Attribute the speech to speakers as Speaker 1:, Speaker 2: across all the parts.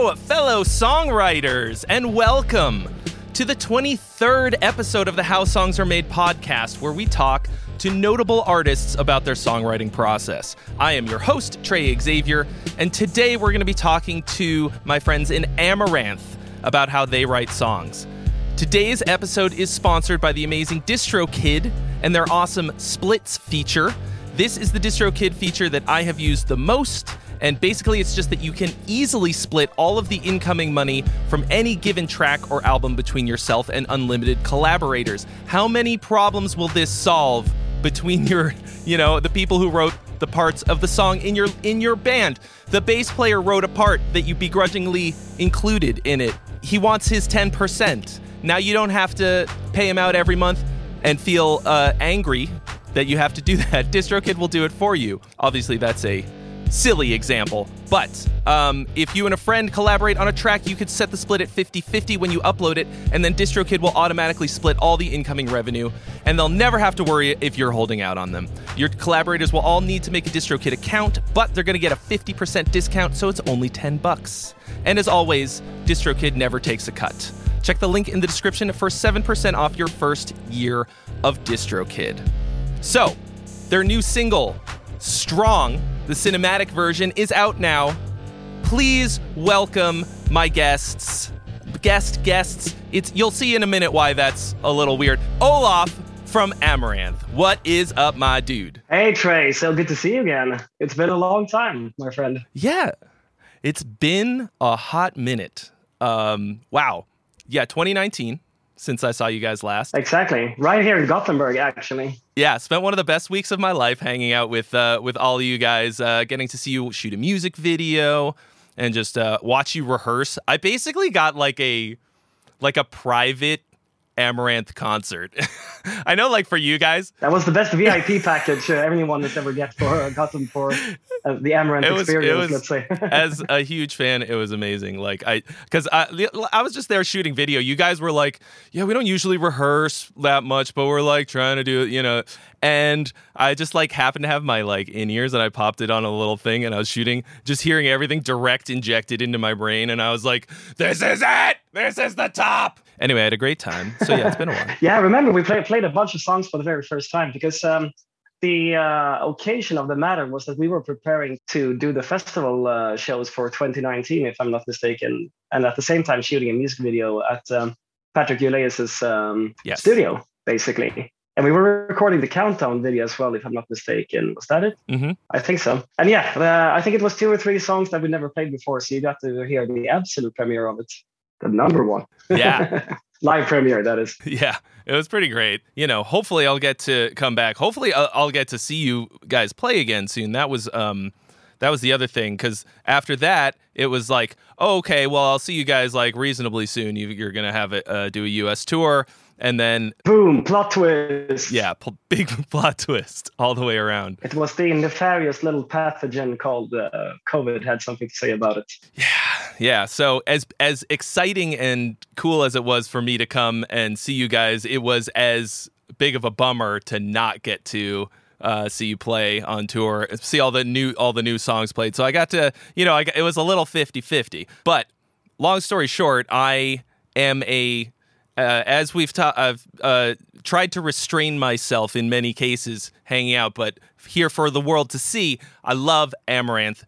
Speaker 1: Hello, fellow songwriters, and welcome to the 23rd episode of the How Songs Are Made podcast, where we talk to notable artists about their songwriting process. I am your host, Trey Xavier, and today we're going to be talking to my friends in Amaranthe about how they write songs. Today's episode is sponsored by the amazing DistroKid and their awesome Splits feature. This is the DistroKid feature that I have used the most and basically, it's just that you can easily split all of the incoming money from any given track or album between yourself and unlimited collaborators. How many problems will this solve between your, you know, the people who wrote the parts of the song in your in your band? The bass player wrote a part that you begrudgingly included in it. He wants his 10%. Now you don't have to pay him out every month and feel uh, angry that you have to do that. DistroKid will do it for you. Obviously, that's a silly example. But um, if you and a friend collaborate on a track, you could set the split at 50 50 when you upload it, and then DistroKid will automatically split all the incoming revenue, and they'll never have to worry if you're holding out on them. Your collaborators will all need to make a DistroKid account, but they're going to get a 50% discount, so it's only 10 bucks. And as always, DistroKid never takes a cut. Check the link in the description for 7% off your first year of DistroKid. So, their new single, Strong, the cinematic version, is out now. Please welcome my guests. Guest guests. It's you'll see in a minute why that's a little weird. Olof from Amaranthe. What is up, my dude?
Speaker 2: Hey Trey, so good to see you again. It's been a long time, my friend.
Speaker 1: Yeah. It's been a hot minute. Um, wow. Yeah, 2019 since I saw you guys last.
Speaker 2: Exactly. Right here in Gothenburg, actually.
Speaker 1: Yeah, spent one of the best weeks of my life hanging out with uh, with all of you guys, uh, getting to see you shoot a music video and just uh, watch you rehearse. I basically got like a like a private Amaranthe concert. I know, like for you guys,
Speaker 2: that was the best VIP package uh, anyone has ever get for uh, gotten for uh, the Amaranthe was, experience. Was, let's say,
Speaker 1: as a huge fan, it was amazing. Like I, because I, I was just there shooting video. You guys were like, yeah, we don't usually rehearse that much, but we're like trying to do it, you know. And I just like happened to have my like in ears, and I popped it on a little thing, and I was shooting, just hearing everything direct injected into my brain, and I was like, this is it. This is the top. Anyway, I had a great time. So yeah, it's been a while.
Speaker 2: yeah, I remember we played played a bunch of songs for the very first time because um, the uh, occasion of the matter was that we were preparing to do the festival uh, shows for 2019, if I'm not mistaken, and at the same time shooting a music video at um, Patric Ullaeus's um, yes. studio, basically. And we were recording the countdown video as well, if I'm not mistaken. Was that it?
Speaker 1: Mm-hmm.
Speaker 2: I think so. And yeah, uh, I think it was two or three songs that we never played before, so you got to hear the absolute premiere of it the number one.
Speaker 1: Yeah.
Speaker 2: Live premiere, that is.
Speaker 1: Yeah, it was pretty great. You know, hopefully I'll get to come back. Hopefully I'll, I'll get to see you guys play again soon. That was um that was the other thing because after that it was like oh, okay well i'll see you guys like reasonably soon you, are gonna have it uh, do a us tour and then
Speaker 2: boom plot twist
Speaker 1: yeah pl- big plot twist all the way around
Speaker 2: it was the nefarious little pathogen called uh, covid had something to say about it
Speaker 1: yeah yeah so as as exciting and cool as it was for me to come and see you guys it was as big of a bummer to not get to uh, see you play on tour, see all the new all the new songs played. So I got to, you know, I got, it was a little 50-50. But long story short, I am a uh, as we've ta- I've uh, tried to restrain myself in many cases hanging out, but here for the world to see, I love Amaranthe.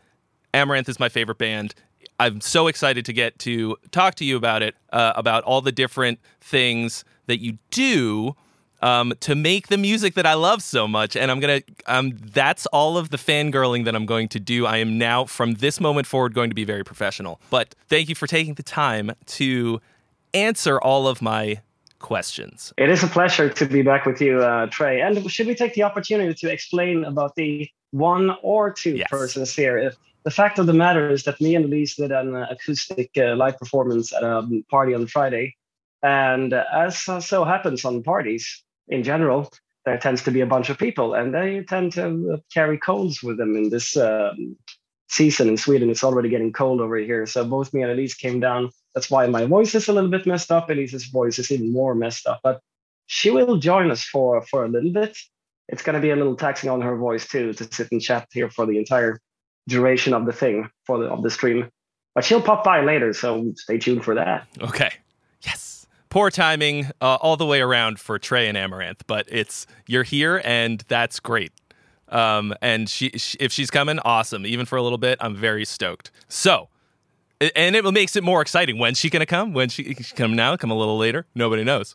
Speaker 1: Amaranthe is my favorite band. I'm so excited to get to talk to you about it, uh, about all the different things that you do um, to make the music that I love so much. And I'm gonna, um, that's all of the fangirling that I'm going to do. I am now, from this moment forward, going to be very professional. But thank you for taking the time to answer all of my questions.
Speaker 2: It is a pleasure to be back with you, uh, Trey. And should we take the opportunity to explain about the one or two yes. persons here? If the fact of the matter is that me and Elize did an acoustic uh, live performance at a party on Friday. And as so happens on parties in general, there tends to be a bunch of people and they tend to carry colds with them in this um, season in Sweden. It's already getting cold over here. So both me and Elize came down that's why my voice is a little bit messed up. Elize's voice is even more messed up. But she will join us for for a little bit. It's going to be a little taxing on her voice too to sit and chat here for the entire duration of the thing for the of the stream. but she'll pop by later, so stay tuned for that.
Speaker 1: Okay. Yes. Poor timing uh, all the way around for Trey and Amaranthe, but it's you're here and that's great. Um, and she, she, if she's coming, awesome. Even for a little bit, I'm very stoked. So, and it makes it more exciting. When's she gonna come? When she, she come now? Come a little later? Nobody knows.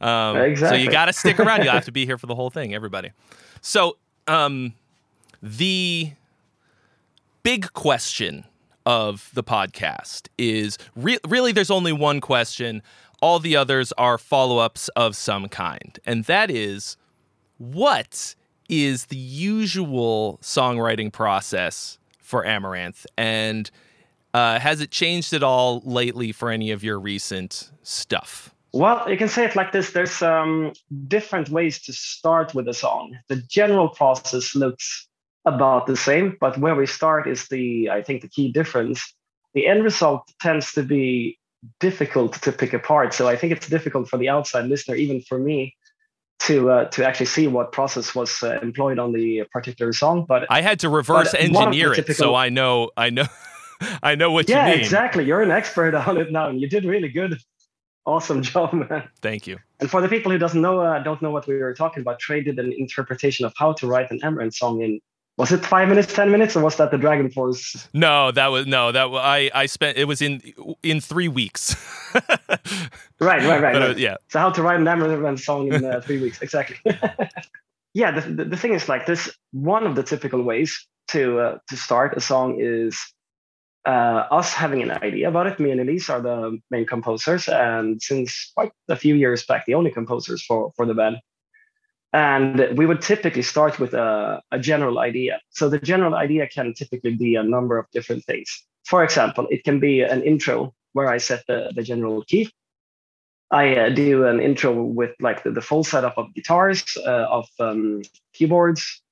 Speaker 1: Um, exactly. So you got to stick around. you have to be here for the whole thing, everybody. So um, the big question of the podcast is re- really there's only one question. All the others are follow ups of some kind, and that is what is the usual songwriting process for Amaranthe, and uh, has it changed at all lately for any of your recent stuff?
Speaker 2: Well, you can say it like this there's um, different ways to start with a song. The general process looks about the same, but where we start is the, I think, the key difference. The end result tends to be difficult to pick apart. So I think it's difficult for the outside listener, even for me, to uh, to actually see what process was uh, employed on the particular song. But
Speaker 1: I had to reverse engineer it, typical... so I know I know I know what
Speaker 2: yeah,
Speaker 1: you mean.
Speaker 2: Yeah, exactly. You're an expert on it now, and you did really good awesome job, man.
Speaker 1: Thank you.
Speaker 2: And for the people who doesn't know, uh, don't know what we were talking about, Trey did an interpretation of how to write an Amaranthe song in. Was it five minutes, ten minutes, or was that the Dragon Force?
Speaker 1: No, that was no. That was, I I spent it was in in three weeks.
Speaker 2: right, right, right.
Speaker 1: right. yeah.
Speaker 2: So how to write an Amaranthe song in uh, three weeks? Exactly. yeah, the, the, the thing is like this. One of the typical ways to uh, to start a song is uh, us having an idea about it. Me and Elize are the main composers, and since quite a few years back, the only composers for for the band. And we would typically start with a, a general idea. So the general idea can typically be a number of different things. For example, it can be an intro where I set the, the general key. I uh, do an intro with like the, the full setup of guitars, uh, of um, keyboards,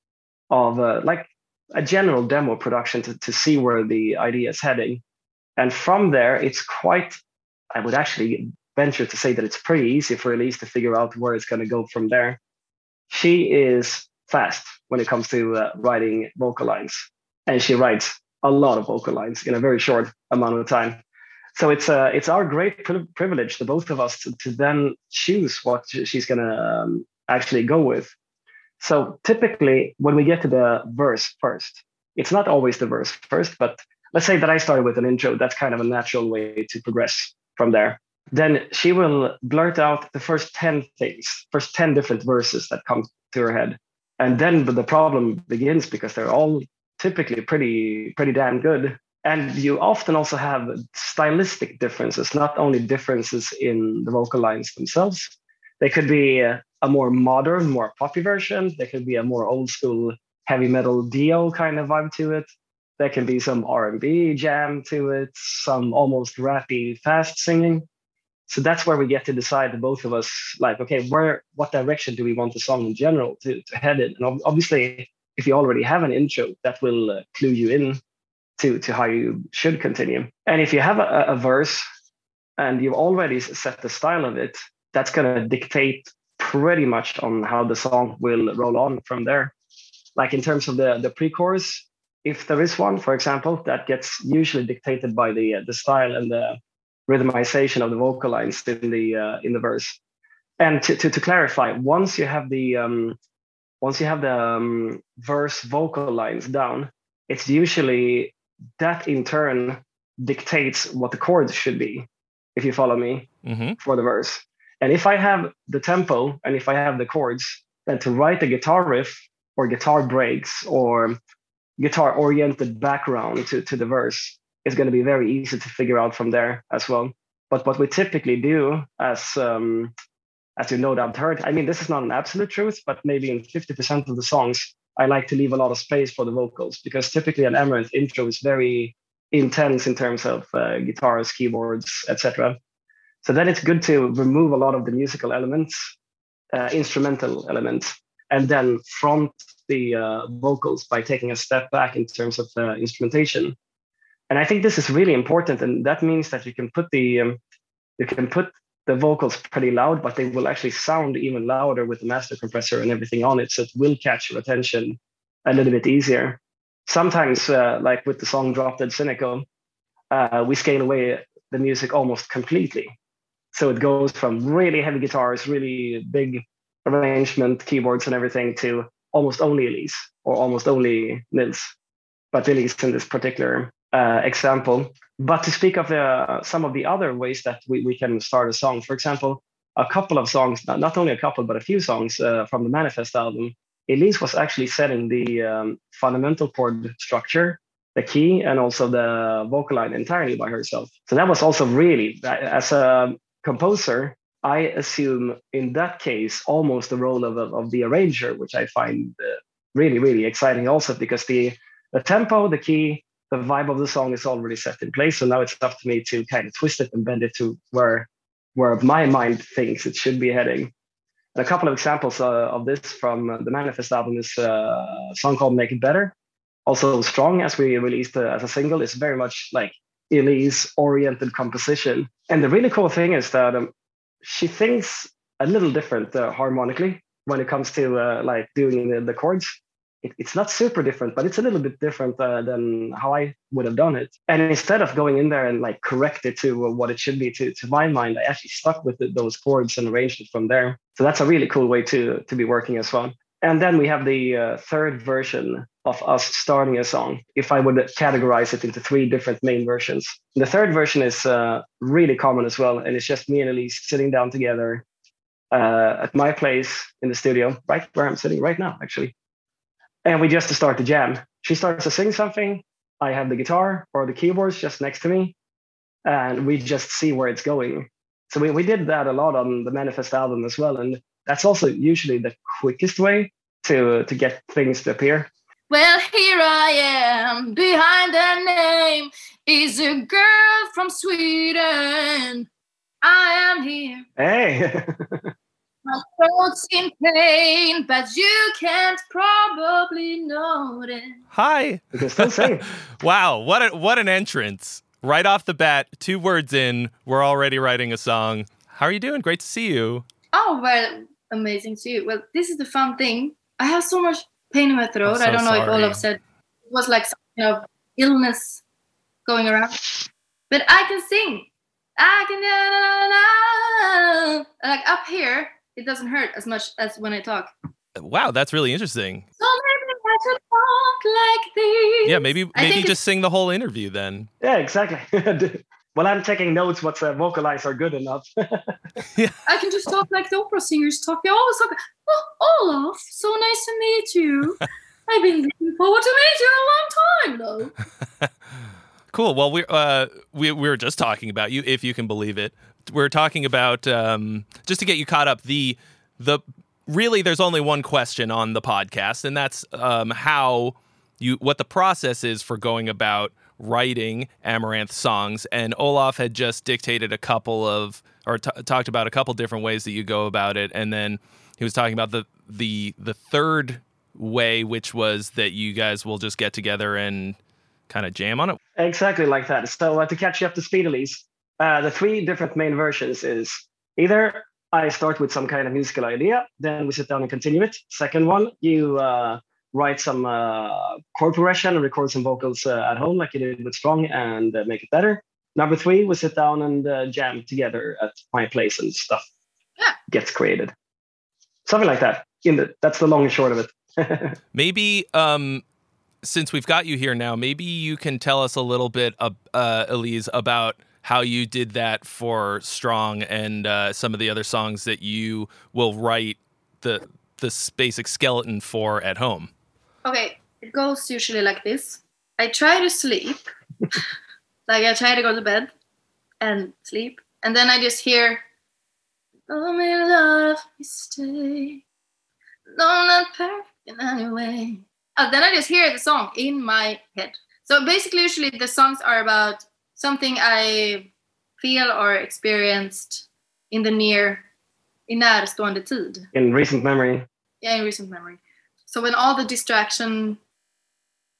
Speaker 2: of uh, like a general demo production to, to see where the idea is heading. And from there, it's quite, I would actually venture to say that it's pretty easy for Elize to figure out where it's going to go from there. She is fast when it comes to uh, writing vocal lines, and she writes a lot of vocal lines in a very short amount of time. So it's uh, it's our great privilege, the both of us, to, to then choose what she's going to um, actually go with. So typically, when we get to the verse first, it's not always the verse first, but let's say that I started with an intro. That's kind of a natural way to progress from there. Then she will blurt out the first 10 things, first 10 different verses that come to her head. And then the problem begins because they're all typically pretty, pretty damn good. And you often also have stylistic differences, not only differences in the vocal lines themselves. They could be uh, a more modern, more poppy version. There could be a more old school heavy metal Dio kind of vibe to it. There can be some R&B jam to it, some almost rappy fast singing. So that's where we get to decide, both of us, like, okay, where, what direction do we want the song in general to, to head in? And obviously, if you already have an intro, that will uh, clue you in to, to how you should continue. And if you have a, a verse and you've already set the style of it, that's going to dictate pretty much on how the song will roll on from there. Like in terms of the the pre-chorus, if there is one, for example, that gets usually dictated by the uh, the style and the rhythmization of the vocal lines in the uh, in the verse. And to, to, to clarify, once you have the um, once you have the um, verse vocal lines down, it's usually that in turn dictates what the chords should be. If you follow me mm-hmm. for the verse, and if I have the tempo and if I have the chords, then to write a guitar riff or guitar breaks or guitar oriented background to, to the verse is going to be very easy to figure out from there as well. But what we typically do, as um, as you no doubt heard, I mean, this is not an absolute truth, but maybe in 50% of the songs, I like to leave a lot of space for the vocals because typically an Amaranthe intro is very intense in terms of uh, guitars, keyboards, etc. So then it's good to remove a lot of the musical elements, uh, instrumental elements, and then front the uh, vocals by taking a step back in terms of uh, instrumentation. And I think this is really important, and that means that you can put the um, you can put the vocals pretty loud, but they will actually sound even louder with the master compressor and everything on it, so it will catch your attention a little bit easier. Sometimes, uh, like with the song "Drop Dead Cynical," uh, we scale away the music almost completely. So it goes from really heavy guitars, really big arrangement, keyboards, and everything to almost only Elize or almost only Nils, but Elize in this particular uh, example. But to speak of the, some of the other ways that we, we can start a song, for example, a couple of songs, not, not only a couple, but a few songs uh, from the Manifest album, Elize was actually setting the um, fundamental chord structure the key and also the vocal line entirely by herself. So that was also really, as a composer, I assume in that case almost the role of, of the arranger, which I find uh, really, really exciting also because the, the tempo, the key, the vibe of the song is already set in place. So now it's up to me to kind of twist it and bend it to where, where my mind thinks it should be heading. And a couple of examples uh, of this from the Manifest album is uh, a song called Make It Better, also strong as we released uh, as a single is very much like Elize oriented composition. And the really cool thing is that um, she thinks a little different uh, harmonically when it comes to uh, like doing the, the chords. It, it's not super different, but it's a little bit different uh, than how I would have done it. And instead of going in there and like correct it to what it should be to, to my mind, I actually stuck with the, those chords and arranged it from there. So that's a really cool way to to be working as well. And then we have the uh, third version of us starting a song, if I would categorize it into three different main versions. The third version is uh, really common as well, and it's just me and Elize sitting down together uh, at my place in the studio, right where I'm sitting right now, actually. And we just start the jam. She starts to sing something. I have the guitar or the keyboards just next to me, and we just see where it's going. So we, we did that a lot on the Manifest album as well, and that's also usually the quickest way to to get things to appear
Speaker 3: well, here I am. Behind that name is a girl from Sweden. I am here.
Speaker 2: Hey.
Speaker 3: My throat's in pain, but you can't probably notice.
Speaker 1: Hi.
Speaker 2: Still sing.
Speaker 1: wow, what a, what an entrance! Right off the bat, two words in, we're already writing a song. How are you doing? Great to see you.
Speaker 3: Oh well, amazing to you. Well, this is the fun thing. I have so much pain in my throat. So I don't know sorry. if Olof said it was like some kind of illness going around. But I can sing. I can like up here. It doesn't hurt as much as when I talk.
Speaker 1: Wow, that's really interesting.
Speaker 3: So maybe I should talk like this.
Speaker 1: Yeah, maybe maybe just sing the whole interview then.
Speaker 2: Yeah, exactly. well, I'm taking notes. What's uh, vocalize are good enough.
Speaker 3: yeah. I can just talk like the opera singers talk. They always talk. Oh, Olof, so nice to meet you. I've been looking forward to meet you a long time, though.
Speaker 1: cool. Well, we uh, we we were just talking about you, if you can believe it. We're talking about um, just to get you caught up. The the really, there's only one question on the podcast, and that's um, how you what the process is for going about writing Amaranthe songs. And Olof had just dictated a couple of, or t- talked about a couple different ways that you go about it. And then he was talking about the, the, the third way, which was that you guys will just get together and kind of jam on it.
Speaker 2: Exactly like that. So uh, to catch you up to speed, Elize, uh, the three different main versions is either I start with some kind of musical idea, then we sit down and continue it. Second one, you uh, write some uh, chord progression and record some vocals uh, at home like you did with Strong and uh, make it better. Number three, we sit down and uh, jam together at my place and stuff
Speaker 3: yeah.
Speaker 2: gets created. Something like that. In the, that's the long and short of
Speaker 1: it. maybe um, since we've got you here now, maybe you can tell us a little bit, uh, Elize, about how you did that for Strong and uh, some of the other songs that you will write the the basic skeleton for at home.
Speaker 3: Okay, it goes usually like this. I try to sleep, like I try to go to bed and sleep, and then I just hear, "Oh, me love, me stay, no, not perfect in any way." And then I just hear the song in my head. So basically, usually the songs are about something I feel or experienced in the near i närstående tid.
Speaker 2: In recent memory.
Speaker 3: Yeah, in recent memory. So when all the distraction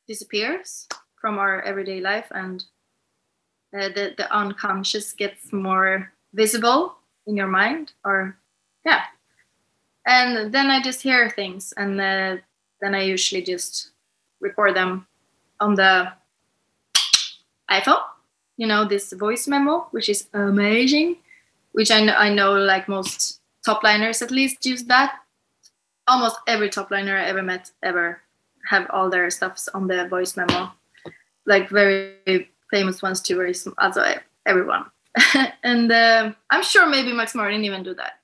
Speaker 3: disappears from our everyday life and uh, the, the unconscious gets more visible in your mind or yeah and then i just hear things and uh, then i usually just record them on the iphone you know, this voice memo, which is amazing, which I I know like most top liners at least use that. Almost every top liner I ever met ever have all their stuffs on the voice memo. Like very famous ones too, very also everyone. and uh, I'm sure maybe Max Martin even do that.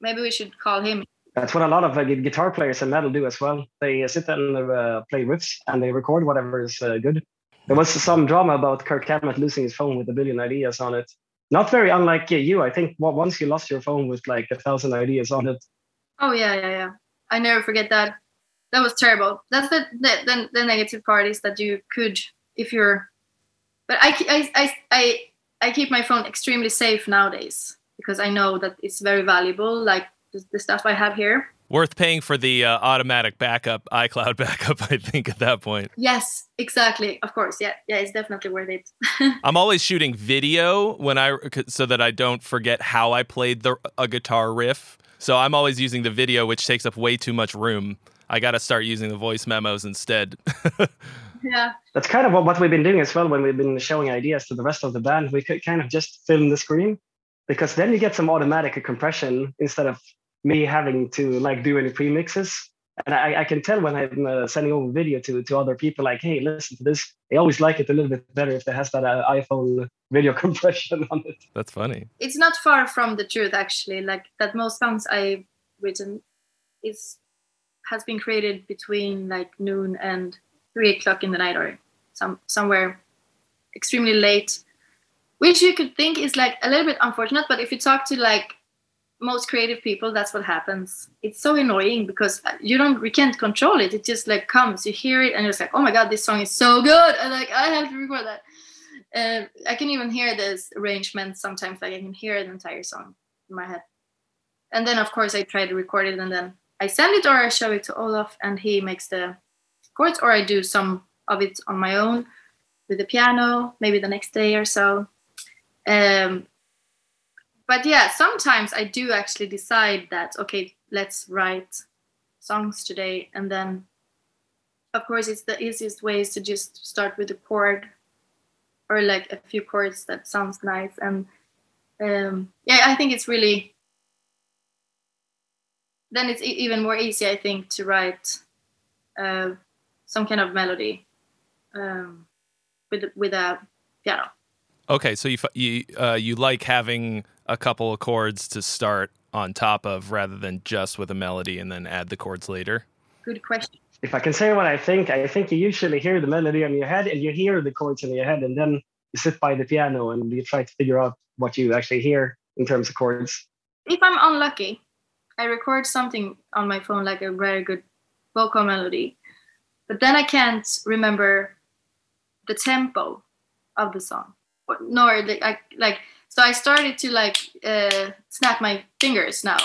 Speaker 3: Maybe we should call him.
Speaker 2: That's what a lot of uh, guitar players in metal do as well. They uh, sit and uh, play riffs and they record whatever is uh, good. There was some drama about Kirk Hammett losing his phone with a billion ideas on it. Not very unlike you. I think once you lost your phone with like a thousand ideas on it.
Speaker 3: Oh yeah, yeah, yeah. I never forget that. That was terrible. That's the the, the, the negative part is that you could if you're. But I, I, I, I I keep my phone extremely safe nowadays because I know that it's very valuable, like the, the stuff I have here.
Speaker 1: Worth paying for the uh, automatic backup, iCloud backup, I think, at that point.
Speaker 3: Yes, exactly. Of course. Yeah. Yeah, it's definitely worth it.
Speaker 1: I'm always shooting video when I, so that I don't forget how I played the, a guitar riff. So I'm always using the video, which takes up way too much room. I got to start using the voice memos instead.
Speaker 3: yeah.
Speaker 2: That's kind of what we've been doing as well when we've been showing ideas to the rest of the band. We could kind of just film the screen because then you get some automatic compression instead of me having to like do any premixes. And I, I can tell when I'm uh, sending over video to, to other people, like, hey, listen to this. They always like it a little bit better if it has that uh, iPhone video compression on it.
Speaker 1: That's funny.
Speaker 3: It's not far from the truth, actually. Like that, most songs I've written is has been created between like noon and three o'clock in the night or some somewhere extremely late which you could think is like a little bit unfortunate but if you talk to like most creative people that's what happens. It's so annoying because you don't we can't control it. It just like comes. You hear it and you're like oh my god this song is so good. And like i have to record that. Uh, i can even hear this arrangement sometimes. Like i can hear the entire song in my head. And then of course i try to record it and then i send it or i show it to olof and he makes the chords, or I do some of it on my own with the piano, maybe the next day or so. Um, but yeah, sometimes I do actually decide that okay, let's write songs today, and then of course it's the easiest way is to just start with a chord or like a few chords that sounds nice and um, yeah i think it's really then it's even more easy i think to write uh, some kind of melody um, with with a piano.
Speaker 1: Okay, so you you uh, you like having a couple of chords to start on top of rather than just with a melody and then add the chords later.
Speaker 3: Good question.
Speaker 2: If I can say what I think, I think you usually hear the melody in your head and you hear the chords in your head, and then you sit by the piano and you try to figure out what you actually hear in terms of chords.
Speaker 3: If I'm unlucky, I record something on my phone like a very good vocal melody, but then I can't remember the tempo of the song, nor I like. So I started to like uh, snap my fingers now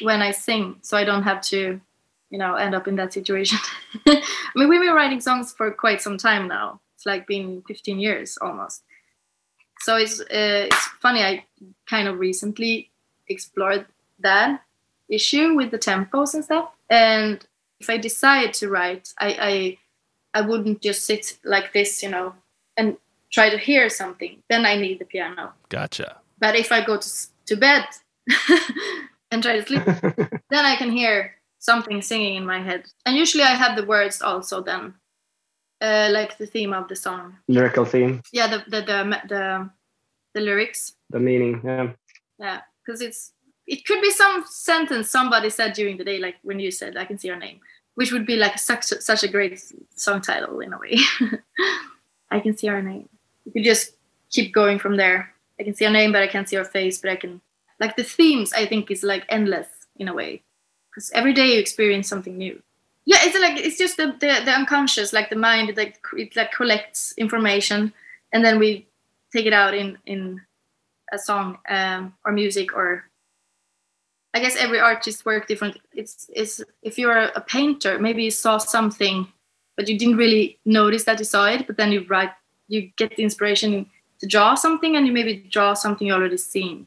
Speaker 3: when I sing, so I don't have to, you know, end up in that situation. I mean, we've been writing songs for quite some time now. It's like been 15 years almost. So it's uh, it's funny. I kind of recently explored that issue with the tempos and stuff, and if I decide to write, I, I I wouldn't just sit like this, you know, and try to hear something. Then I need the piano.
Speaker 1: Gotcha.
Speaker 3: But if I go to to bed and try to sleep, then I can hear something singing in my head. And usually I have the words also then, uh, like the theme of the song.
Speaker 2: Lyrical theme.
Speaker 3: Yeah, the the the the, the lyrics.
Speaker 2: The meaning. Yeah.
Speaker 3: Yeah, because it's it could be some sentence somebody said during the day, like when you said, "I can see your name." which would be like such such a great song title in a way. I can see our name. You could just keep going from there. I can see your name, but I can't see your face. But I can like the themes. I think is like endless in a way, because every day you experience something new. Yeah, it's like it's just the the, the unconscious, like the mind that it like collects information, and then we take it out in in a song um, or music or I guess every artist work different. It's is if you're a painter, maybe you saw something, but you didn't really notice that you saw it. But then you write, you get the inspiration to draw something, and you maybe draw something you already seen,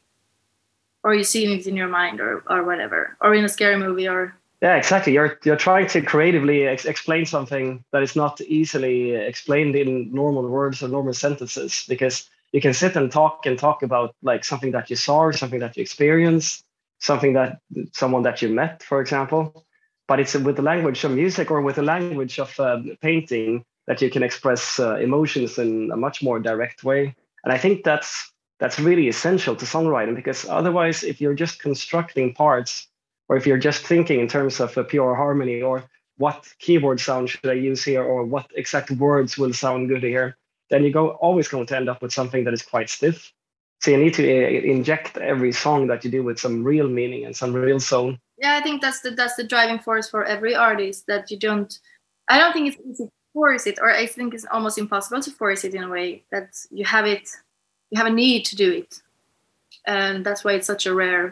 Speaker 3: or you see it in your mind, or or whatever, or in a scary movie, or
Speaker 2: yeah, exactly. You're you're trying to creatively ex- explain something that is not easily explained in normal words or normal sentences because you can sit and talk and talk about like something that you saw or something that you experienced, something that someone that you met, for example. But it's with the language of music or with the language of uh, painting that you can express uh, emotions in a much more direct way. And I think that's that's really essential to songwriting because otherwise, if you're just constructing parts, or if you're just thinking in terms of a pure harmony, or what keyboard sound should I use here, or what exact words will sound good here, then you go always going to end up with something that is quite stiff. So you need to uh, inject every song that you do with some real meaning and some real soul.
Speaker 3: Yeah, I think that's the that's the driving force for every artist that you don't. I don't think it's easy force it, or I think it's almost impossible to force it in a way that you have it, you have a need to do it, and that's why it's such a rare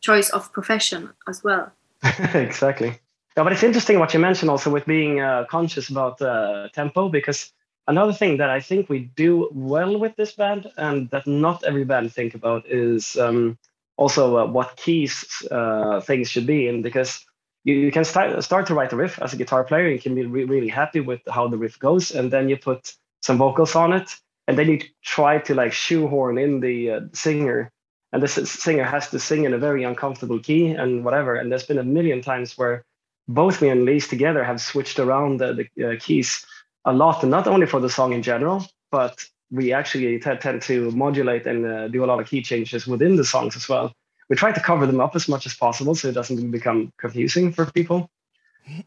Speaker 3: choice of profession as well.
Speaker 2: exactly. Yeah, but it's interesting what you mentioned also with being uh, conscious about uh, tempo because another thing that I think we do well with this band and that not every band think about is um, also uh, what keys uh, things should be in because you, can start start to write a riff as a guitar player you can be re- really happy with how the riff goes and then you put some vocals on it and then you try to like shoehorn in the uh, singer and the singer has to sing in a very uncomfortable key and whatever and there's been a million times where both me and Lise together have switched around the, the uh, keys a lot, and not only for the song in general, but we actually t- tend to modulate and uh, do a lot of key changes within the songs as well. We try to cover them up as much as possible so it doesn't become confusing for people.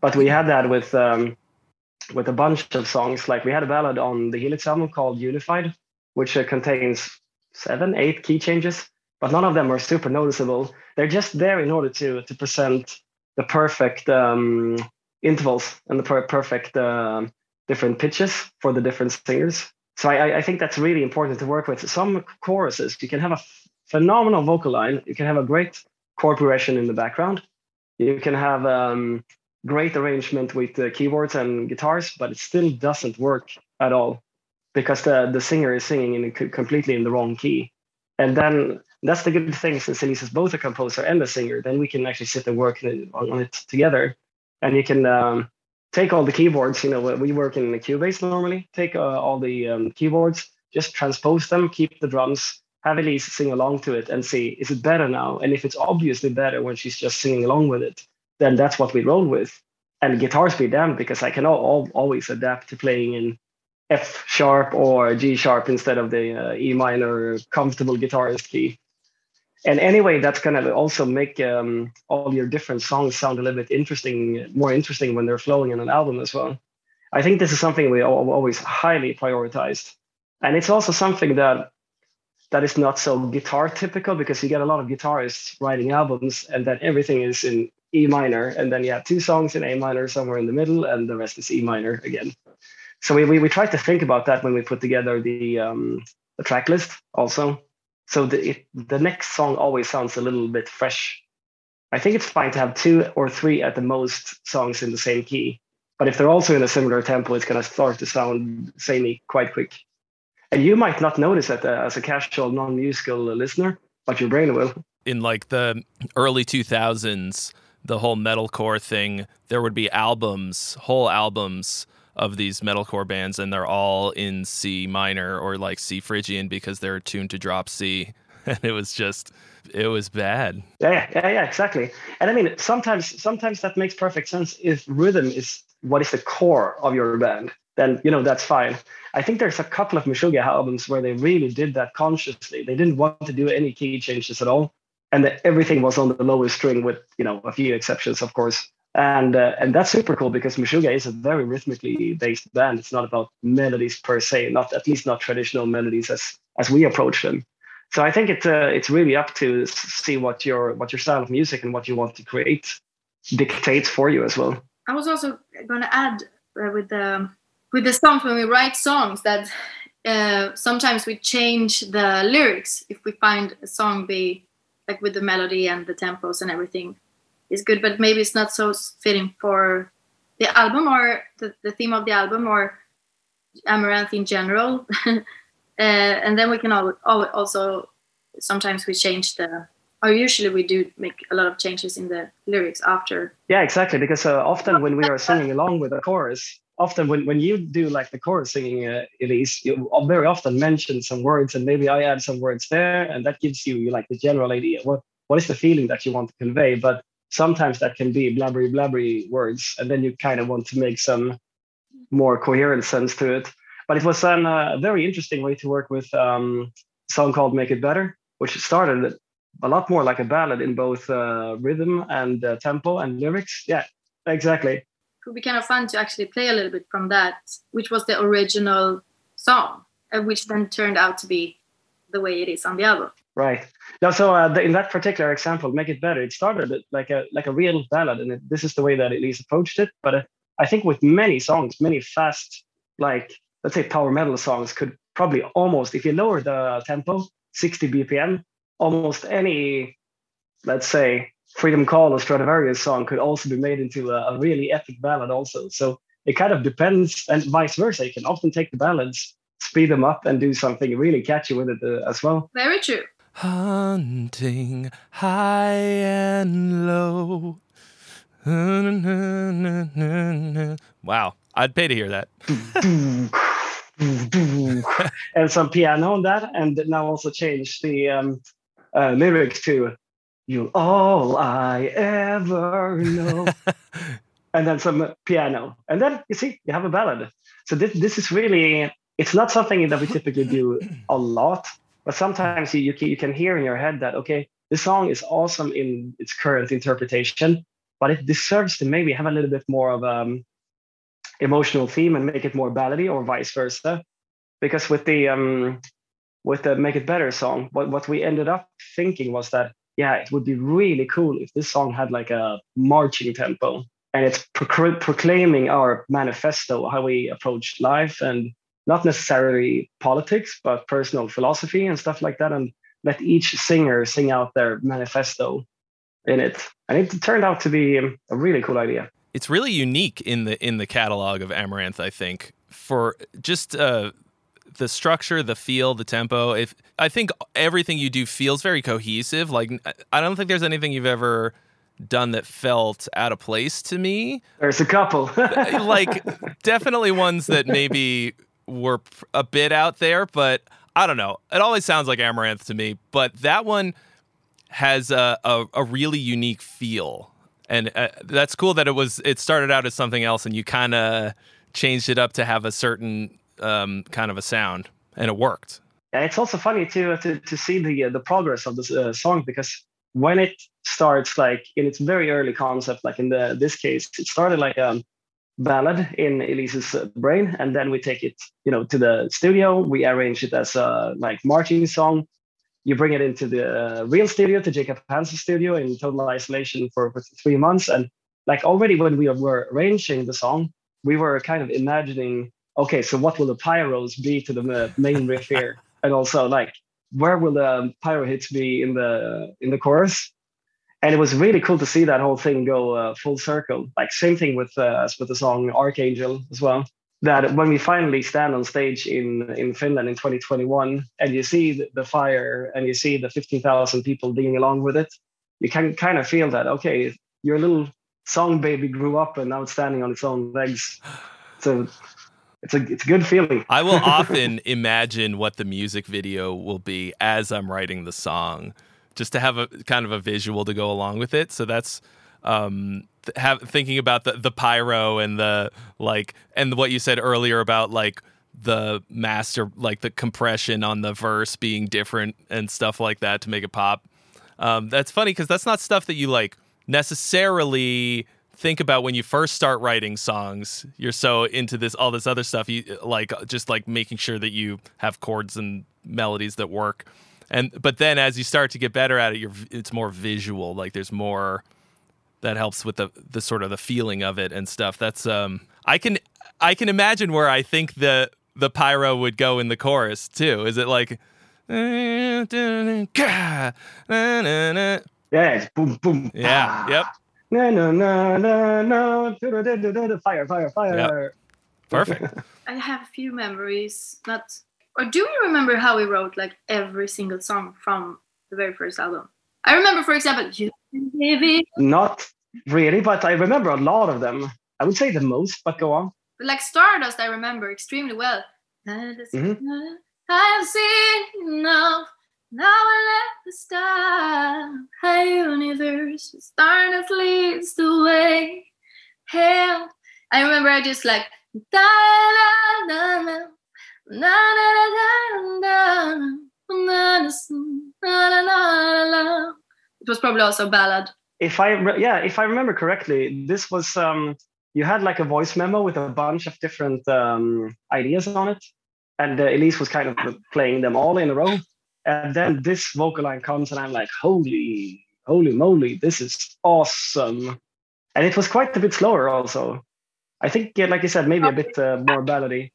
Speaker 2: But we had that with um, with a bunch of songs. Like we had a ballad on the Helix album called Unified, which uh, contains seven, eight key changes, but none of them are super noticeable. They're just there in order to to present the perfect um, intervals and the per- perfect uh, different pitches for the different singers. So I, I, think that's really important to work with. Some choruses, you can have a phenomenal vocal line, you can have a great chord progression in the background, you can have um, great arrangement with the keyboards and guitars, but it still doesn't work at all because the, the singer is singing in completely in the wrong key. And then that's the good thing since Elize is both a composer and a singer, then we can actually sit and work on it together. And you can um, take all the keyboards, you know, we work in the Cubase normally, take uh, all the um, keyboards, just transpose them, keep the drums, have Elize sing along to it and see, is it better now? And if it's obviously better when she's just singing along with it, then that's what we roll with. And guitars be damned because I can all, always adapt to playing in F sharp or G sharp instead of the uh, E minor comfortable guitarist key and anyway that's going to also make um, all your different songs sound a little bit interesting more interesting when they're flowing in an album as well i think this is something we always highly prioritized and it's also something that that is not so guitar typical because you get a lot of guitarists writing albums and then everything is in e minor and then you have two songs in a minor somewhere in the middle and the rest is e minor again so we, we, we tried to think about that when we put together the um, the track list also so the it, the next song always sounds a little bit fresh. I think it's fine to have two or three at the most songs in the same key, but if they're also in a similar tempo, it's going to start to sound samey quite quick. And you might not notice that uh, as a casual, non-musical listener, but your brain will.
Speaker 1: In like the early 2000s, the whole metalcore thing, there would be albums, whole albums of these metalcore bands, and they're all in C minor or like C Phrygian because they're tuned to drop C. And it was just, it was bad.
Speaker 2: Yeah, yeah, yeah, exactly. And I mean, sometimes, sometimes that makes perfect sense if rhythm is what is the core of your band. Then you know that's fine. I think there's a couple of Meshuggah albums where they really did that consciously. They didn't want to do any key changes at all, and that everything was on the lowest string, with you know a few exceptions, of course and uh, and that's super cool because Meshuggah is a very rhythmically based band. It's not about melodies per se, not at least not traditional melodies as as we approach them. So I think it's uh, it's really up to see what your what your style of music and what you want to create dictates for you as well.
Speaker 3: I was also going to add uh, with the with the songs when we write songs that uh, sometimes we change the lyrics if we find a song be like with the melody and the tempos and everything is good, but maybe it's not so fitting for the album or the, the theme of the album or amaranthe in general. uh, and then we can all, all, also sometimes we change the or usually we do make a lot of changes in the lyrics after
Speaker 2: yeah exactly because uh, often when we are singing along with a chorus often when, when you do like the chorus singing, uh, Elize, you very often mention some words, and maybe I add some words there, and that gives you like the general idea. What what is the feeling that you want to convey? But sometimes that can be blabbery blabbery words, and then you kind of want to make some more coherent sense to it. But it was a uh, very interesting way to work with um, a song called "Make It Better," which started a lot more like a ballad in both uh, rhythm and uh, tempo and lyrics. Yeah, exactly.
Speaker 3: Would be kind of fun to actually play a little bit from that, which was the original song, uh, which then turned out to be the way it is on the album.
Speaker 2: Right. Now, so uh, the, in that particular example, "Make It Better," it started like a like a real ballad, and it, this is the way that Elize approached it. But uh, I think with many songs, many fast, like let's say power metal songs, could probably almost, if you lower the tempo 60 BPM, almost any, let's say, Freedom Call or Stratovarius song could also be made into a, a really epic ballad also. So it kind of depends, and vice versa. You can often take the ballads, speed them up, and do something really catchy with it uh, as well.
Speaker 3: Very true.
Speaker 1: Hunting high and low. Wow, I'd pay to hear that.
Speaker 2: and some piano on that, and now also change the um, uh, lyrics to "You All I Ever Know," and then some piano, and then you see you have a ballad. So this this is really it's not something that we typically do a lot, but sometimes you you can hear in your head that okay, this song is awesome in its current interpretation, but it deserves to maybe have a little bit more of a um, emotional theme and make it more ballady, or vice versa. Because with the um, with the Make It Better song, what, what we ended up thinking was that, yeah, it would be really cool if this song had like a marching tempo and it's pro- proclaiming our manifesto, how we approach life and not necessarily politics, but personal philosophy and stuff like that. And let each singer sing out their manifesto in it. And it turned out to be a really cool idea.
Speaker 1: It's really unique in the in the catalog of Amaranthe, I think, for just uh, the structure, the feel, the tempo. If I think everything you do feels very cohesive. Like I don't think there's anything you've ever done that felt out of place to me.
Speaker 2: There's a couple.
Speaker 1: like definitely ones that maybe were a bit out there, but I don't know. It always sounds like Amaranthe to me, but that one has a, a, a really unique feel. And uh, that's cool that it was it started out as something else and you kind of changed it up to have a certain um, kind of a sound, and it worked.
Speaker 2: It's also funny to to, to see the uh, the progress of this uh, song because when it starts like in its very early concept, like in the this case, it started like a ballad in Elize's uh, brain, and then we take it, you know, to the studio. We arrange it as a like marching song. You bring it into the uh, real studio, to Jacob Hansen's studio, in total isolation for, for three months, and like already when we were arranging the song, we were kind of imagining okay, so what will the pyros be to the main riff here? and also like where will the pyro hits be in the in the chorus? And it was really cool to see that whole thing go uh, full circle. Like same thing with uh, with the song Archangel as well. That when we finally stand on stage in in Finland in 2021, and you see the, the fire and you see the 15,000 people digging along with it, you can kind of feel that okay, your little song baby grew up and now it's standing on its own legs. So it's a it's a good feeling.
Speaker 1: I will often imagine what the music video will be as I'm writing the song, just to have a kind of a visual to go along with it. So that's um th- have thinking about the the pyro and the like and what you said earlier about like the master like the compression on the verse being different and stuff like that to make it pop. Um, that's funny because that's not stuff that you like necessarily think about when you first start writing songs you're so into this all this other stuff you like just like making sure that you have chords and melodies that work. And but then as you start to get better at it you're it's more visual like there's more that helps with the the sort of the feeling of it and stuff. That's um i can i can imagine where i think the the pyro would go in the chorus too. Is it like
Speaker 2: yeah it's boom boom
Speaker 1: yeah yep
Speaker 2: no, no, no, no, no, fire, fire, fire. Yep.
Speaker 1: Perfect.
Speaker 3: I have a few memories. Not, or do you remember how we wrote like every single song from the very first album? I remember, for example, you
Speaker 2: Not really, but I remember a lot of them. I would say the most, but go on.
Speaker 3: But like Stardust, I remember extremely well.
Speaker 2: Mhm.
Speaker 3: I've seen enough. Now I let the stop. Hey, universe, Stardust leads the way. Hell, I remember I just like da da da da da da da da da da da da. It was probably also a ballad.
Speaker 2: If I re- yeah, if I remember correctly, this was um you had like a voice memo with a bunch of different um ideas on it, and uh, Elize was kind of playing them all in a row. And then this vocal line comes, and I'm like, holy, holy moly, this is awesome. And it was quite a bit slower also. I think, yeah, like you said, maybe a bit uh, more ballady.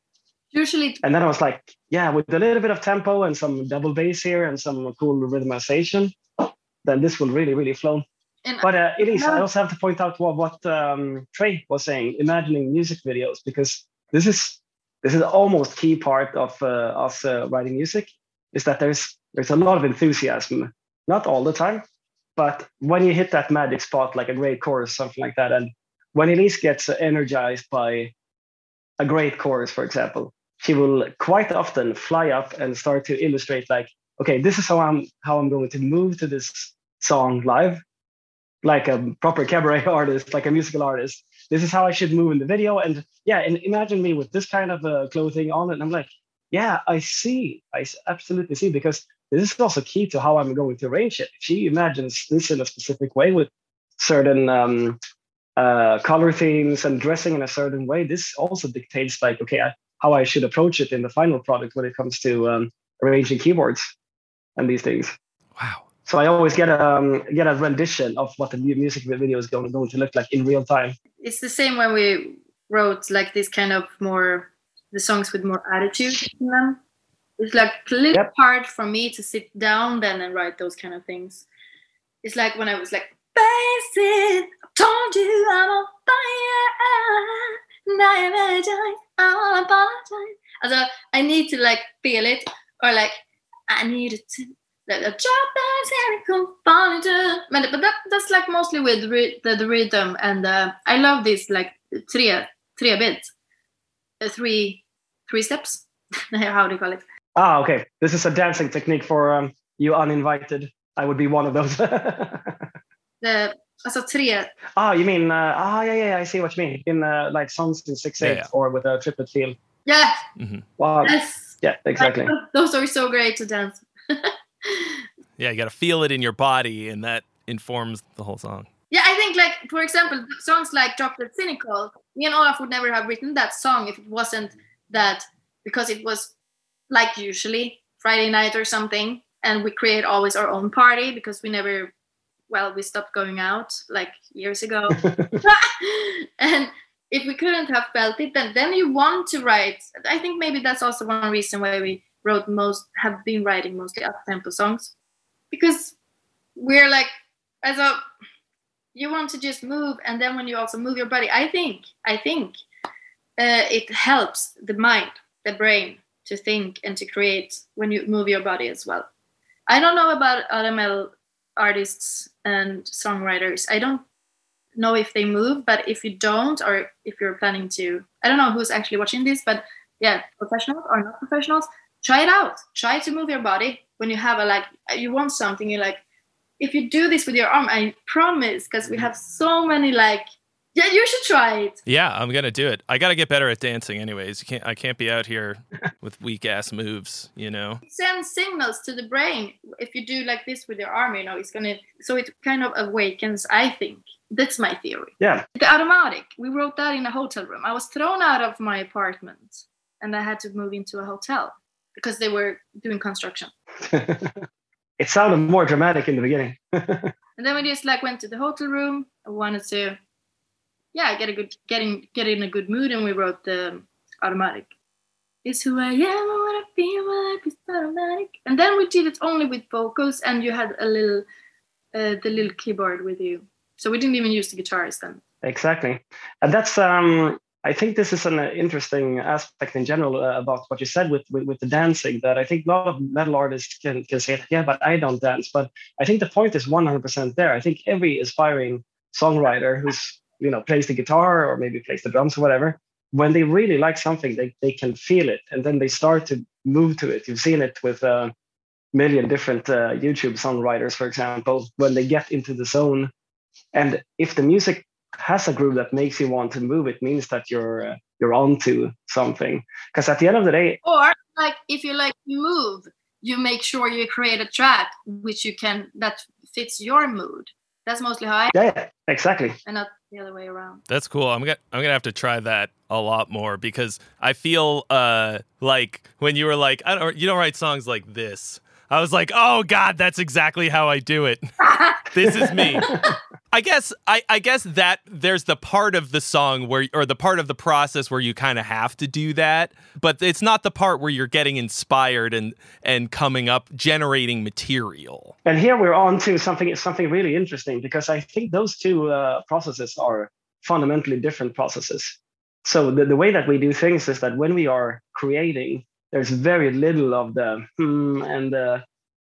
Speaker 3: Usually,
Speaker 2: And then I was like, yeah, with a little bit of tempo and some double bass here and some cool rhythmization, then this will really, really flow.
Speaker 3: and
Speaker 2: But uh, Elize, I also have to point out what what um, Trey was saying, imagining music videos, because this is this is almost key part of uh, us uh, writing music, is that there's there's a lot of enthusiasm, not all the time, but when you hit that magic spot, like a great chorus, something like that, and when Elize gets energized by a great chorus, for example, she will quite often fly up and start to illustrate, like, okay, this is how I'm how I'm going to move to this song live like a proper cabaret artist, like a musical artist. This is how I should move in the video. And yeah, and imagine me with this kind of uh, clothing on, and I'm like, yeah, I see, I absolutely see, because this is also key to how I'm going to arrange it. She imagines this in a specific way with certain um, uh, color themes and dressing in a certain way, this also dictates like, okay, I, how I should approach it in the final product when it comes to um, arranging keyboards and these things.
Speaker 1: Wow.
Speaker 2: So I always get a um, get a rendition of what the mu- music video is going, going to look like in real time.
Speaker 3: it's the same when we wrote like this kind of more the songs with more attitude in them. It's like a little
Speaker 2: Yep.
Speaker 3: hard for me to sit down then and write those kind of things. It's like when I was like, Face it, I told you I'm on fire. Now I'm energized, I'll apologize. Also, I need to like feel it, or like I needed to like a drop and it come. But, but that, that's like mostly with the, the rhythm, and uh, I love this like three three bit, uh, three three steps. How do you call it?
Speaker 2: Ah, okay. This is a dancing technique for um, you uninvited. I would be one of those.
Speaker 3: The alltså tre.
Speaker 2: ah, you mean? Uh, ah, yeah, yeah. I see what you mean. In uh, like songs in 6-8
Speaker 1: yeah.
Speaker 2: or with a triplet feel.
Speaker 3: Yeah,
Speaker 1: hmm
Speaker 2: Wow.
Speaker 3: yes.
Speaker 2: Yeah, exactly.
Speaker 3: Those are so great to dance.
Speaker 1: Yeah, you got to feel it in your body, and that informs the whole song.
Speaker 3: Yeah, I think like for example, songs like Chocolate Cynical, me and Olof would never have written that song if it wasn't that because it was like usually Friday night or something, and we create always our own party because we never well, we stopped going out like years ago. and if we couldn't have felt it, then then you want to write. I think maybe that's also one reason why we wrote most have been writing mostly up tempo songs. Because we're like as a you want to just move and then when you also move your body i think i think uh, it helps the mind the brain to think and to create when you move your body as well. I don't know about rml artists and songwriters. I don't know if they move but if you don't or if you're planning to i don't know who's actually watching this but yeah professionals or not professionals try it out. Try to move your body when you have a like you want something you're like if you do this with your arm, I promise, because we have so many like, yeah, you should try it.
Speaker 1: Yeah, I'm gonna do it. I got to get better at dancing, anyways. You can't. I can't be out here with weak ass moves. You know.
Speaker 3: It sends signals to the brain. If you do like this with your arm, you know, it's gonna. So it kind of awakens. I think that's my theory.
Speaker 2: Yeah.
Speaker 3: The automatic. We wrote that in a hotel room. I was thrown out of my apartment, and I had to move into a hotel because they were doing construction.
Speaker 2: it sounded more dramatic in the beginning.
Speaker 3: And then we just like went to the hotel room. I wanted to, yeah, get a good, getting, get in a good mood, and we wrote the automatic. It's who I am what I feel when I it's automatic. And then we did it only with vocals, and you had a little, uh, the little keyboard with you. So we didn't even use the guitars then.
Speaker 2: Exactly, and that's um, I think this is an uh, interesting aspect in general uh, about what you said with, with with the dancing. That I think a lot of metal artists can can say, yeah, but I don't dance. But I think the point is 100% there. I think every aspiring songwriter who's you know plays the guitar or maybe plays the drums or whatever, when they really like something, they, they can feel it and then they start to move to it. You've seen it with a million different uh, YouTube songwriters, for example, when they get into the zone. And if the music has a groove that makes you want to move, it means that you're uh, you're onto something. Because at the end of the day,
Speaker 3: or like if you like move, you make sure you create a track which you can that fits your mood. That's mostly how I.
Speaker 2: Yeah, exactly.
Speaker 3: And not the other way around.
Speaker 1: That's cool. I'm gonna I'm gonna have to try that a lot more because I feel uh like when you were like I don't you don't write songs like this. I was like, oh God, that's exactly how I do it. this is me. I guess I, I guess that there's the part of the song where or the part of the process where you kind of have to do that, but it's not the part where you're getting inspired and and coming up generating material.
Speaker 2: And here we're on to something something really interesting because I think those two uh, processes are fundamentally different processes. So the, the way that we do things is that when we are creating, there's very little of the hmm and the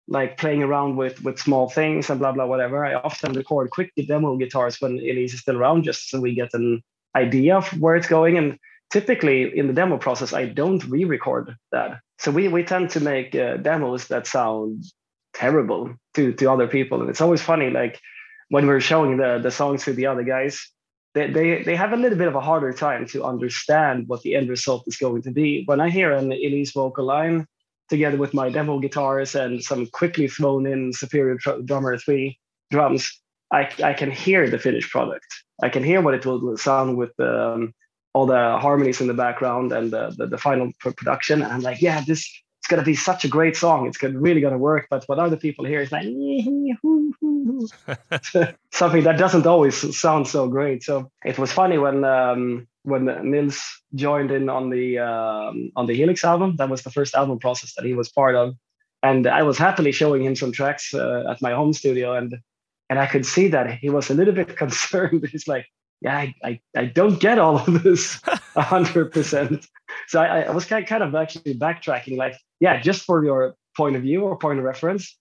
Speaker 2: like playing around with with small things and blah blah whatever. I often record quick demo guitars when Elize is still around, just so we get an idea of where it's going. And typically in the demo process, I don't re-record that. So we we tend to make uh, demos that sound terrible to to other people, and it's always funny like when we're showing the the songs to the other guys. They, they, they have a little bit of a harder time to understand what the end result is going to be. When I hear an Elize vocal line, together with my demo guitars and some quickly thrown in Superior Drummer 3 drums, I, I can hear the finished product. I can hear what it will sound with um, all the harmonies in the background and the, the, the final production. And I'm like, yeah, this it's gonna be such a great song. It's gonna, really gonna work. But what other people hear is like something that doesn't always sound so great. So it was funny when um, when Nils joined in on the um, on the Helix album. That was the first album process that he was part of, and I was happily showing him some tracks uh, at my home studio, and and I could see that he was a little bit concerned. He's like, "Yeah, I I, I don't get all of this hundred percent." So I, I was kind kind of actually backtracking, like, "Yeah, just for your point of view or point of reference."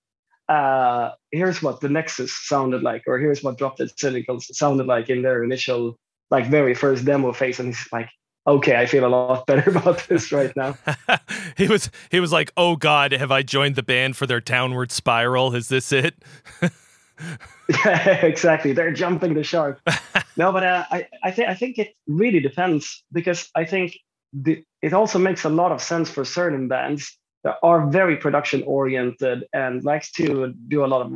Speaker 2: Uh, here's what the Nexus sounded like, or here's what Drop Dead Cynicals sounded like in their initial like very first demo phase and he's like okay i feel a lot better about this right now
Speaker 1: he was he was like oh god have i joined the band for their downward spiral is this it
Speaker 2: yeah exactly they're jumping the shark no but uh, i I think i think it really depends because i think the, it also makes a lot of sense for certain bands that are very production oriented and likes to do a lot of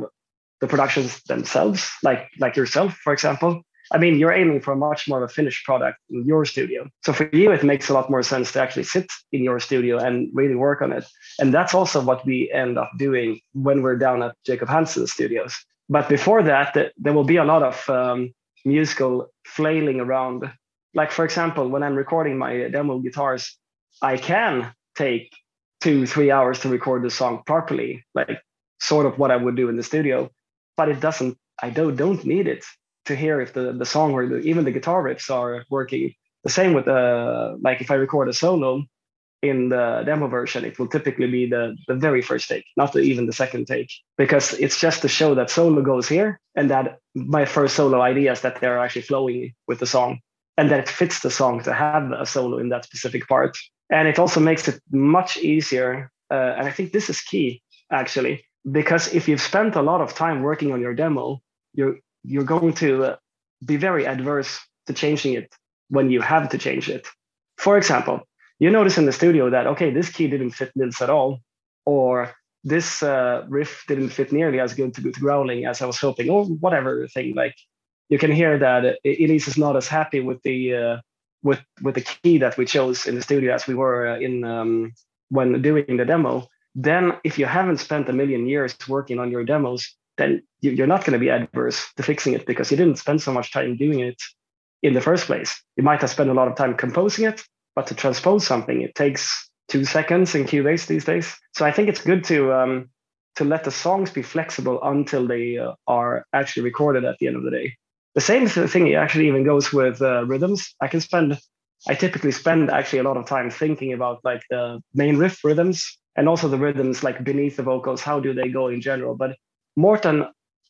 Speaker 2: the productions themselves like like yourself for example I mean, you're aiming for much more of a finished product in your studio. So for you, it makes a lot more sense to actually sit in your studio and really work on it. And that's also what we end up doing when we're down at Jacob Hansen studios. But before that, there will be a lot of um, musical flailing around. Like, for example, when I'm recording my demo guitars, I can take two, three hours to record the song properly, like sort of what I would do in the studio. But it doesn't, I don't, don't need it to hear if the, the song or the, even the guitar riffs are working. The same with the like if I record a solo in the demo version, it will typically be the, the very first take, not the, even the second take, because it's just to show that solo goes here and that my first solo ideas that they're actually flowing with the song and that it fits the song to have a solo in that specific part. And it also makes it much easier. Uh, and I think this is key actually, because if you've spent a lot of time working on your demo, you're you're going to uh, be very adverse to changing it when you have to change it. For example, you notice in the studio that, okay, this key didn't fit Nils at all, or this uh, riff didn't fit nearly as good to, to growling as I was hoping, or whatever thing. Like you can hear that Elize is not as happy with the uh, with with the key that we chose in the studio as we were uh, in um, when doing the demo. Then, if you haven't spent a million years working on your demos, then you're not going to be adverse to fixing it because you didn't spend so much time doing it in the first place. You might have spent a lot of time composing it, but to transpose something, it takes two seconds in Cubase these days. So I think it's good to um, to let the songs be flexible until they uh, are actually recorded at the end of the day. The same thing actually even goes with uh, rhythms. I can spend, I typically spend actually a lot of time thinking about like the main riff rhythms and also the rhythms like beneath the vocals. How do they go in general? But Morten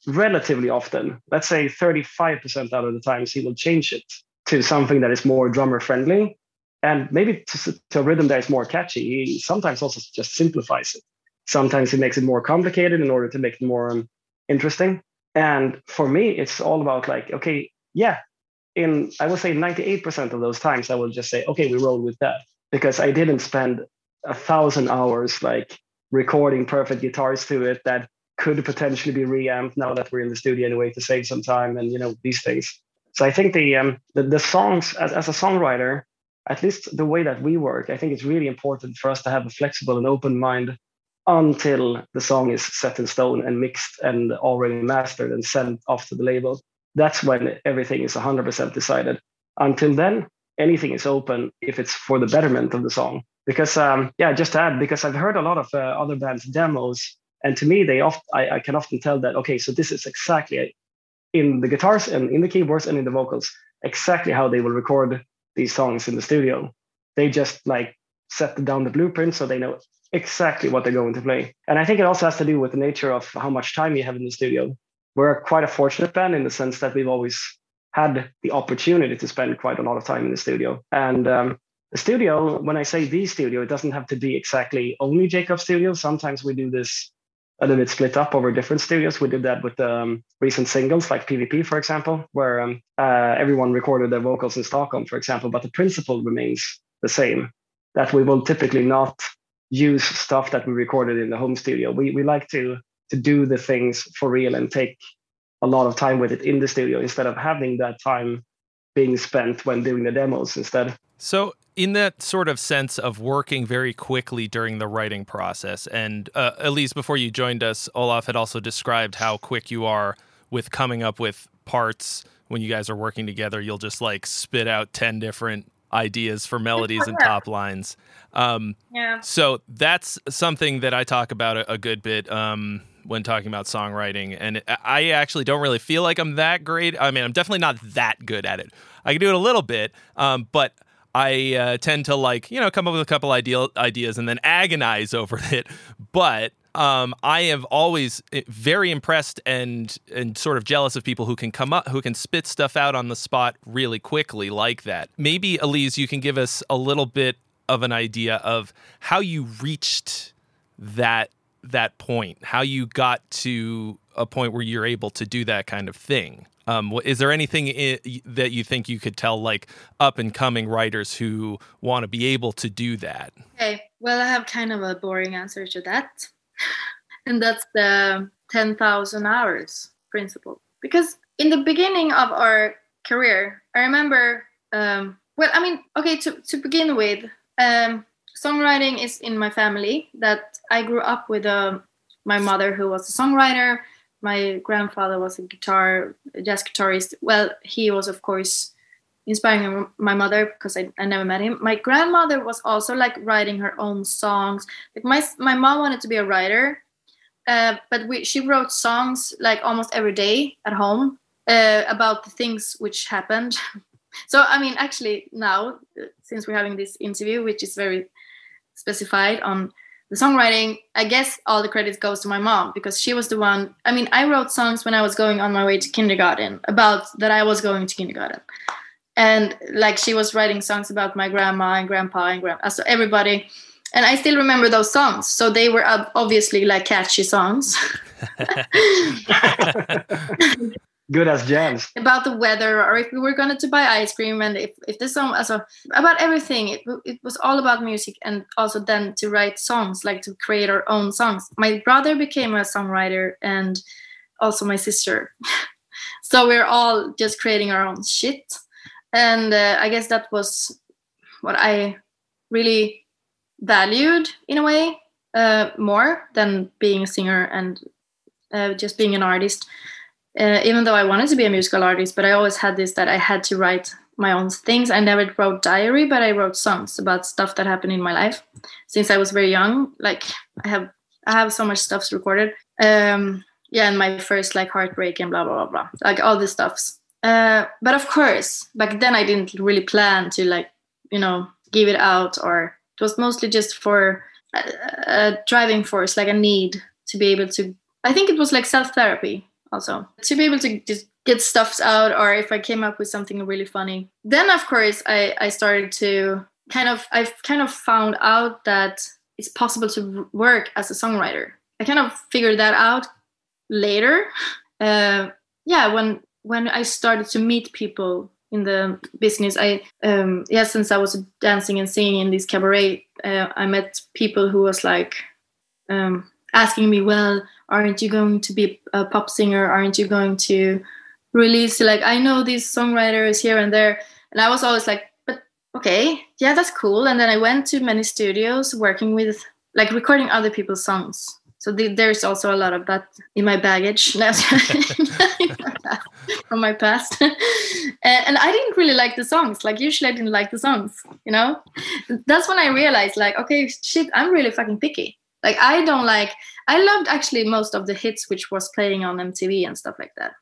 Speaker 2: relatively often, let's say 35% out of the times, he will change it to something that is more drummer friendly. And maybe to, to a rhythm that is more catchy, he sometimes also just simplifies it. Sometimes he makes it more complicated in order to make it more um, interesting. And for me, it's all about like, okay, yeah, in I would say 98% of those times, I will just say, okay, we roll with that because I didn't spend a thousand hours like recording perfect guitars to it that could potentially be reamped now that we're in the studio anyway to save some time and you know these things. So I think the um, the, the songs as, as a songwriter, at least the way that we work, I think it's really important for us to have a flexible and open mind until the song is set in stone and mixed and already mastered and sent off to the label. That's when everything is 100% decided. Until then, anything is open if it's for the betterment of the song. Because, um, yeah, just to add, because I've heard a lot of uh, other bands' demos, and to me, they oft I, I can often tell that okay, so this is exactly in the guitars and in the keyboards and in the vocals exactly how they will record these songs in the studio. They just like set down the blueprint so they know exactly what they're going to play. And I think it also has to do with the nature of how much time you have in the studio. We're quite a fortunate band in the sense that we've always had the opportunity to spend quite a lot of time in the studio. And um, the studio, when I say the studio, it doesn't have to be exactly only Jacob Studio. Sometimes we do this a little bit split up over different studios. We did that with um, recent singles like PvP, for example, where um, uh, everyone recorded their vocals in Stockholm, for example, but the principle remains the same that we will typically not use stuff that we recorded in the home studio. We, we like to, to do the things for real and take a lot of time with it in the studio instead of having that time being spent when doing the demos instead.
Speaker 1: So, in that sort of sense of working very quickly during the writing process, and uh, at least before you joined us, Olof had also described how quick you are with coming up with parts when you guys are working together. You'll just like spit out 10 different ideas for melodies and top lines. Um,
Speaker 3: yeah.
Speaker 1: So that's something that I talk about a, a good bit. Um, when talking about songwriting. And I actually don't really feel like I'm that great. I mean, I'm definitely not that good at it. I can do it a little bit, um, but I uh, tend to like, you know, come up with a couple ideal ideas and then agonize over it. But um, I have always eh, very impressed and and sort of jealous of people who can come up, who can spit stuff out on the spot really quickly like that. Maybe Elize, you can give us a little bit of an idea of how you reached that that point, how you got to a point where you're able to do that kind of thing. Um, is there anything I- that you think you could tell like up and coming writers who want to be able to do that?
Speaker 3: Okay, well, I have kind of a boring answer to that, and that's the 10,000 hours principle. Because in the beginning of our career, I remember, um, well, I mean, okay, to, to begin with, um, songwriting is in my family that I grew up with uh, my mother who was a songwriter my grandfather was a guitar jazz guitarist. Well he was of course inspiring my mother because I, I never met him. My grandmother was also like writing her own songs. Like my my mom wanted to be a writer uh, but we, she wrote songs like almost every day at home uh, about the things which happened. So i mean actually now since we're having this interview which is very specified on the songwriting i guess all the credit goes to my mom because she was the one i mean i wrote songs when i was going on my way to kindergarten about that i was going to kindergarten. And like she was writing songs about my grandma and grandpa and grandpa uh, so everybody and i still remember those songs. So they were obviously like catchy songs
Speaker 2: good as jams.
Speaker 3: About the weather or if we were going to buy ice cream and if, if this song also about everything it, it was all about music and also then to write songs like to create our own songs. My brother became a songwriter and also my sister. So we're all just creating our own shit. And uh, i guess that was what i really valued in a way uh, more than being a singer and uh, just being an artist uh, even though I wanted to be a musical artist, but I always had this that I had to write my own things. I never wrote diary, but I wrote songs about stuff that happened in my life since I was very young. Like I have I have so much stuff recorded. Um, yeah, and my first like heartbreak and blah blah blah blah, like all these stuffs. Uh, but of course, back then I didn't really plan to like you know give it out, or it was mostly just for a, a driving force, like a need to be able to. I think it was like self therapy also to be able to just get stuffs out or if i came up with something really funny then of course i i started to kind of I've kind of found out that it's possible to work as a songwriter. I kind of figured that out later. Uh, yeah, when when I started to meet people in the business, I um, yeah, since I was dancing and singing in this cabaret, uh, I met people who was like um, asking me, "Well, aren't you going to be a pop singer? Aren't you going to release like I know these songwriters here and there?" And I was always like, "But okay, yeah, that's cool." And then I went to many studios working with like recording other people's songs so the, there's also a lot of that in my baggage from my past and, and i didn't really like the songs like usually i didn't like the songs you know that's when i realized like okay shit i'm really fucking picky like i don't like i loved actually most of the hits which was playing on mtv and stuff like that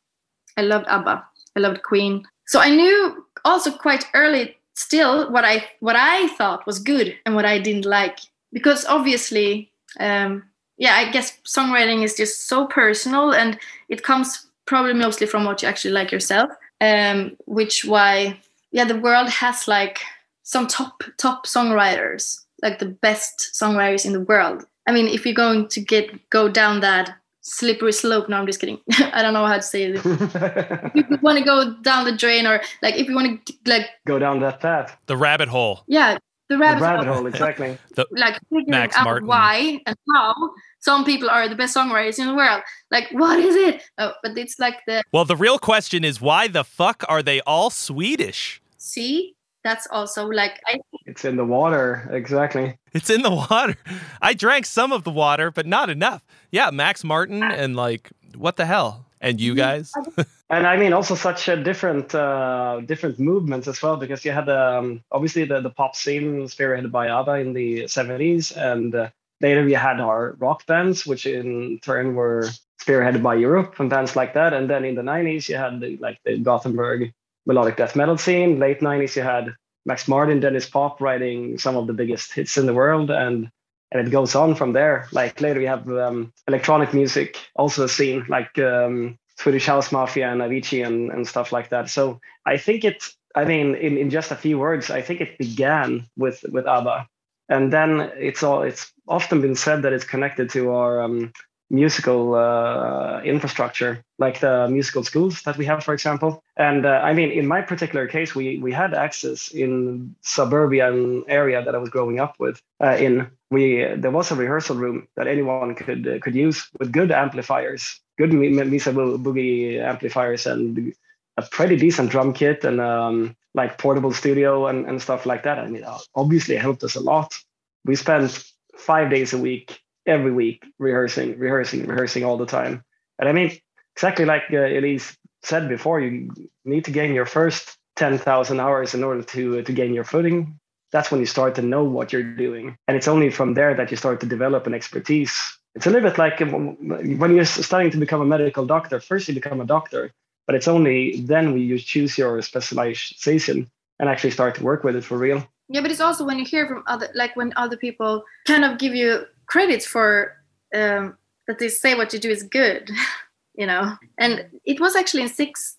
Speaker 3: i loved abba i loved queen so i knew also quite early still what i what i thought was good and what i didn't like because obviously um, yeah, I guess songwriting is just so personal and it comes probably mostly from what you actually like yourself. Um, which why yeah, the world has like some top top songwriters, like the best songwriters in the world. I mean, if you're going to get go down that slippery slope, no, I'm just kidding. I don't know how to say it. if you want to go down the drain, or like if you want to like
Speaker 2: go down that path,
Speaker 1: the rabbit hole.
Speaker 3: Yeah, the rabbit,
Speaker 2: the rabbit hole, exactly.
Speaker 1: the,
Speaker 3: like figuring Max out Martin. why and how some people are the best songwriters in the world. Like, what is it? Oh, but it's like the.
Speaker 1: Well, the real question is why the fuck are they all Swedish?
Speaker 3: See, that's also like I.
Speaker 2: It's in the water, exactly.
Speaker 1: It's in the water. I drank some of the water, but not enough. Yeah, Max Martin and like, what the hell? And you guys?
Speaker 2: and I mean, also such a different, uh, different movements as well, because you had um, obviously the, the pop scene spearheaded by ABBA in the 70s, and uh, later we had our rock bands, which in turn were spearheaded by Europe and bands like that. And then in the 90s, you had the, like the Gothenburg melodic death metal scene. Late 90s, you had Max Martin, Denniz Pop writing some of the biggest hits in the world. And and it goes on from there. Like later, we have um, electronic music, also a scene like um, Swedish House Mafia and Avicii and, and stuff like that. So I think it, I mean, in, in just a few words, I think it began with with ABBA and then it's all it's often been said that it's connected to our um, musical uh, infrastructure, like the musical schools that we have, for example. And uh, I mean, in my particular case, we we had access in suburban area that I was growing up with. Uh, in we there was a rehearsal room that anyone could uh, could use with good amplifiers, good Mesa Boogie amplifiers, and a pretty decent drum kit and um, like portable studio and, and stuff like that. I mean, obviously it helped us a lot. We spent five days a week, every week, rehearsing, rehearsing, rehearsing all the time. And I mean, exactly like uh, Elize said before, you need to gain your first 10,000 hours in order to, to gain your footing. That's when you start to know what you're doing. And it's only from there that you start to develop an expertise. It's a little bit like um, when you're starting to become a medical doctor, first you become a doctor, but it's only then we you choose your specialization and actually start to work with it for real.
Speaker 3: Yeah, but it's also when you hear from other, like when other people kind of give you credits for um, that they say what you do is good, you know. And it was actually in sixth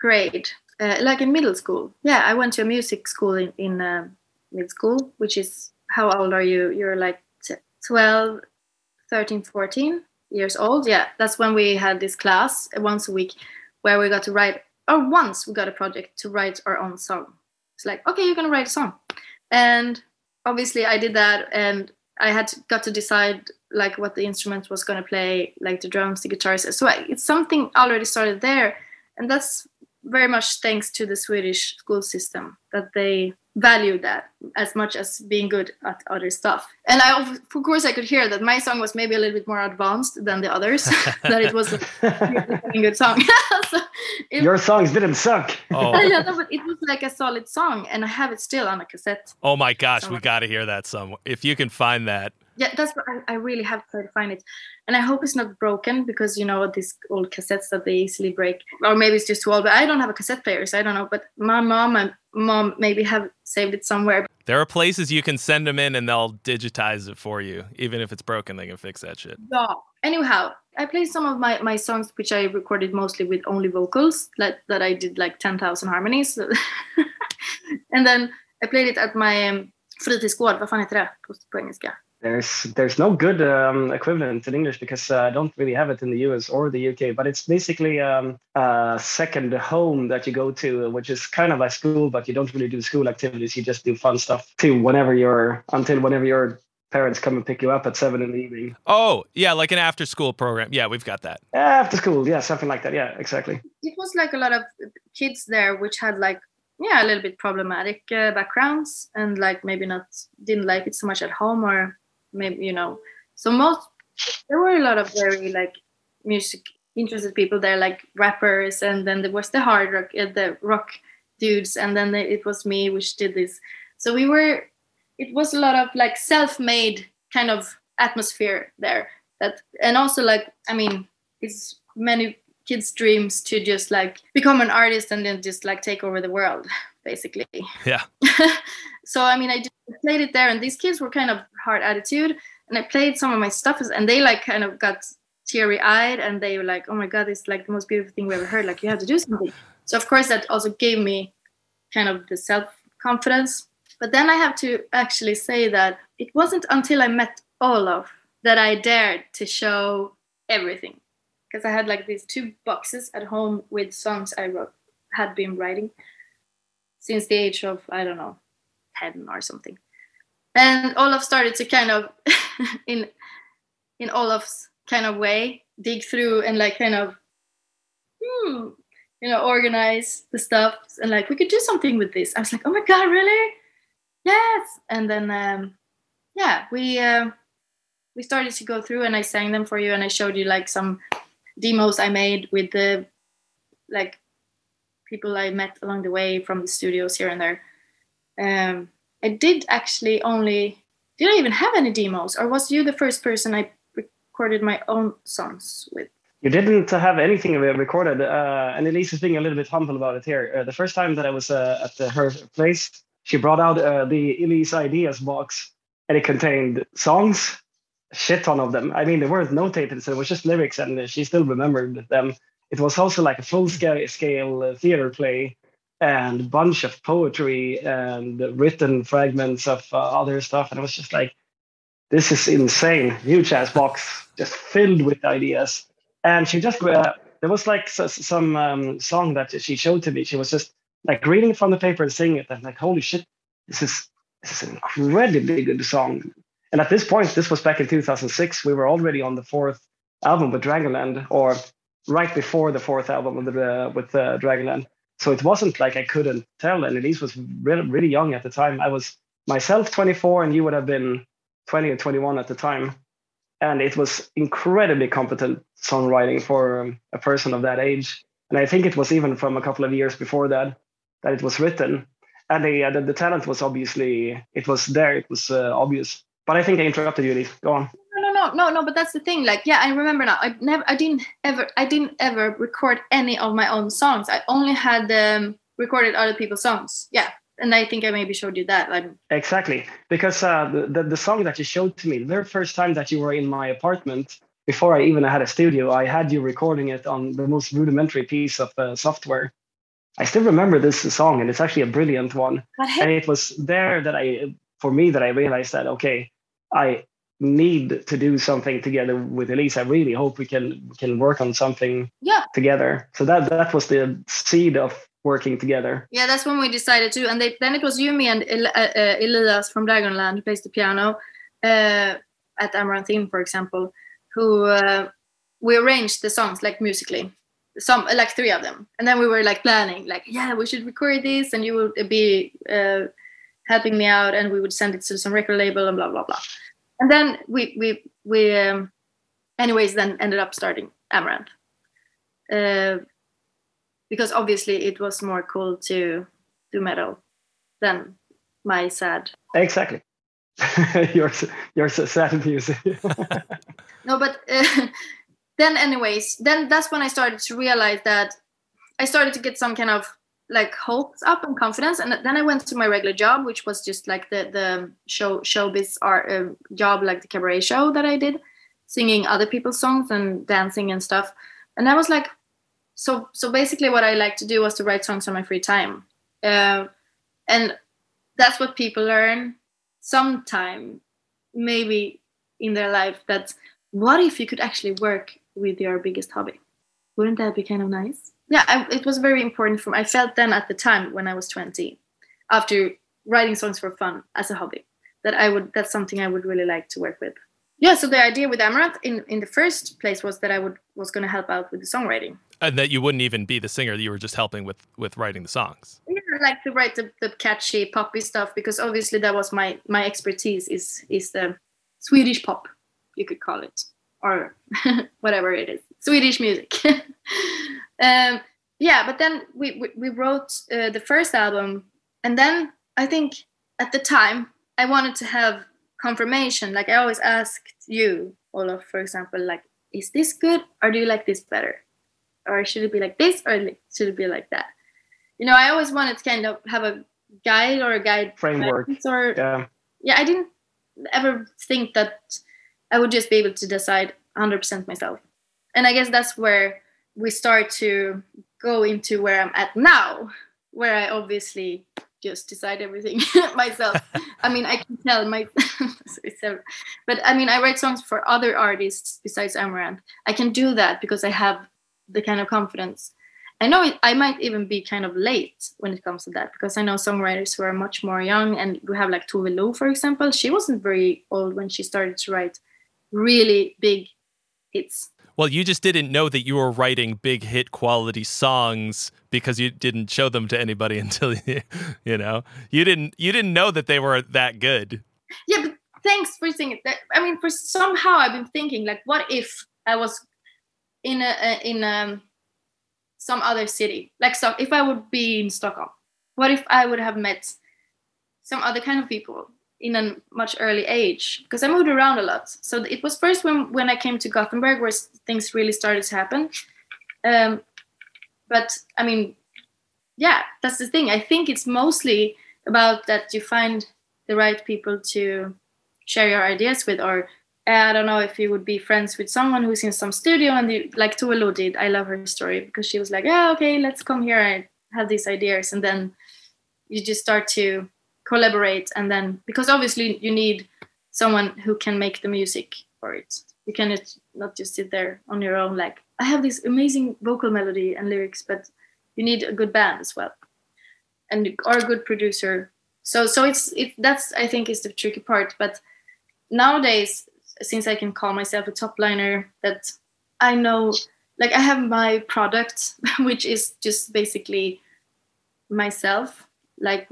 Speaker 3: grade, uh, like in middle school. Yeah, I went to a music school in, in uh, mid school, which is how old are you? You're like 12, 13, 14 years old. Yeah, that's when we had this class once a week where we got to write, or once we got a project to write our own song. It's like, okay, you're gonna write a song, and obviously I did that, and I had to, got to decide like what the instrument was gonna play, like the drums, the guitars. So it's something already started there, and that's very much thanks to the Swedish school system that they value that as much as being good at other stuff. And I, of course, I could hear that my song was maybe a little bit more advanced than the others. that it was a really good song.
Speaker 2: so it, Your songs didn't suck.
Speaker 3: Oh. yeah, no, but it was like a solid song, and I have it still on a cassette.
Speaker 1: Oh my gosh, somewhere. we got to hear that some. If you can find that,
Speaker 3: yeah that's what I, I really have to find it. And i hope it's not broken because you know these old cassettes that they easily break. Or maybe it's just too old but i don't have a cassette player so i don't know. But my mom and mom maybe have saved it somewhere.
Speaker 1: There are places you can send them in and they'll digitize it for you. Even if it's broken they can fix that shit.
Speaker 3: Yeah. Anyhow i played some of my, my songs which i recorded mostly with only vocals like that i did like 10000 harmonies. And then i played it at my um, fritidsgård, vad fan heter det? På engelska?
Speaker 2: There's there's no good um, equivalent in English because uh, I don't really have it in the US or the UK. But it's basically um, a second home that you go to, which is kind of like school, but you don't really do school activities. You just do fun stuff too. Whenever you're until whenever your parents come and pick you up at seven in the evening.
Speaker 1: Oh yeah, like an after school program. Yeah, we've got that.
Speaker 2: After school, yeah, something like that. Yeah, exactly.
Speaker 3: It was like a lot of kids there, which had like yeah a little bit problematic uh, backgrounds and like maybe not didn't like it so much at home or maybe you know. So most there were a lot of very like music interested people there like rappers and then there was the hard rock uh, the rock dudes and then it was me which did this. So we were it was a lot of like self-made kind of atmosphere there that and also like i mean it's many kids dreams to just like become an artist and then just like take over the world basically.
Speaker 1: Yeah.
Speaker 3: So i mean i just played it there and these kids were kind of hard attitude and i played some of my stuff and they like kind of got teary eyed and they were like oh my god it's like the most beautiful thing we ever heard like you have to do something. So of course that also gave me kind of the self confidence but then i have to actually say that it wasn't until i met olof that i dared to show everything because i had like these two boxes at home with songs i wrote had been writing since the age of i don't know 10 or something and Olof started to kind of in in Olof's kind of way dig through and like kind of hmm, you know organize the stuff and like we could do something with this. I was like, oh my god, really? Yes. And then um, yeah, we uh, we started to go through and I sang them for you and I showed you like some demos I made with the like people I met along the way from the studios here and there. Um, I did actually only did I even have any demos, or was you the first person I recorded my own songs with?
Speaker 2: You didn't have anything recorded, uh, and Elize is being a little bit humble about it here. Uh, the first time that I was uh, at the, her place, she brought out uh, the Elize Ideas box, and it contained songs, shit ton of them. I mean, they weren't notated, so it was just lyrics, and she still remembered them. It was also like a full scale, scale uh, theater play and bunch of poetry and written fragments of uh, other stuff. And I was just like, this is insane. Huge ass box, just filled with ideas. And she just, uh, there was like some um, song that she showed to me. She was just like reading from the paper and singing it. And like, holy shit, this is, this is an incredibly good song. And at this point, this was back in 2006. We were already on the fourth album with Dragonland, or right before the fourth album with, uh, with uh, Dragonland so it wasn't like I couldn't tell. And Elize was really, really young at the time. I was myself 24, and you would have been 20 or 21 at the time. And it was incredibly competent songwriting for um, a person of that age. And I think it was even from a couple of years before that that it was written. And the uh, the, the, talent was obviously it was there. It was uh, obvious. But I think I interrupted you, Elise. Go on
Speaker 3: no, no, no. But that's the thing. Like, yeah, I remember now. I never, I didn't ever, I didn't ever record any of my own songs. I only had um, recorded other people's songs. Yeah, and I think I maybe showed you that. Like,
Speaker 2: exactly, because uh, the, the the song that you showed to me, the very first time that you were in my apartment, before I even had a studio, I had you recording it on the most rudimentary piece of uh, software. I still remember this song, and it's actually a brilliant one. And it was there that I, for me, that I realized that okay, I need to do something together with Elize. I really hope we can can work on something
Speaker 3: yeah.
Speaker 2: together. So that that was the seed of working together.
Speaker 3: Yeah, that's when we decided to. And they, then it was you, me, and El- uh, uh, Elias from Dragonland who plays the piano uh, at Amaranthe Inn, for example, who uh, we arranged the songs like musically. Some like three of them, and then we were like planning, like, yeah, we should record this, and you would be uh, helping me out, and we would send it to some record label, and blah blah blah and then we we we um, anyways then ended up starting Amaranthe uh, because obviously it was more cool to do metal than my sad.
Speaker 2: Exactly. your your sad music.
Speaker 3: no, but uh, then anyways, then that's when I started to realize that I started to get some kind of like hopes up and confidence. And then i went to my regular job which was just like the the show showbiz art uh, job like the cabaret show that i did singing other people's songs and dancing and stuff. And i was like so so basically what i like to do was to write songs on my free time. Uh, and that's what people learn sometime maybe in their life that what if you could actually work with your biggest hobby? Wouldn't that be kind of nice yeah I, it was very important for me i felt then at the time when i was 20 after writing songs for fun as a hobby that i would that's something i would really like to work with. Yeah so the idea with amaranthe in in the first place was that i would was going to help out with the songwriting.
Speaker 1: And that you wouldn't even be the singer you were just helping with with writing the songs?
Speaker 3: Yeah I like to write the, the catchy poppy stuff because obviously that was my my expertise is is the swedish pop you could call it or whatever it is swedish music um yeah but then we we, we wrote uh, the first album and then i think at the time i wanted to have confirmation. Like i always asked you olof for example like is this good or do you like this better? Or should it be like this or should it be like that? You know i always wanted to kind of have a guide or a guide
Speaker 2: framework
Speaker 3: or
Speaker 2: yeah.
Speaker 3: Yeah i didn't ever think that i would just be able to decide 100% myself. And i guess that's where we start to go into where i'm at now where i obviously just decide everything myself i mean i can tell my but i mean i write songs for other artists besides amaranthe i can do that because i have the kind of confidence I know it, I might even be kind of late when it comes to that because I know songwriters who are much more young, and we have like Tove Lo, for example. She wasn't very old when she started to write really big hits.
Speaker 1: Well, you just didn't know that you were writing big hit quality songs because you didn't show them to anybody until you, you know, you didn't you didn't know that they were that good.
Speaker 3: Yeah, but thanks for saying it. I mean, for somehow I've been thinking like, what if I was in a in a some other city like so if i would be in stockholm what if i would have met some other kind of people in a much early age because i moved around a lot so it was first when when i came to gothenburg where things really started to happen um, but i mean yeah that's the thing i think it's mostly about that you find the right people to share your ideas with or I don't know if you would be friends with someone who's in some studio and you, like Tove Lo did. I love her story because she was like, yeah, okay, let's come here and have these ideas. And then you just start to collaborate. And then, because obviously you need someone who can make the music for it. You cannot not just sit there on your own, like, I have this amazing vocal melody and lyrics, but you need a good band as well. And or a good producer. So so it's it that's I think is the tricky part. But nowadays since I can call myself a top liner, that I know, like I have my product, which is just basically myself, like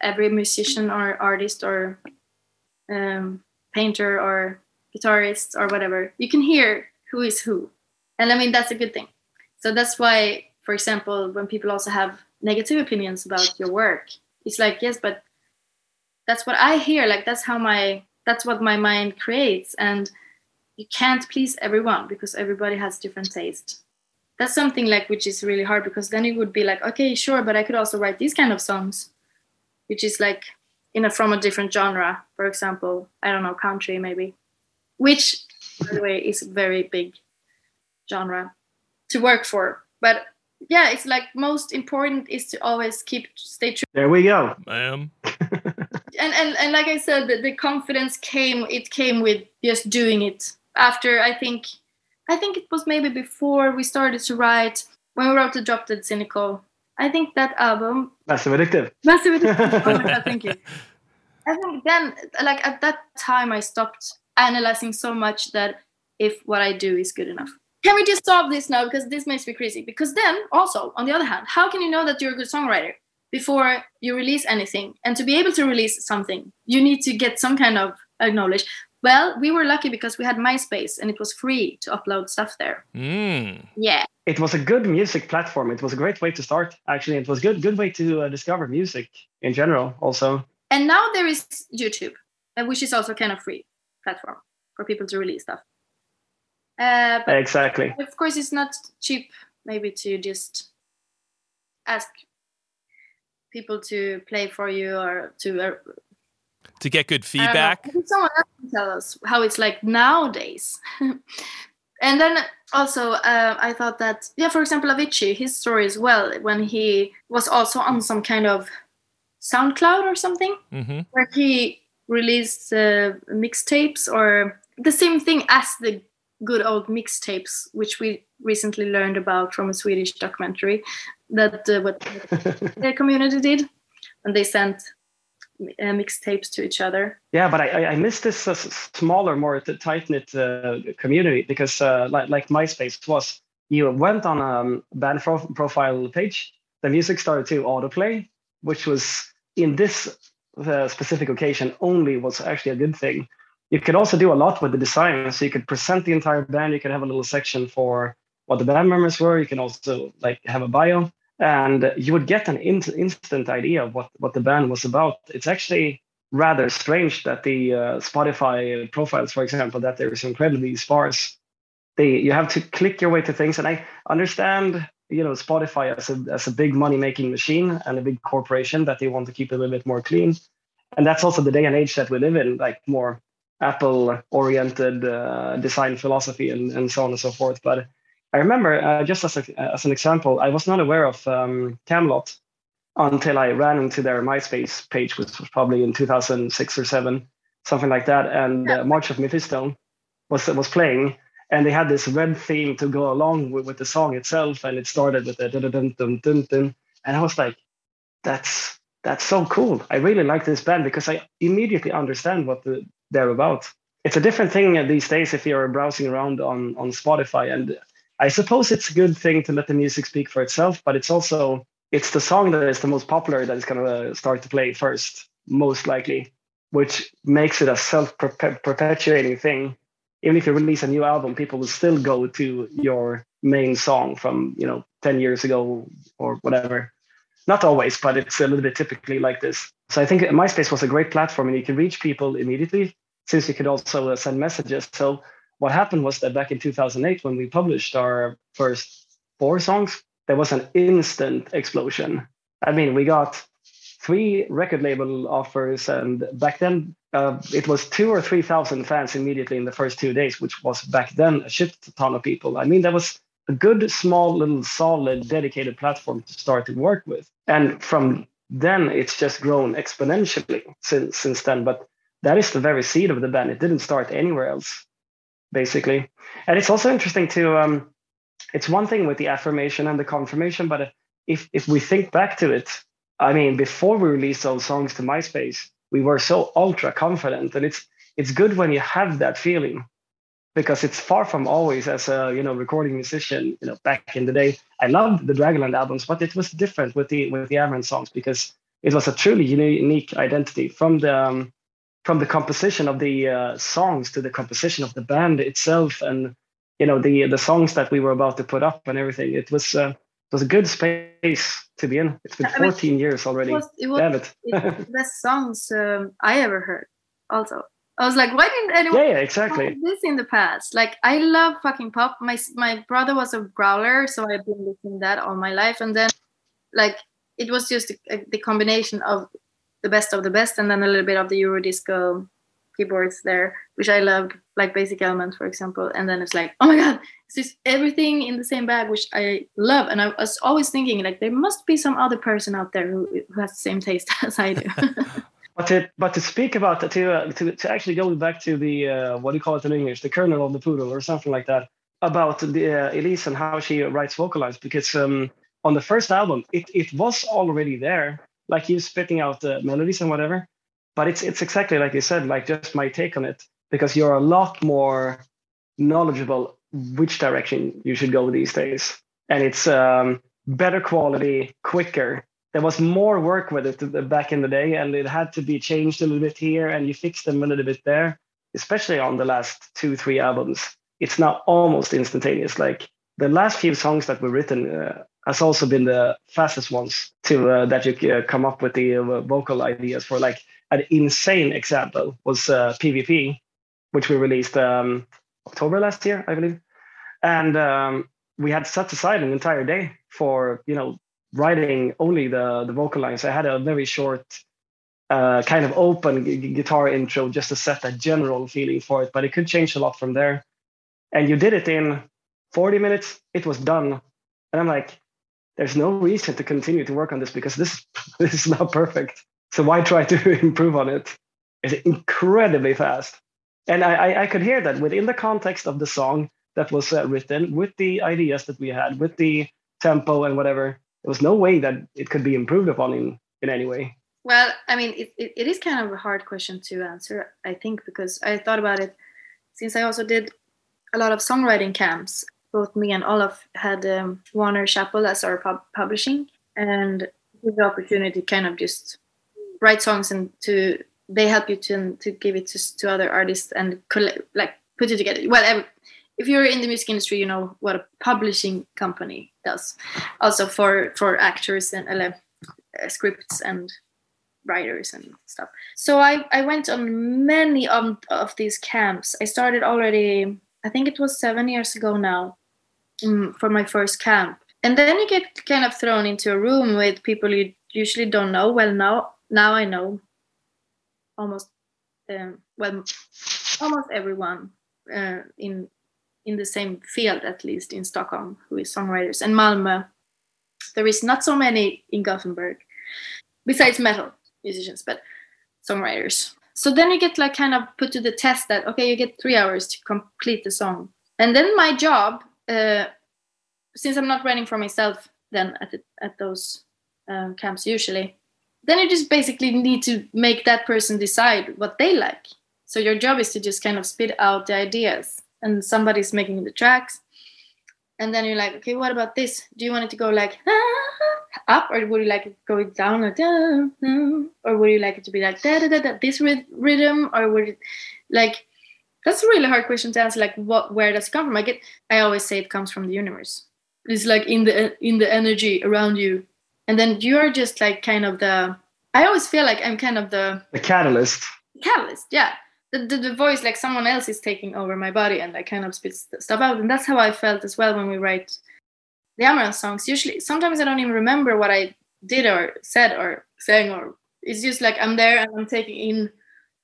Speaker 3: every musician or artist or um, painter or guitarist or whatever. You can hear who is who, and I mean that's a good thing. So that's why, for example, when people also have negative opinions about your work, it's like yes, but that's what I hear. Like that's how my that's what my mind creates and you can't please everyone because everybody has different taste that's something like which is really hard because then it would be like okay sure but i could also write these kind of songs which is like in a from a different genre for example i don't know country maybe which by the way is a very big genre to work for but yeah it's like most important is to always keep stay true
Speaker 2: there we go
Speaker 1: ma'am
Speaker 3: and, and and like I said, the, the confidence came. It came with just doing it. After I think, I think it was maybe before we started to write when we wrote the Drop Dead Cynical. I think that album.
Speaker 2: Massive addictive.
Speaker 3: Massive addictive. oh God, thank you. I think then, like at that time, I stopped analyzing so much that if what I do is good enough. Can we just solve this now? Because this makes me crazy. Because then, also, on the other hand, how can you know that you're a good songwriter? before you release anything. And to be able to release something, you need to get some kind of acknowledge. Well, we were lucky because we had MySpace and it was free to upload stuff there.
Speaker 1: Mm.
Speaker 3: Yeah.
Speaker 2: It was a good music platform. It was a great way to start. Actually, it was good good way to uh, discover music in general also.
Speaker 3: And now there is YouTube, uh, which is also kind of free platform for people to release stuff. Uh,
Speaker 2: but exactly.
Speaker 3: Of course, it's not cheap. Maybe to just ask people to play for you or to uh,
Speaker 1: to get good feedback.
Speaker 3: Someone else can tell us how it's like nowadays. and then also, uh, I thought that yeah, for example, Avicii, his story as well, when he was also on some kind of SoundCloud or something,
Speaker 1: mm-hmm.
Speaker 3: where he released uh, mixtapes or the same thing as the good old mixtapes, which we recently learned about from a Swedish documentary that uh, what the community did, and they sent uh, mixtapes to each other.
Speaker 2: Yeah, but I I missed this uh, smaller, more tight knit uh, community because uh, like like MySpace was, you went on a um, band pro- profile page, the music started to autoplay, which was in this uh, specific occasion only was actually a good thing you could also do a lot with the design. So you could present the entire band. You could have a little section for what the band members were. You can also like have a bio, and you would get an in- instant idea of what what the band was about. It's actually rather strange that the uh, Spotify profiles, for example, that they're so incredibly sparse. They you have to click your way to things, and I understand you know Spotify as a as a big money making machine and a big corporation that they want to keep a little bit more clean, and that's also the day and age that we live in, like more Apple oriented uh, design philosophy and, and so on and so forth. But I remember, uh, just as, a, as an example, I was not aware of um, Kamelot until I ran into their MySpace page, which was probably in 2006 or seven, something like that. And uh, March of Mephisto was was playing, and they had this red theme to go along with, with the song itself, and it started with the dun dun dun dun dun, and I was like, that's that's so cool. I really like this band because I immediately understand what the about." It's a different thing these days if you're browsing around on, on Spotify. And I suppose it's a good thing to let the music speak for itself, but it's also it's the song that is the most popular that is going to start to play first, most likely, which makes it a self-perpetuating thing. Even if you release a new album, people will still go to your main song from you know 10 years ago or whatever. Not always, but it's a little bit typically like this. So I think MySpace was a great platform and you can reach people immediately since you could also uh, send messages. So what happened was that back in 2008, when we published our first four songs, there was an instant explosion. I mean, we got three record label offers, and back then uh, it was two or three thousand fans immediately in the first two days, which was back then a shit ton of people. I mean, that was a good, small, little, solid, dedicated platform to start to work with. And from then it's just grown exponentially since since then. But that is the very seed of the band. It didn't start anywhere else, basically. And it's also interesting to um, it's one thing with the affirmation and the confirmation, but if if we think back to it, I mean, before we released those songs to MySpace, we were so ultra confident, and it's it's good when you have that feeling because it's far from always as a you know recording musician you know back in the day i loved the dragonland albums but it was different with the with the Amaranthe songs because it was a truly unique identity from the um, from the composition of the uh, songs to the composition of the band itself and you know the the songs that we were about to put up and everything it was uh, it was a good space to be in it's been 14 I mean, years already it was, it was, Damn it.
Speaker 3: it, best songs um, i ever heard also I was like, why didn't anyone
Speaker 2: yeah, yeah exactly
Speaker 3: this in the past? Like, I love fucking pop. My my brother was a growler, so I've been listening that all my life, and then like it was just a, the combination of the best of the best, and then a little bit of the Eurodisco keyboards there, which I loved, like Basic Element, for example. And then it's like, oh my god, it's just everything in the same bag, which I love. And I was always thinking, like, there must be some other person out there who, who has the same taste as I do.
Speaker 2: But to but to speak about to uh, to to actually go back to the uh, what do you call it in English, the kernel of the poodle or something like that about the uh, Elize and how she writes vocalized, because um, on the first album it it was already there, like you spitting out the melodies and whatever. But it's it's exactly like you said, like just my take on it. Because you're a lot more knowledgeable which direction you should go these days, and it's um, better quality, quicker, there was more work with it back in the day and it had to be changed a little bit here and you fixed them a little bit there especially on the last two three albums. It's now almost instantaneous. Like the last few songs that were written uh, has also been the fastest ones to uh, that you uh, come up with the uh, vocal ideas for like an insane example was pvp uh, which we released um, october last year i believe and um, we had set aside an entire day for you know writing only the the vocal lines. I had a very short, uh, kind of open guitar intro just to set a general feeling for it, but it could change a lot from there. And you did it in 40 minutes. It was done, and I'm like, there's no reason to continue to work on this because this this is not perfect. So why try to improve on it? it? is incredibly fast. And I, I, I could hear that within the context of the song that was uh, written, with the ideas that we had, with the tempo and whatever, there was no way that it could be improved upon in, in any way.
Speaker 3: Well, I mean, it, it, it is kind of a hard question to answer, I think, because I thought about it since I also did a lot of songwriting camps. Both me and Olof had um, Warner Chappell as our pub- publishing, and the opportunity kind of just write songs and to they help you to to give it to, to other artists and collect, like put it together. Well, if you're in the music industry, you know what a publishing company does. Also for for actors and uh, scripts and writers and stuff. So I, I went on many of, of these camps. I started already, I think it was seven years ago now, for my first camp. And then you get kind of thrown into a room with people you usually don't know. Well, now now I know almost, um, well, almost everyone uh, in in the same field, at least in Stockholm, who is songwriters. And Malmö, there is not so many in Gothenburg, besides metal musicians, but songwriters. So then you get like kind of put to the test that okay, you get three hours to complete the song, and then my job, uh, since I'm not writing for myself, then at the, at those um, camps usually, then you just basically need to make that person decide what they like. So your job is to just kind of spit out the ideas, and somebody's making the tracks, and then you're like, okay, what about this? Do you want it to go like ah, up, or would you like it to go down, or da, da, or would you like it to be like da da da, da this rhythm, or would it like? That's a really hard question to answer. Like, what, where does it come from? I get, I always say it comes from the universe. It's like in the in the energy around you, and then you are just like kind of the. I always feel like I'm kind of the
Speaker 2: the catalyst.
Speaker 3: Catalyst, yeah the, the, the, voice like someone else is taking over my body and I kind of spit stuff out. And that's how I felt as well when we write the Amaranthe songs. Usually, sometimes I don't even remember what I did or said or sang, or it's just like I'm there and I'm taking in.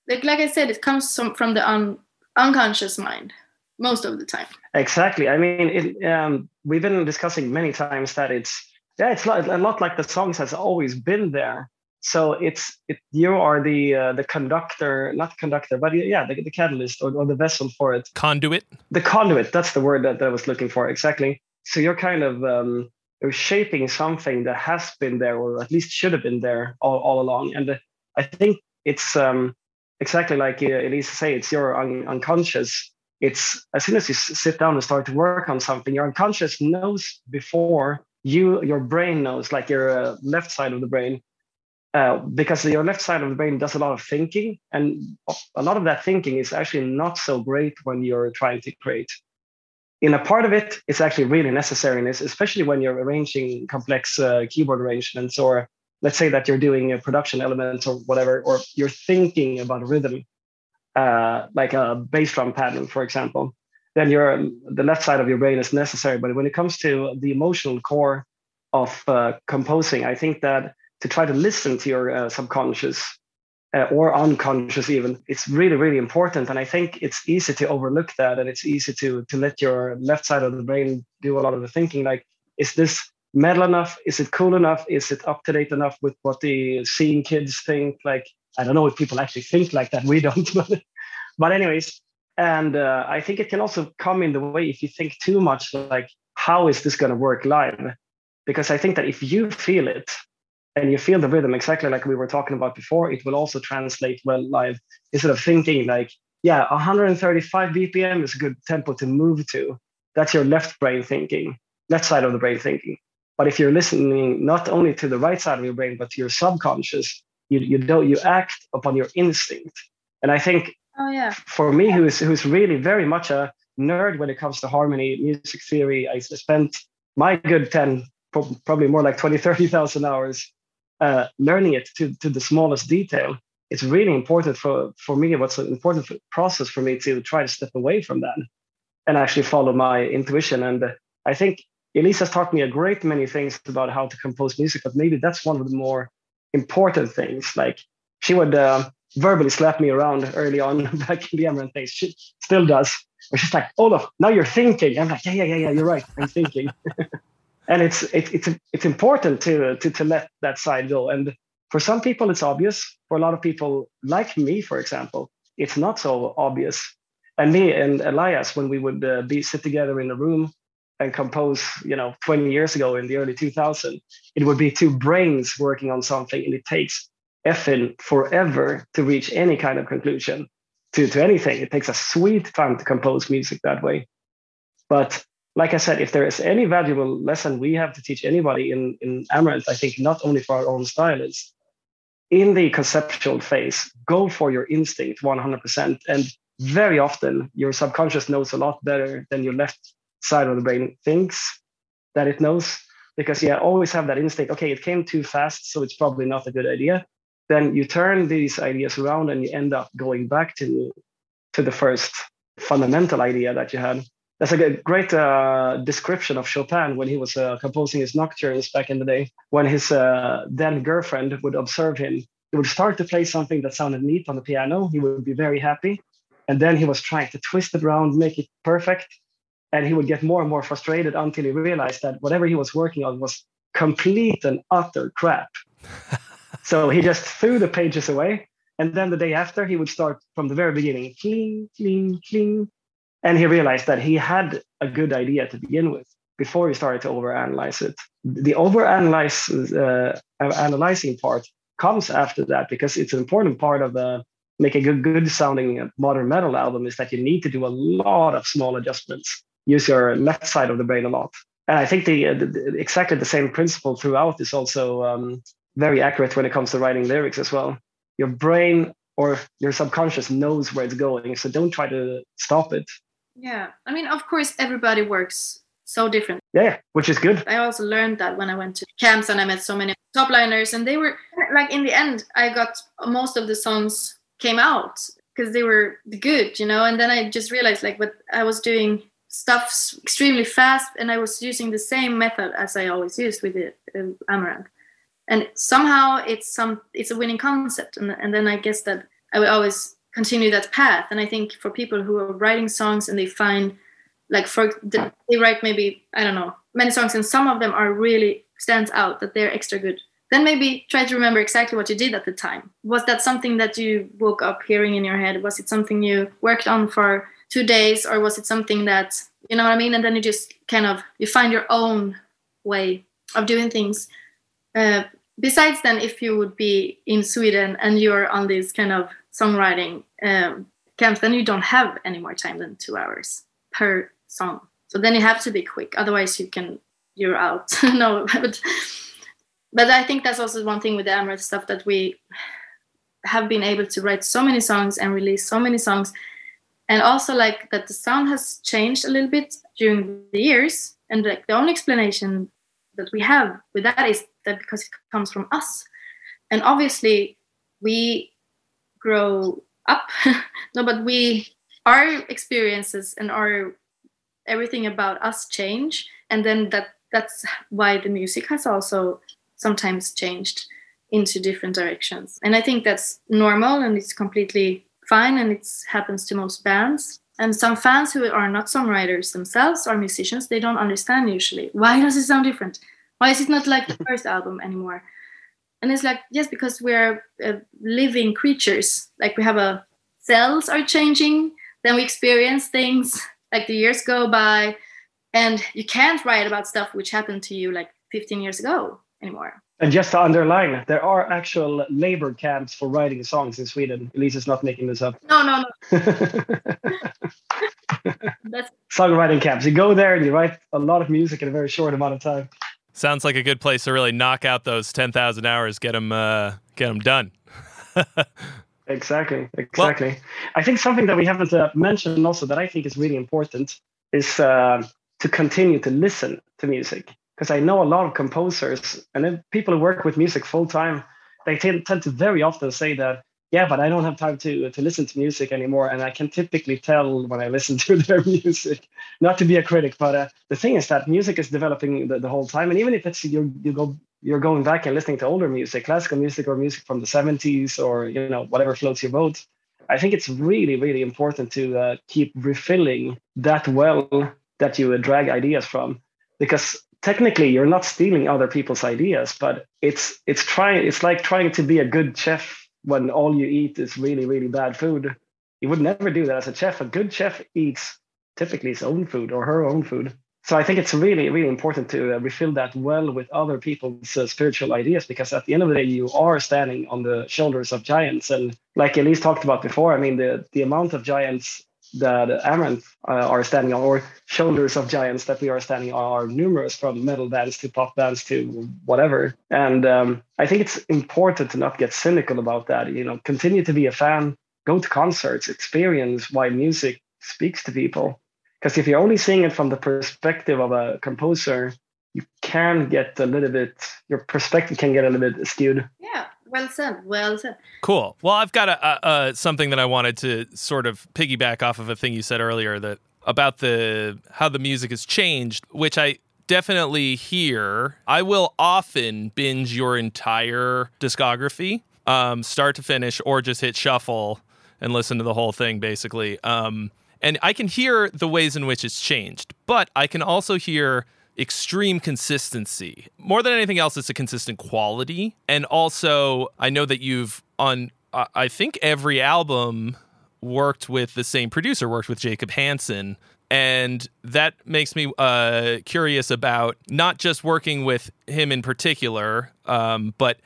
Speaker 3: Like, like I said, it comes from, from the un, unconscious mind most of the time.
Speaker 2: Exactly. I mean, it, um, we've been discussing many times that it's yeah, it's a lot like the songs has always been there. So it's it, you are the uh, the conductor not conductor but yeah the, the catalyst or, or the vessel for it.
Speaker 1: Conduit?
Speaker 2: The conduit that's the word that, that i was looking for exactly. So you're kind of um, you're shaping something that has been there or at least should have been there all, all along. And i think it's um, exactly like uh, elize say it's your un- unconscious it's as soon as you sit down and start to work on something your unconscious knows before you your brain knows like your uh, left side of the brain uh, because your left side of the brain does a lot of thinking, and a lot of that thinking is actually not so great when you're trying to create. In a part of it, it's actually really necessary, especially when you're arranging complex uh, keyboard arrangements, or let's say that you're doing a production element or whatever, or you're thinking about a rhythm, uh, like a bass drum pattern, for example. Then your the left side of your brain is necessary. But when it comes to the emotional core of uh, composing, I think that to try to listen to your uh, subconscious uh, or unconscious even it's really really important and i think it's easy to overlook that and it's easy to to let your left side of the brain do a lot of the thinking like is this metal enough is it cool enough is it up to date enough with what the seeing kids think like i don't know if people actually think like that we don't but, but anyways and uh, i think it can also come in the way if you think too much like how is this going to work live because i think that if you feel it and you feel the rhythm exactly like we were talking about before, it will also translate well live. Instead of thinking like, yeah, 135 BPM is a good tempo to move to. That's your left brain thinking, left side of the brain thinking. But if you're listening not only to the right side of your brain, but to your subconscious, you you don't you act upon your instinct. And I think
Speaker 3: oh, yeah.
Speaker 2: for me, who's who's really very much a nerd when it comes to harmony, music theory, I spent my good 10, probably more like 20, 30,000 hours uh, learning it to, to the smallest detail, it's really important for, for me. What's an important process for me to try to step away from that and actually follow my intuition. And I think Elize's taught me a great many things about how to compose music, but maybe that's one of the more important things. Like she would uh, verbally slap me around early on back in the Amaranthe days. She still does. But she's like, Olof, now you're thinking. I'm like, yeah, yeah, yeah, yeah, you're right. I'm thinking. and it's it, it's it's important to to to let that side go and For some people, it's obvious. For a lot of people, like me, for example, it's not so obvious. And me and Elize, when we would uh, be sit together in a room and compose, you know, 20 years ago in the early 2000s, it would be two brains working on something, and it takes effing forever to reach any kind of conclusion to, to anything. It takes a sweet time to compose music that way. But like I said, if there is any valuable lesson we have to teach anybody in, in Amaranthe, I think not only for our own style is in the conceptual phase, go for your instinct 100%. And very often, your subconscious knows a lot better than your left side of the brain thinks that it knows. Because, yeah, always have that instinct. Okay, it came too fast, so it's probably not a good idea. Then you turn these ideas around and you end up going back to, to the first fundamental idea that you had. That's a great uh, description of Chopin when he was uh, composing his nocturnes back in the day. When his uh, then girlfriend would observe him, he would start to play something that sounded neat on the piano. He would be very happy. And then he was trying to twist it around, make it perfect. And he would get more and more frustrated until he realized that whatever he was working on was complete and utter crap. so he just threw the pages away. And then the day after, he would start from the very beginning, clean, clean, clean. and he realized that he had a good idea to begin with before he started to overanalyze it. The overanalyze uh, analyzing part comes after that because it's an important part of the make a good, good sounding modern metal album is that you need to do a lot of small adjustments. Use your left side of the brain a lot. And I think the, the exactly the same principle throughout is also um, very accurate when it comes to writing lyrics as well. Your brain or your subconscious knows where it's going, so don't try to stop it
Speaker 3: yeah. I mean, of course, everybody works so different.
Speaker 2: Yeah, which is good.
Speaker 3: I also learned that when I went to camps and I met so many top liners, and they were like, in the end, I got most of the songs came out because they were good, you know. And then I just realized, like, what I was doing stuff extremely fast, and I was using the same method as I always used with the uh, Amaranthe. And somehow it's some it's a winning concept, and and then I guess that I would always continue that path. And I think for people who are writing songs and they find like for they write maybe I don't know many songs and some of them are really stands out that they're extra good. Then maybe try to remember exactly what you did at the time. Was that something that you woke up hearing in your head? Was it something you worked on for two days, or was it something that you know what I mean? And then you just kind of you find your own way of doing things. Uh, besides, then if you would be in Sweden and you're on this kind of songwriting um, camps, then you don't have any more time than two hours per song. So then you have to be quick, otherwise you can you're out. no, but but I think that's also one thing with the Amaranthe stuff that we have been able to write so many songs and release so many songs, and also like that the sound has changed a little bit during the years. And like the only explanation that we have with that is that because it comes from us, and obviously we grow up no but we our experiences and our everything about us change. And then that that's why the music has also sometimes changed into different directions. And i think that's normal and it's completely fine and it happens to most bands. And some fans who are not songwriters themselves or musicians they don't understand usually. Why does it sound different? Why is it not like the first album anymore? And it's like yes because we're uh, living creatures. Like we have a cells are changing then we experience things like the years go by and you can't write about stuff which happened to you like 15 years ago anymore
Speaker 2: and just to underline, there are actual labor camps for writing songs in Sweden. Elize is not making this up.
Speaker 3: No, no, no.
Speaker 2: That's songwriting camps. You go there and you write a lot of music in a very short amount of time.
Speaker 1: Sounds like a good place to really knock out those 10,000 hours, get them, uh, get them done.
Speaker 2: exactly, exactly. Well, I think something that we haven't uh, mentioned also that I think is really important is uh, to continue to listen to music. Because I know a lot of composers and people who work with music full time, they tend, tend to very often say that yeah, but I don't have time to to listen to music anymore, and I can typically tell when I listen to their music. Not to be a critic, but uh, the thing is that music is developing the, the whole time, and even if it's you you go you're going back and listening to older music, classical music or music from the 70s or you know whatever floats your boat. I think it's really really important to uh, keep refilling that well that you drag ideas from, because technically you're not stealing other people's ideas, but it's it's trying it's like trying to be a good chef when all you eat is really, really bad food. You would never do that as a chef. A good chef eats typically his own food or her own food. So I think it's really, really important to uh, refill that well with other people's uh, spiritual ideas because at the end of the day, you are standing on the shoulders of giants. And like Elize talked about before, I mean, the, the amount of giants that Amaranthe uh, are standing on, or shoulders of giants that we are standing on, are numerous from metal bands to pop bands to whatever. And um, I think it's important to not get cynical about that. You know, continue to be a fan, go to concerts, experience why music speaks to people because if you're only seeing it from the perspective of a composer you can get a little bit your perspective can get a little bit skewed
Speaker 3: yeah well said well said.
Speaker 1: Cool. Well i've got a, a, a, something that i wanted to sort of piggyback off of a thing you said earlier that about the how the music has changed which i definitely hear. I will often binge your entire discography um, start to finish or just hit shuffle and listen to the whole thing basically. Um, and I can hear the ways in which it's changed, but I can also hear extreme consistency. More than anything else, it's a consistent quality. And also, I know that you've on, I think every album worked with the same producer, worked with Jacob Hansen. And that makes me uh, curious about not just working with him in particular, um, but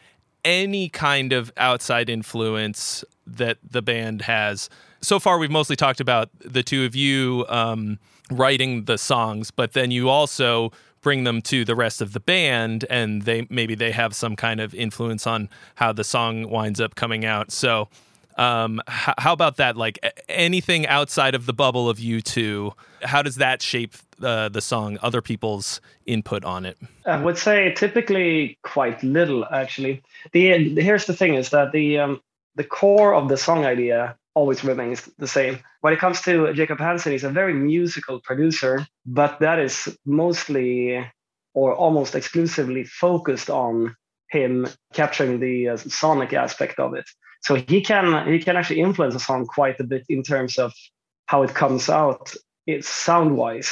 Speaker 1: any kind of outside influence that the band has so far we've mostly talked about the two of you um, writing the songs, but then you also bring them to the rest of the band, and they maybe they have some kind of influence on how the song winds up coming out. So. Um, h- how about that? Like anything outside of the bubble of you two, how does that shape uh, the song? Other people's input on it?
Speaker 2: I would say typically quite little, actually. The here's the thing: is that the um, the core of the song idea always remains the same. When it comes to Jacob Hansen, he's a very musical producer, but that is mostly or almost exclusively focused on him capturing the uh, sonic aspect of it. So he can he can actually influence a song quite a bit in terms of how it comes out, it's sound wise,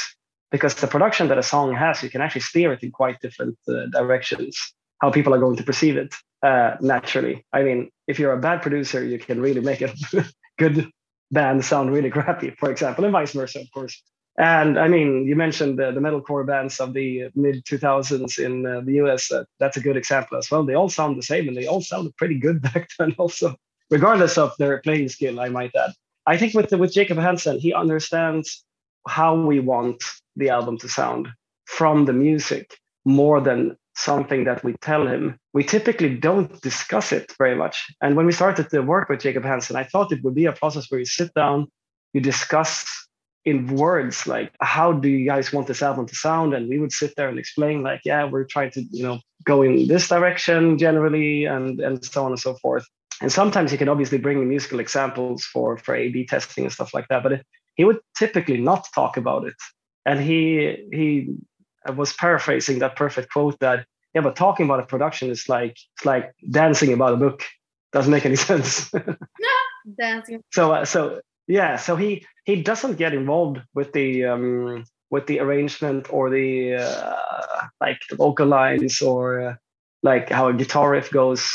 Speaker 2: because the production that a song has, you can actually steer it in quite different uh, directions. How people are going to perceive it uh, naturally. I mean, if you're a bad producer, you can really make it good bands sound really crappy, for example, and vice versa, of course. And I mean, you mentioned the, the metalcore bands of the mid 2000s in uh, the US. Uh, that's a good example as well. They all sound the same and they all sounded pretty good back then, also, regardless of their playing skill, I might add. I think with, the, with Jacob Hansen, he understands how we want the album to sound from the music more than something that we tell him. We typically don't discuss it very much. And when we started to work with Jacob Hansen, I thought it would be a process where you sit down, you discuss in words like how do you guys want this album to sound and we would sit there and explain like yeah we're trying to you know go in this direction generally and and so on and so forth and sometimes he can obviously bring in musical examples for for a b testing and stuff like that but it, he would typically not talk about it and he he I was paraphrasing that perfect quote that yeah, but talking about a production is like it's like dancing about a book. Doesn't make any sense.
Speaker 3: no, dancing.
Speaker 2: So uh, so yeah, so he he doesn't get involved with the um, with the arrangement or the uh, like the vocal lines or uh, like how a guitar riff goes.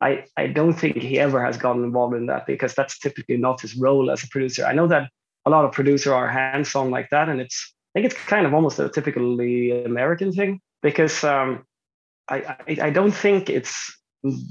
Speaker 2: I, I don't think he ever has gotten involved in that because that's typically not his role as a producer. I know that a lot of producers are hands-on like that, and it's I think it's kind of almost a typically American thing because um, I, I, I don't think it's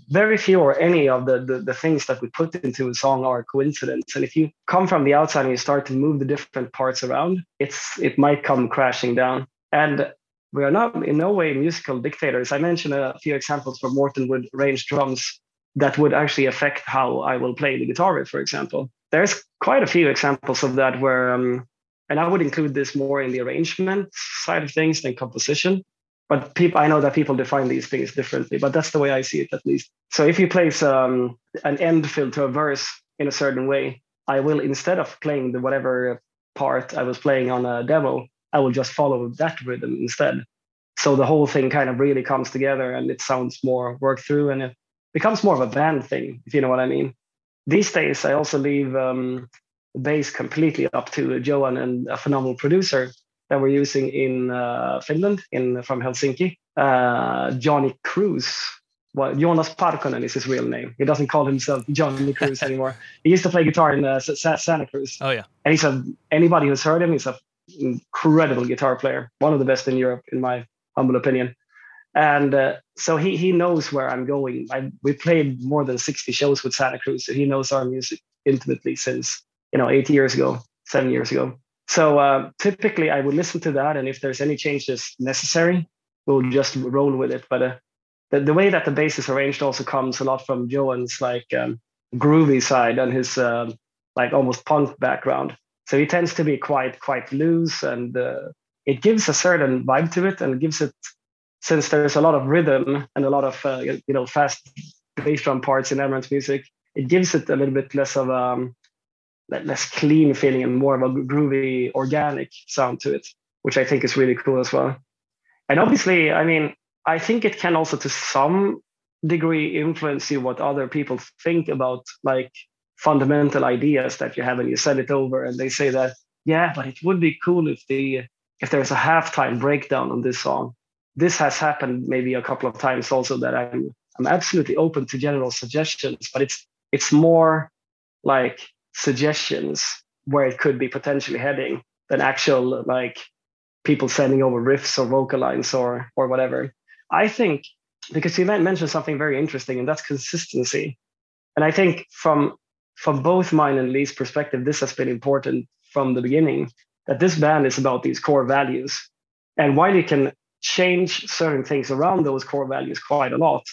Speaker 2: very few or any of the, the, the things that we put into a song are coincidence. And if you come from the outside and you start to move the different parts around, it's it might come crashing down. And we are not in no way musical dictators. I mentioned a few examples where Morten would range drums that would actually affect how I will play the guitar for example. There's quite a few examples of that where um, and I would include this more in the arrangement side of things than composition. But people, I know that people define these things differently, but that's the way I see it at least. So if you place um, an end fill to a verse in a certain way, I will instead of playing the whatever part I was playing on a demo, I will just follow that rhythm instead. So the whole thing kind of really comes together and it sounds more worked through and it becomes more of a band thing, if you know what I mean. These days, I also leave um, bass completely up to Johan and a phenomenal producer that we're using in uh, Finland, in from Helsinki. Uh, Johnny Cruz. Well, Jonas Parkkonen is his real name. He doesn't call himself Johnny Cruz anymore. He used to play guitar in uh, Santa Cruz.
Speaker 1: Oh yeah,
Speaker 2: and he's a anybody who's heard him, he's a incredible guitar player, one of the best in Europe, in my humble opinion. And uh, so he he knows where I'm going. I, we played more than 60 shows with Santa Cruz, so he knows our music intimately since you know eight years ago, seven years ago. So uh, typically, I would listen to that, and if there's any changes necessary, we'll just roll with it. But uh, the, the way that the bass is arranged also comes a lot from Johan's like um, groovy side and his uh, like almost punk background. So he tends to be quite quite loose, and uh, it gives a certain vibe to it, and gives it since there's a lot of rhythm and a lot of uh, you know fast bass drum parts in Amaranthe's music. It gives it a little bit less of um, less clean feeling and more of a groovy, organic sound to it, which I think is really cool as well. And obviously, I mean, I think it can also to some degree influence you what other people think about like fundamental ideas that you have and you send it over and they say that, yeah, but it would be cool if the if there's a halftime breakdown on this song. This has happened maybe a couple of times also that I'm I'm absolutely open to general suggestions, but it's it's more like suggestions where it could be potentially heading than actual like people sending over riffs or vocal lines or or whatever. I think because you mentioned something very interesting, and that's consistency. And I think from from both mine and Lee's perspective, this has been important from the beginning that this band is about these core values. And while you can change certain things around those core values quite a lot,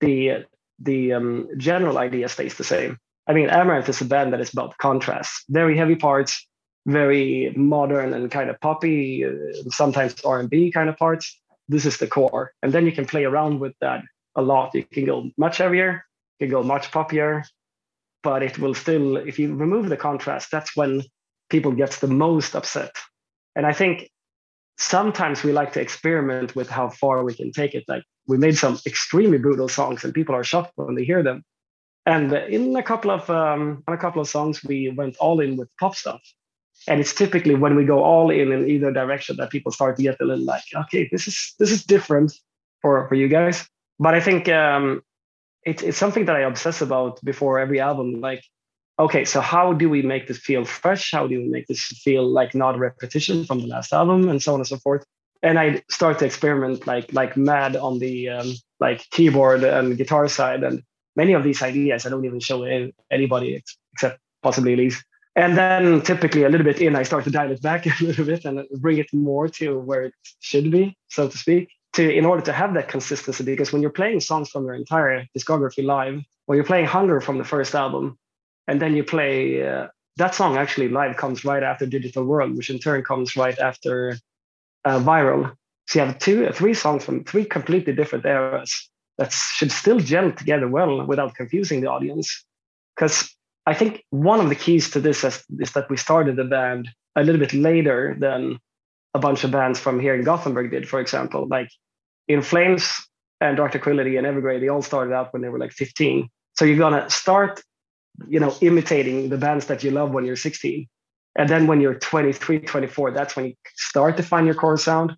Speaker 2: the the um, general idea stays the same. I mean, Amaranthe is a band that is about contrast, very heavy parts, very modern and kind of poppy, uh, sometimes R&B kind of parts. This is the core, and then you can play around with that a lot. You can go much heavier, you can go much poppier, but it will still, if you remove the contrast, that's when people get the most upset. And I think sometimes we like to experiment with how far we can take it. Like we made some extremely brutal songs, and people are shocked when they hear them. And in a couple of um, a couple of songs, we went all in with pop stuff. And it's typically when we go all in in either direction that people start to get a little like, okay, this is this is different for for you guys. But I think um, it, it's something that I obsess about before every album. Like, okay, so how do we make this feel fresh? How do we make this feel like not repetition from the last album, and so on and so forth. And I start to experiment like like mad on the um, like keyboard and guitar side, and many of these ideas I don't even show anybody except possibly Elize. And then typically a little bit in, I start to dial it back a little bit and bring it more to where it should be, so to speak, to in order to have that consistency. Because when you're playing songs from your entire discography live, or you're playing Hunger from the first album, and then you play uh, that song actually live comes right after Digital World, which in turn comes right after uh, Viral. So you have two, three songs from three completely different eras that should still gel together well without confusing the audience. Because I think one of the keys to this is, is, that we started the band a little bit later than a bunch of bands from here in Gothenburg did, for example. Like In Flames and Dark Tranquillity and Evergrey, they all started out when they were like 15. So you're gonna start, you know, imitating the bands that you love when you're 16. And then when you're 23, 24, that's when you start to find your core sound.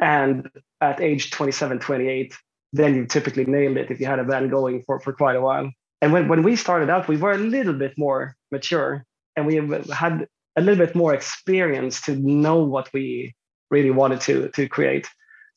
Speaker 2: And at age 27, 28, then you typically nailed it if you had a band going for, for quite a while. And when, when we started out, we were a little bit more mature and we had a little bit more experience to know what we really wanted to to create.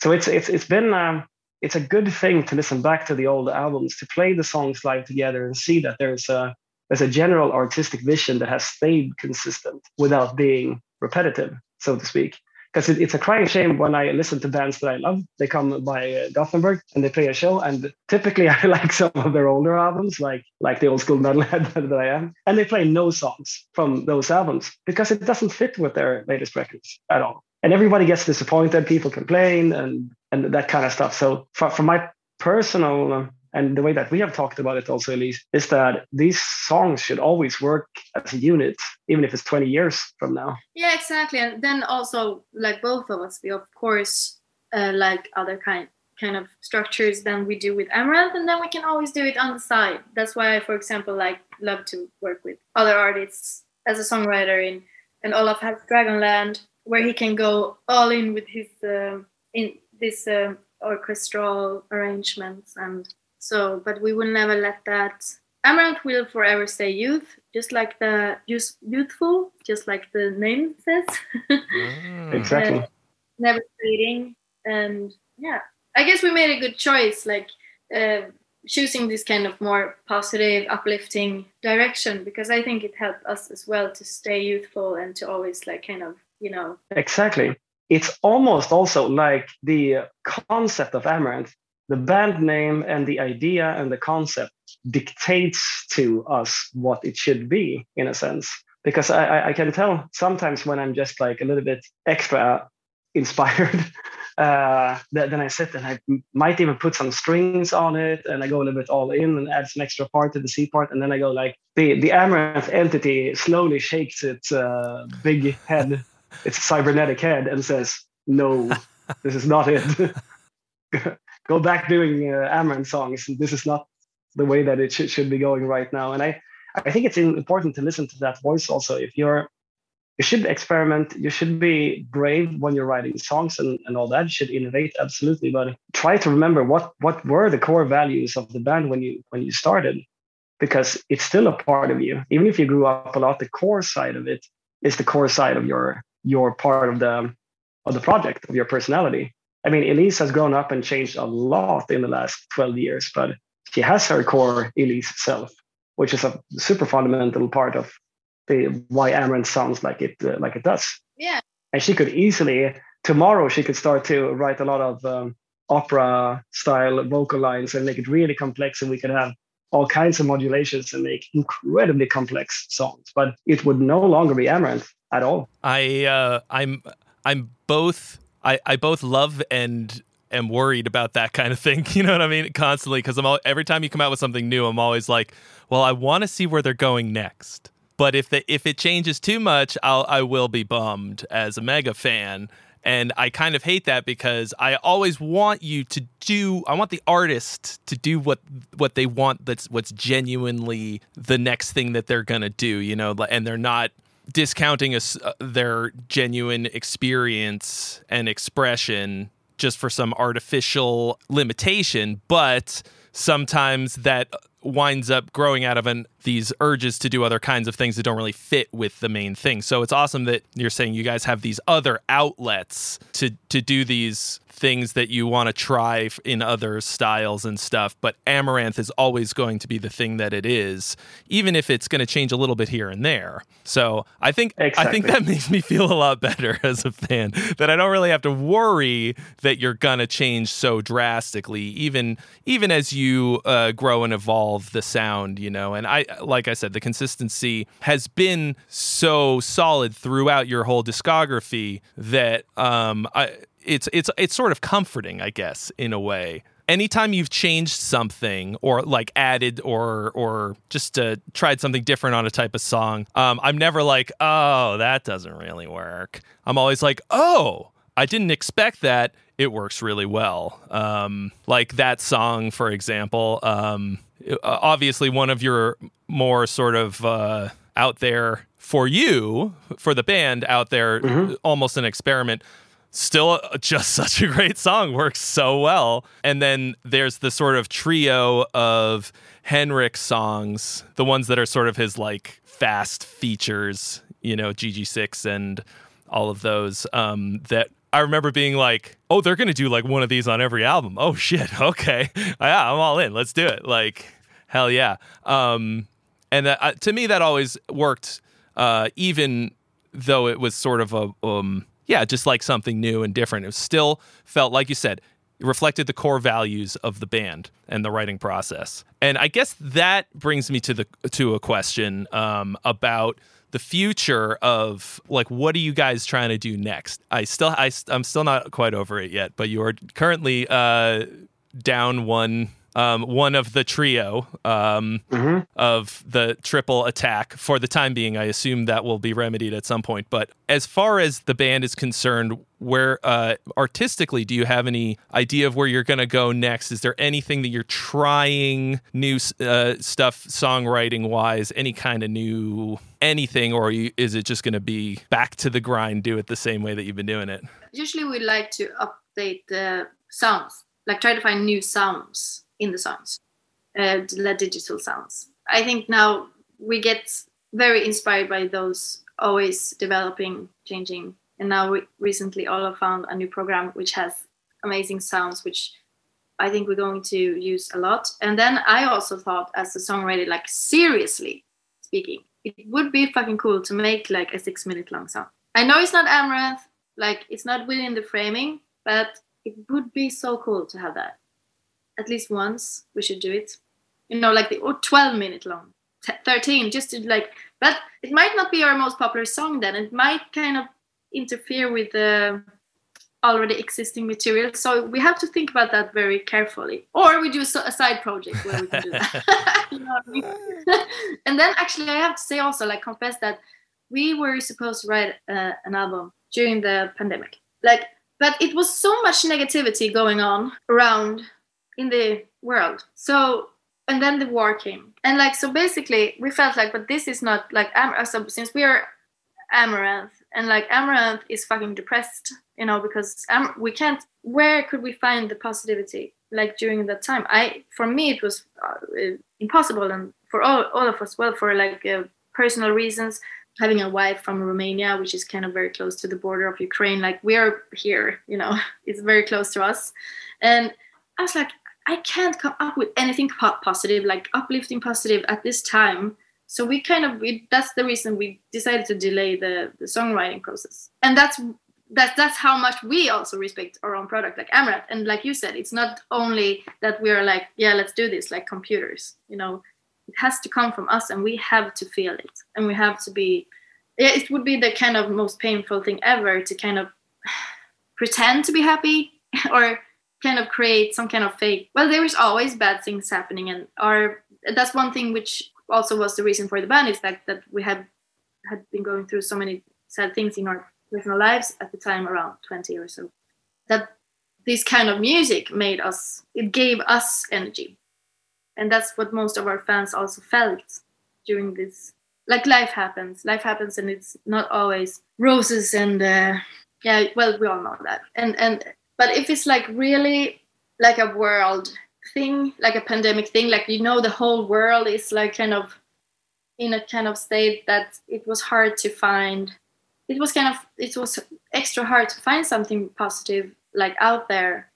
Speaker 2: So it's it's it's been um, it's a good thing to listen back to the old albums, to play the songs live together and see that there's a there's a general artistic vision that has stayed consistent without being repetitive, so to speak because it, it's a crying shame when I listen to bands that I love. They come by uh, Gothenburg and they play a show, and typically I like some of their older albums, like like the old school metalhead that I am, and they play no songs from those albums because it doesn't fit with their latest records at all. And everybody gets disappointed. People complain and and that kind of stuff. So for my personal and the way that we have talked about it also, Elize, is that these songs should always work as a unit, even if it's 20 years from now.
Speaker 3: Yeah, exactly. And then also, like both of us, we of course uh, like other kind kind of structures than we do with Amaranthe, and then we can always do it on the side. That's why I, for example, like love to work with other artists as a songwriter in and Olof has Dragonland where he can go all in with his uh, in this uh, orchestral arrangements and so but we will never let that Amaranthe will forever stay youth, just like the just youthful, just like the name says.
Speaker 2: mm. exactly. Uh,
Speaker 3: never fading, and yeah, I guess we made a good choice, like uh, choosing this kind of more positive, uplifting direction, because I think it helped us as well to stay youthful and to always like kind of you know.
Speaker 2: Exactly. It's almost also like the concept of Amaranthe the band name and the idea and the concept dictates to us what it should be in a sense. Because I, I can tell sometimes when i'm just like a little bit extra inspired uh, then i sit and i might even put some strings on it and i go a little bit all in and add some extra part to the c part. And then i go like the the Amaranthe entity slowly shakes its uh, big head its cybernetic head and says no this is not it go back doing uh, songs. This is not the way that it should, should be going right now. And I, I think it's important to listen to that voice also. If you're, you should experiment. You should be brave when you're writing songs and, and all that. You should innovate absolutely, but try to remember what what were the core values of the band when you when you started, because it's still a part of you. Even if you grew up a lot, the core side of it is the core side of your your part of the of the project of your personality. I mean, Elize has grown up and changed a lot in the last 12 years, but she has her core Elize self, which is a super fundamental part of the why Amaranthe sounds like it uh, like it does.
Speaker 3: Yeah.
Speaker 2: And she could easily tomorrow she could start to write a lot of um, opera style vocal lines and make it really complex, and we could have all kinds of modulations and make incredibly complex songs. But it would no longer be Amaranthe at all.
Speaker 1: I uh, I'm I'm both I, I both love and am worried about that kind of thing. You know what I mean? Constantly, because I'm all, every time you come out with something new, I'm always like, well, I want to see where they're going next. But if the, if it changes too much, I'll I will be bummed as a mega fan. And I kind of hate that because I always want you to do I want the artist to do what what they want that's what's genuinely the next thing that they're to do, you know, and they're not discounting a, uh, their genuine experience and expression just for some artificial limitation, but sometimes that winds up growing out of an, these urges to do other kinds of things that don't really fit with the main thing. So it's awesome that you're saying you guys have these other outlets to to do these things that you want to try in other styles and stuff, but Amaranthe is always going to be the thing that it is, even if it's going to change a little bit here and there. So I think exactly. I think that makes me feel a lot better as a fan that I don't really have to worry that you're gonna change so drastically, even even as you uh, grow and evolve the sound, you know. And I, like I said, the consistency has been so solid throughout your whole discography that um, I it's it's it's sort of comforting, I guess, in a way. Anytime you've changed something or like added or or just uh, tried something different on a type of song, um, I'm never like, oh, that doesn't really work. I'm always like, oh, I didn't expect that. It works really well. Um, like that song, for example. Um, obviously, one of your more sort of uh, out there for you, for the band out there, mm-hmm. almost an experiment still just such a great song works so well and then there's the sort of trio of henrik songs the ones that are sort of his like fast features you know gg6 and all of those um, that i remember being like oh they're gonna do like one of these on every album. Oh shit. Okay. Yeah i'm all in. Let's do it. Like hell yeah. Um, and that, uh, to me that always worked uh, even though it was sort of a um, yeah, just like something new and different. It still felt, like you said, reflected the core values of the band and the writing process. And I guess that brings me to the to a question um, about the future of like what are you guys trying to do next? I still I I'm still not quite over it yet, but you're currently uh, down one um, one of the trio um, mm-hmm. of the triple attack for the time being. I assume that will be remedied at some point. But as far as the band is concerned, where uh, artistically do you have any idea of where you're going to go next is there anything that you're trying new uh, stuff songwriting wise any kind of new anything or you, is it just going to be back to the grind do it the same way that you've been doing it
Speaker 3: usually we like to update the sounds like try to find new sounds in the songs uh, the digital sounds. I think now we get very inspired by those always developing changing. And now we recently all found a new program which has amazing sounds which i think we're going to use a lot. And then i also thought as a songwriter like seriously speaking it would be fucking cool to make like a six minute long song. I know it's not amaranthe like it's not within the framing but it would be so cool to have that at least once we should do it you know like the or 12 minute long 13 just to like but it might not be our most popular song then it might kind of interfere with the already existing material. So we have to think about that very carefully. Or we do a side project where we can do that. you know I mean? and then actually, I have to say also, like, confess that we were supposed to write uh, an album during the pandemic. Like, but it was so much negativity going on around in the world. So, and then the war came. And like, so basically, we felt like, but this is not like, so since we are Amaranthe, and like Amaranthe is fucking depressed, you know, because we can't. Where could we find the positivity? Like during that time, I for me it was uh, impossible, and for all all of us, well, for like uh, personal reasons, having a wife from Romania, which is kind of very close to the border of Ukraine, like we are here, you know, it's very close to us, and I was like, I can't come up with anything positive, like uplifting positive at this time. So we kind of we, that's the reason we decided to delay the, the songwriting process. And that's that that's how much we also respect our own product like amaranthe and like you said it's not only that we're like yeah let's do this like computers you know. It has to come from us and we have to feel it. And we have to be yeah it would be the kind of most painful thing ever to kind of pretend to be happy or kind of create some kind of fake. Well there is always bad things happening and our that's one thing which also was the reason for the band is that that we had had been going through so many sad things in our personal lives at the time around 20 or so that this kind of music made us it gave us energy. And that's what most of our fans also felt during this. Like life happens. Life happens and it's not always roses and uh, yeah well we all know that. And and but if it's like really like a world thing, like a pandemic thing, like you know, the whole world is like kind of in a kind of state that it was hard to find. It was kind of it was extra hard to find something positive like out there.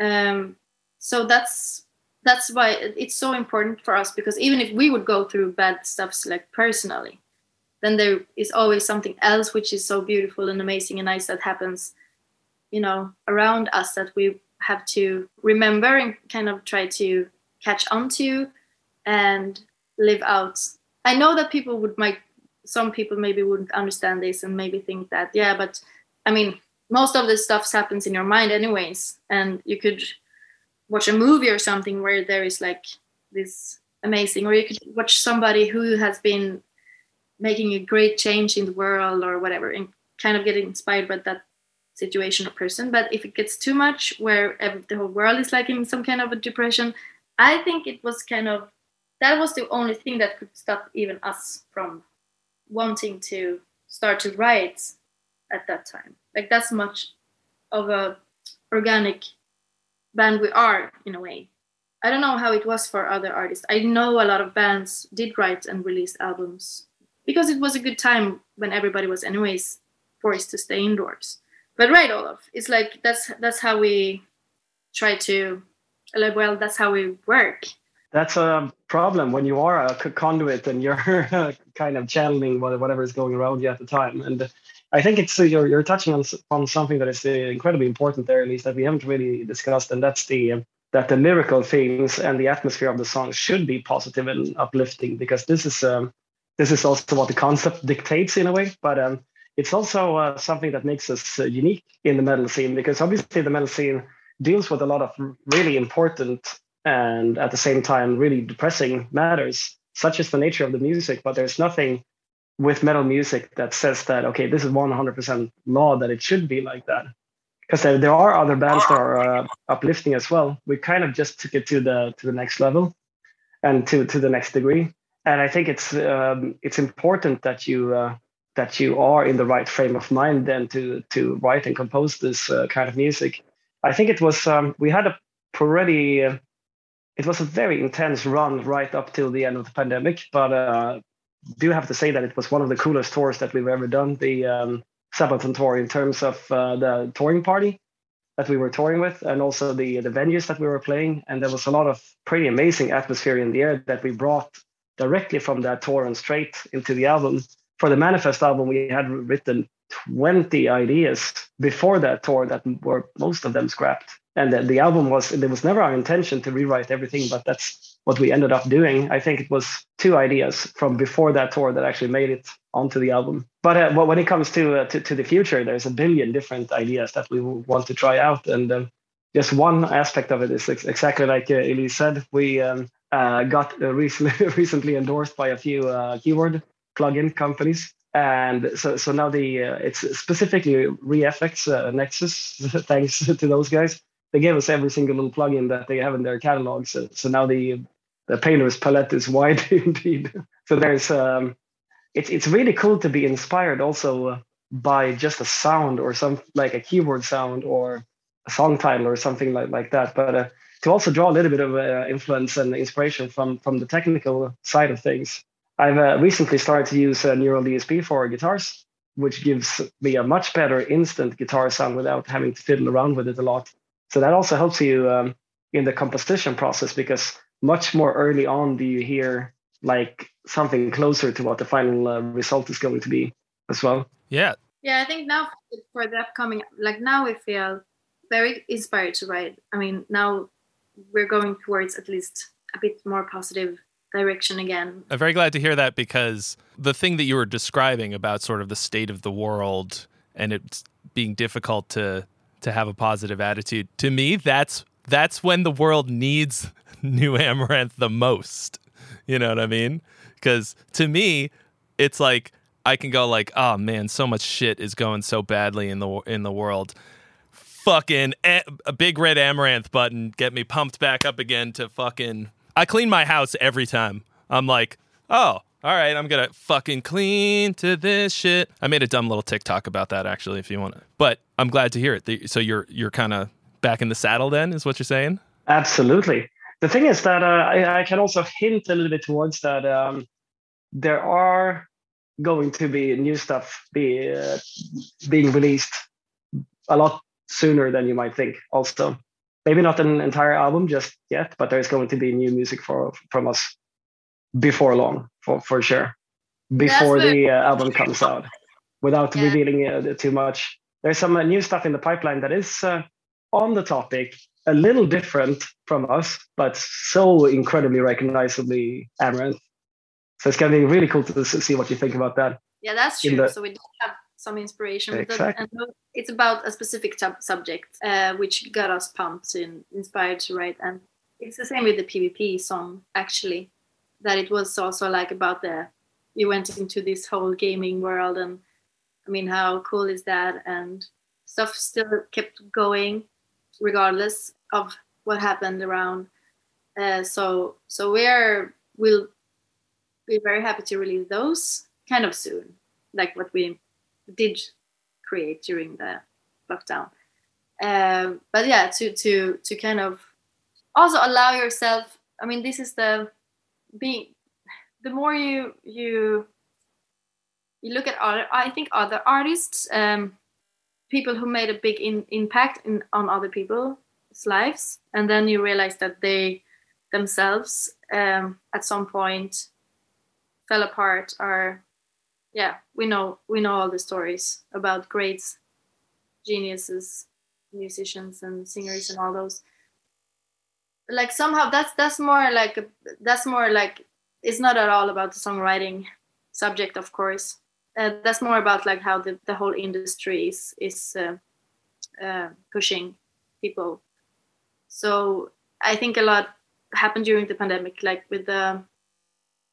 Speaker 3: Um, so that's that's why it's so important for us because even if we would go through bad stuffs like personally then there is always something else which is so beautiful and amazing and nice that happens you know around us that we have to remember and kind of try to catch on to and live out. I know that people would might some people maybe wouldn't understand this and maybe think that yeah, but I mean most of this stuff happens in your mind anyways, and you could watch a movie or something where there is like this amazing, or you could watch somebody who has been making a great change in the world or whatever, and kind of get inspired by that situation or person. But if it gets too much, where the whole world is like in some kind of a depression, I think it was kind of that was the only thing that could stop even us from wanting to start to write at that time. Like that's much of a organic band we are in a way. I don't know how it was for other artists. I know a lot of bands did write and release albums because it was a good time when everybody was anyways forced to stay indoors but right olof it's like that's that's how we try to like well that's how we work.
Speaker 2: That's a problem when you are a conduit and you're kind of channeling whatever is going around you at the time. And i think it's you're, you're touching on, on something that is incredibly important there at least that we haven't really discussed and that's the that the lyrical themes and the atmosphere of the song should be positive and uplifting because this is um, this is also what the concept dictates in a way. But um, it's also uh, something that makes us uh, unique in the metal scene because obviously the metal scene deals with a lot of really important and at the same time really depressing matters. Such as the nature of the music, but there's nothing with metal music that says that okay, this is 100% law that it should be like that. Because there, there are other bands that are uh, uplifting as well. We kind of just took it to the to the next level, and to to the next degree. And I think it's um, it's important that you uh, that you are in the right frame of mind then to to write and compose this uh, kind of music. I think it was um, we had a pretty uh, it was a very intense run right up till the end of the pandemic, but uh, do have to say that it was one of the coolest tours that we've ever done. The um, Sabaton tour in terms of uh, the touring party that we were touring with, and also the the venues that we were playing. And there was a lot of pretty amazing atmosphere in the air that we brought directly from that tour and straight into the album. For the Manifest album, we had written 20 ideas before that tour that were most of them scrapped. And the, the album was, there was never our intention to rewrite everything, but that's what we ended up doing. I think it was two ideas from before that tour that actually made it onto the album. But uh, when it comes to, uh, to, to the future, there's a billion different ideas that we want to try out, and um, just one aspect of it is ex- exactly like uh, Elize said. We um, uh, got uh, recently recently endorsed by a few uh, keyboard plugin companies, and so so now the uh, it's specifically ReFX uh, Nexus. thanks to those guys, they gave us every single little plugin that they have in their catalog. So so now the the painter's palette is wide indeed. So there's um, it's it's really cool to be inspired also uh, by just a sound or some like a keyboard sound or a song title or something like like that. But uh, to also draw a little bit of uh, influence and inspiration from from the technical side of things. I've uh, recently started to use uh, Neural DSP for guitars, which gives me a much better instant guitar sound without having to fiddle around with it a lot. So that also helps you um, in the composition process because much more early on do you hear like something closer to what the final uh, result is going to be as well.
Speaker 1: Yeah.
Speaker 3: Yeah, I think now for the upcoming, like now we feel very inspired to write. I mean, now we're going towards at least a bit more positive direction again.
Speaker 1: I'm very glad to hear that because the thing that you were describing about sort of the state of the world and it being difficult to to have a positive attitude to me that's that's when the world needs new amaranthe the most. You know what i mean? Because to me it's like i can go like oh man so much shit is going so badly in the in the world. Fucking a, a big red amaranthe button get me pumped back up again to fucking I clean my house every time. I'm like, oh, all right, I'm gonna fucking clean to this shit. I made a dumb little TikTok about that actually, if you want. But I'm glad to hear it. So you're you're kind of back in the saddle then, is what you're saying?
Speaker 2: Absolutely. The thing is that uh, I, I, can also hint a little bit towards that. Um, there are going to be new stuff be uh, being released a lot sooner than you might think. Also, maybe not an entire album just yet, but there's going to be new music for from us before long, for for sure, before the uh, album comes out. Without yeah. revealing uh, too much, there's some uh, new stuff in the pipeline that is uh, on the topic, a little different from us, but so incredibly recognizably Amaranthe. So it's going to be really cool to see what you think about that.
Speaker 3: Yeah, that's true. The, so we don't have some inspiration exactly. And it's about a specific subject, uh, which got us pumped and inspired to write. And it's the same with the PvP song, actually, that it was also like about the you went into this whole gaming world, and I mean, how cool is that? And stuff still kept going, regardless of what happened around. Uh, so, so we're we'll be very happy to release those kind of soon, like what we did create during the lockdown. Um, but yeah, to to to kind of also allow yourself. I mean, this is the being. The more you you you look at other, I think other artists, um, people who made a big in, impact in, on other people's lives, and then you realize that they themselves um, at some point fell apart or yeah, we know we know all the stories about great geniuses, musicians and singers and all those. Like somehow that's that's more like that's more like it's not at all about the songwriting subject, of course. Uh, that's more about like how the, the whole industry is is uh, uh, pushing people. So I think a lot happened during the pandemic, like with the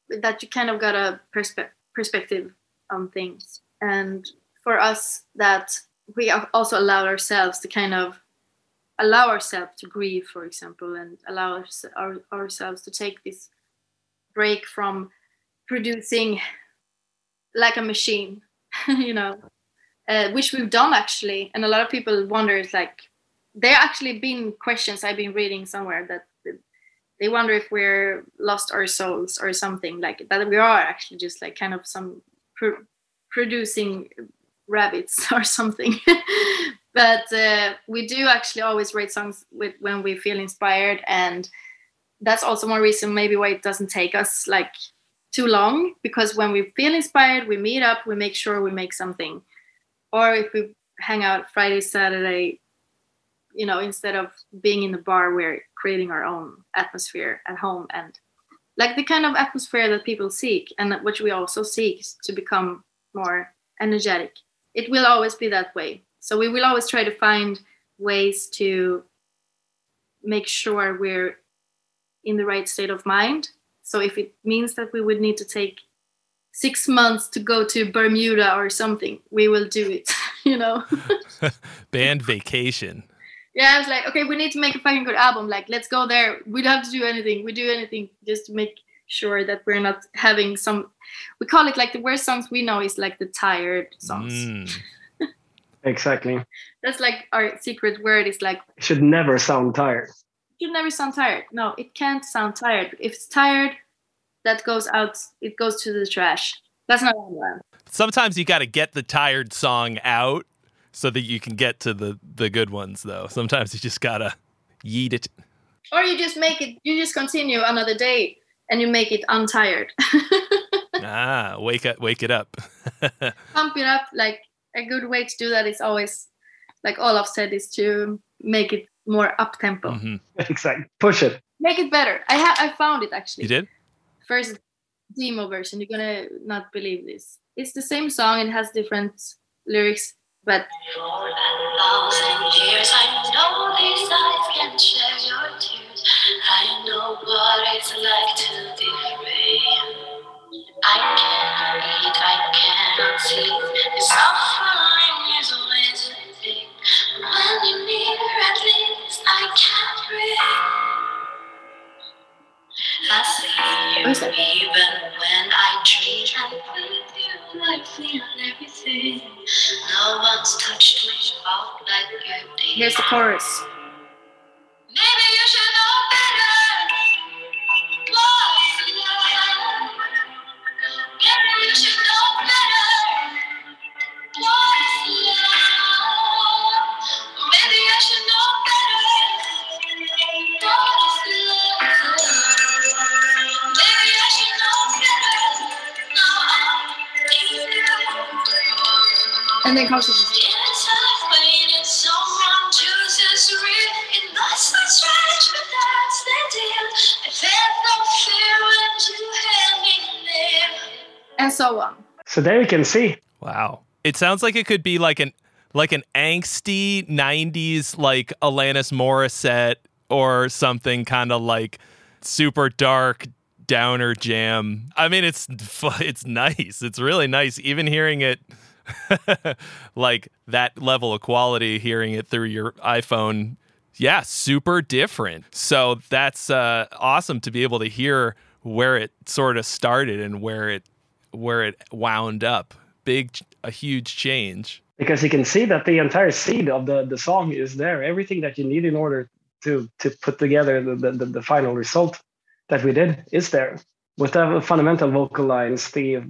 Speaker 3: that you kind of got a perspe- perspective on things, and for us that we also allow ourselves to kind of allow ourselves to grieve, for example, and allow our, ourselves to take this break from producing like a machine, you know, uh, which we've done actually. And a lot of people wonder, it's like, there actually been questions I've been reading somewhere that they wonder if we're lost our souls or something like that. We are actually just like kind of some pr- producing rabbits or something. but uh, we do actually always write songs with when we feel inspired, and that's also one reason maybe why it doesn't take us like too long because when we feel inspired, we meet up, we make sure we make something, or if we hang out Friday, Saturday, you know, instead of being in the bar, we're creating our own atmosphere at home and like the kind of atmosphere that people seek and which we also seek to become more energetic it will always be that way. So we will always try to find ways to make sure we're in the right state of mind. So if it means that we would need to take six months to go to Bermuda or something, we will do it, you know?
Speaker 1: Band vacation.
Speaker 3: Yeah, I was like, okay, we need to make a fucking good album. Like, let's go there. We don't have to do anything. We do anything just to make sure that we're not having some we call it like the worst songs we know is like the tired songs mm.
Speaker 2: exactly
Speaker 3: that's like our secret word is like
Speaker 2: it should never sound tired
Speaker 3: it should never sound tired no it can't sound tired if it's tired that goes out it goes to the trash that's not one
Speaker 1: sometimes you got to get the tired song out so that you can get to the the good ones though sometimes you just gotta yeet it
Speaker 3: or you just make it you just continue another day and you make it untired.
Speaker 1: ah, wake up, wake it up.
Speaker 3: Pump it up. Like a good way to do that is always, like Olof said, is to make it more up tempo. Mm-hmm.
Speaker 2: Exactly. Push it.
Speaker 3: Make it better. I have. I found it actually.
Speaker 1: You did.
Speaker 3: First demo version. You're gonna not believe this. It's the same song. It has different lyrics, but. For a thousand years, I know these eyes can share your tears. I know what it's like to be free. I cannot eat, I cannot sleep. The suffering is always a thing. When you're near, at least I can breathe. I see you even when I dream. With you, I feel everything. No one's touched heart like you did. Here's the chorus. And then comes and so on.
Speaker 2: So there you can see.
Speaker 1: Wow. It sounds like it could be like an like an angsty 90s like Alanis Morissette or something kind of like super dark downer jam. I mean it's it's nice. It's really nice even hearing it like that level of quality hearing it through your iPhone. Yeah, super different. So that's uh, awesome to be able to hear where it sort of started and where it where it wound up. Big, a huge change.
Speaker 2: Because you can see that the entire seed of the, the song is there. Everything that you need in order to to put together the, the, the final result that we did is there. With the fundamental vocal lines, the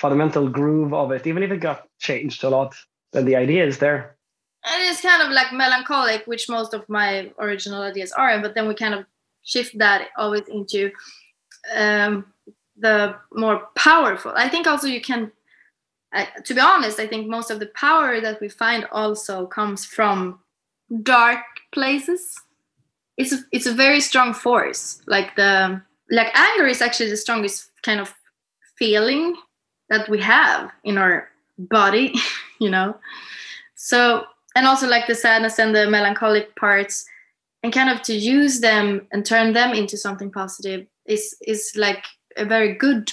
Speaker 2: fundamental groove of it, even if it got changed a lot, then the idea is there.
Speaker 3: And it's kind of like melancholic, which most of my original ideas are, but then we kind of shift that always into um, the more powerful. I think also you can, to be honest, I think most of the power that we find also comes from dark places. It's a, it's a very strong force. Like the like anger is actually the strongest kind of feeling that we have in our body, you know. So and also like the sadness and the melancholic parts and kind of to use them and turn them into something positive is is like a very good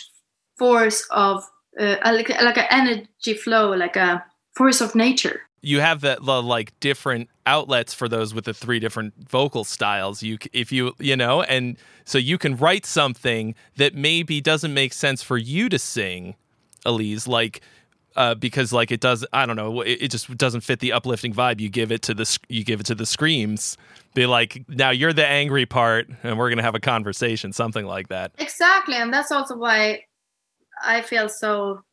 Speaker 3: force of uh, like like an energy flow, like a force of nature.
Speaker 1: You have the like different outlets for those with the three different vocal styles. You if you you know, and so you can write something that maybe doesn't make sense for you to sing, Elize, like. Uh, because like it does, I don't know, it, it just doesn't fit the uplifting vibe. You give it to the you give it to the screams. Be like, now you're the angry part, and we're gonna have a conversation, something like that.
Speaker 3: Exactly, and that's also why I feel so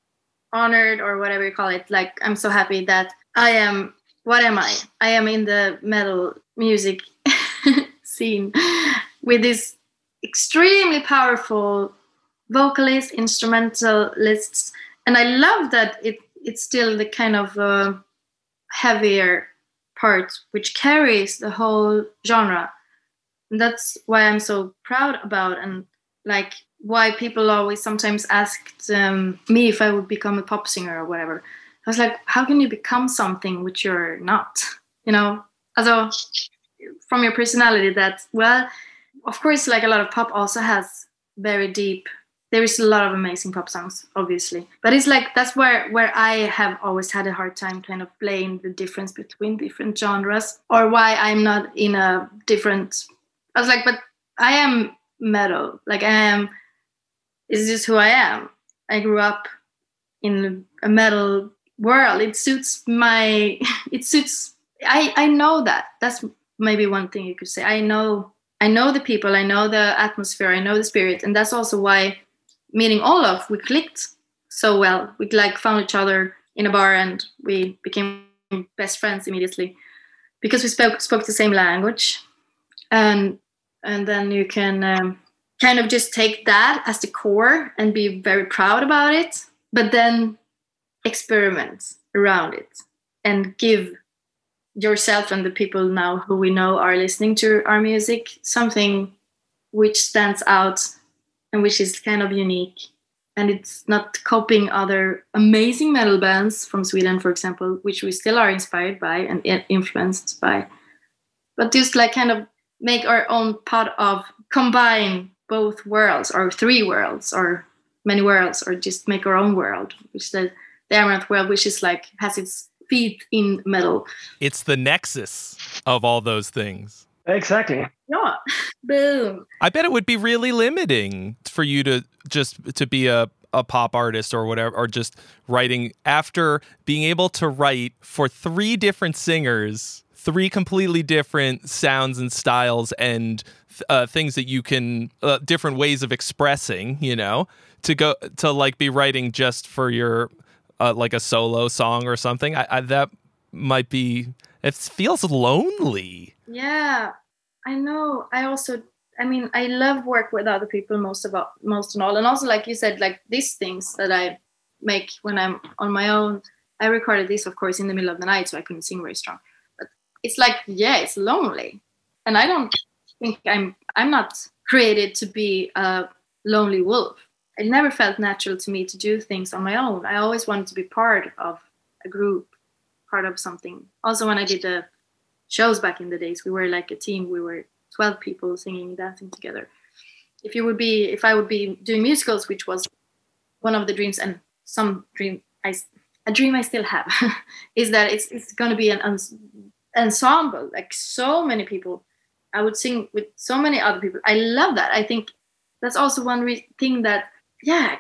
Speaker 3: honored or whatever you call it. Like I'm so happy that I am. What am I? I am in the metal music scene with this extremely powerful vocalists, instrumentalists, and I love that it it's still the kind of uh, heavier part which carries the whole genre. And that's why I'm so proud about and like why people always sometimes asked um, me if I would become a pop singer or whatever. I was like, how can you become something which you're not? You know, also from your personality. That well, of course, like a lot of pop also has very deep. There is a lot of amazing pop songs, obviously, but it's like that's where where I have always had a hard time kind of playing the difference between different genres, or why I'm not in a different. I was like, but I am metal. Like I am it's just who I am. I grew up in a metal world. It suits my. It suits. I I know that. That's maybe one thing you could say. I know. I know the people. I know the atmosphere. I know the spirit, and that's also why meeting Olof, we clicked so well. We like found each other in a bar, and we became best friends immediately because we spoke spoke the same language, and and then you can. Um, kind of just take that as the core and be very proud about it, but then experiment around it and give yourself and the people now who we know are listening to our music something which stands out and which is kind of unique. And it's not copying other amazing metal bands from Sweden, for example, which we still are inspired by and influenced by, but just like kind of make our own part of combine both worlds or three worlds or many worlds or just make our own world which the, the amaranthe world which is like has its feet in metal.
Speaker 1: It's the nexus of all those things
Speaker 2: exactly.
Speaker 3: Yeah. Boom.
Speaker 1: I bet it would be really limiting for you to just to be a a pop artist or whatever, or just writing after being able to write for three different singers, three completely different sounds and styles, and uh, things that you can uh, different ways of expressing you know to go to like be writing just for your uh, like a solo song or something. I, I, that might be it feels lonely.
Speaker 3: Yeah i know. I also i mean i love work with other people most about most and all. And also like you said like these things that i make when i'm on my own i recorded this of course in the middle of the night so i couldn't sing very strong. But it's like yeah it's lonely. And i don't think I'm I'm not created to be a lonely wolf. It never felt natural to me to do things on my own. I always wanted to be part of a group, part of something. Also, when I did the shows back in the days, we were like a team. We were 12 people singing, dancing together. If you would be, if I would be doing musicals, which was one of the dreams and some dream I, a dream I still have, is that it's it's going to be an ensemble, like so many people I would sing with so many other people. I love that. I think that's also one re- thing that, yeah,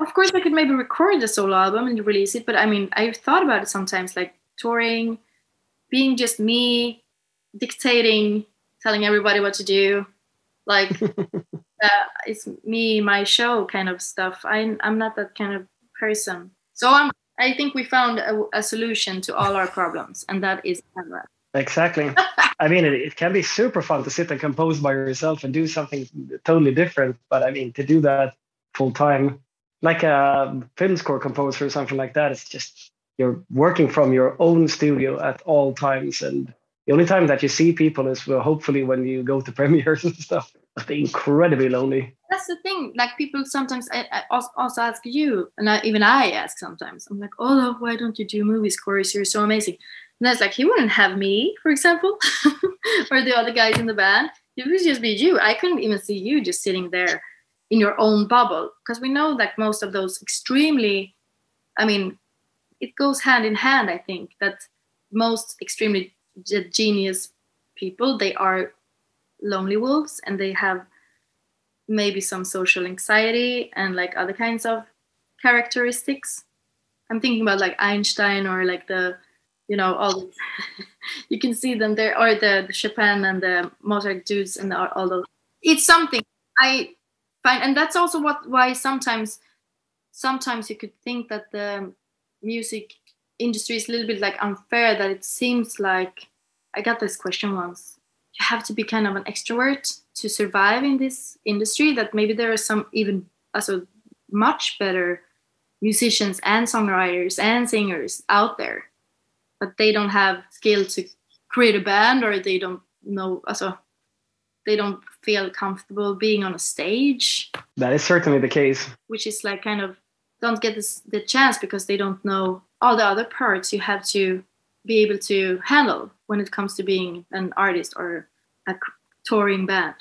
Speaker 3: of course I could maybe record a solo album and release it, but I mean, I've thought about it sometimes, like touring, being just me, dictating, telling everybody what to do, like uh, it's me, my show kind of stuff. I'm I'm not that kind of person. So I'm. I think we found a, a solution to all our problems, and that is camera.
Speaker 2: Exactly. I mean, it, it, can be super fun to sit and compose by yourself and do something totally different. But I mean, to do that full time, like a film score composer or something like that, it's just you're working from your own studio at all times. And the only time that you see people is well, hopefully when you go to premieres and stuff. It's incredibly lonely.
Speaker 3: That's the thing. Like people sometimes I, I also ask you, and I, even I ask sometimes. I'm like, oh, why don't you do movie scores? You're so amazing And that's like he wouldn't have me, for example, or the other guys in the band. It would just be you. I couldn't even see you just sitting there in your own bubble because we know that most of those extremely, I mean, it goes hand in hand. I think that most extremely genius people they are lonely wolves and they have maybe some social anxiety and like other kinds of characteristics i'm thinking about like einstein or like the you know all you can see them there or the, the chopin and the mozart dudes and all those it's something i find and that's also what why sometimes sometimes you could think that the music industry is a little bit like unfair that it seems like i got this question once. You have to be kind of an extrovert to survive in this industry that maybe there are some even also much better musicians and songwriters and singers out there but they don't have skill to create a band or they don't know also they don't feel comfortable being on a stage
Speaker 2: that is certainly the case
Speaker 3: which is like kind of don't get this, the chance because they don't know all the other parts you have to be able to handle when it comes to being an artist or a touring band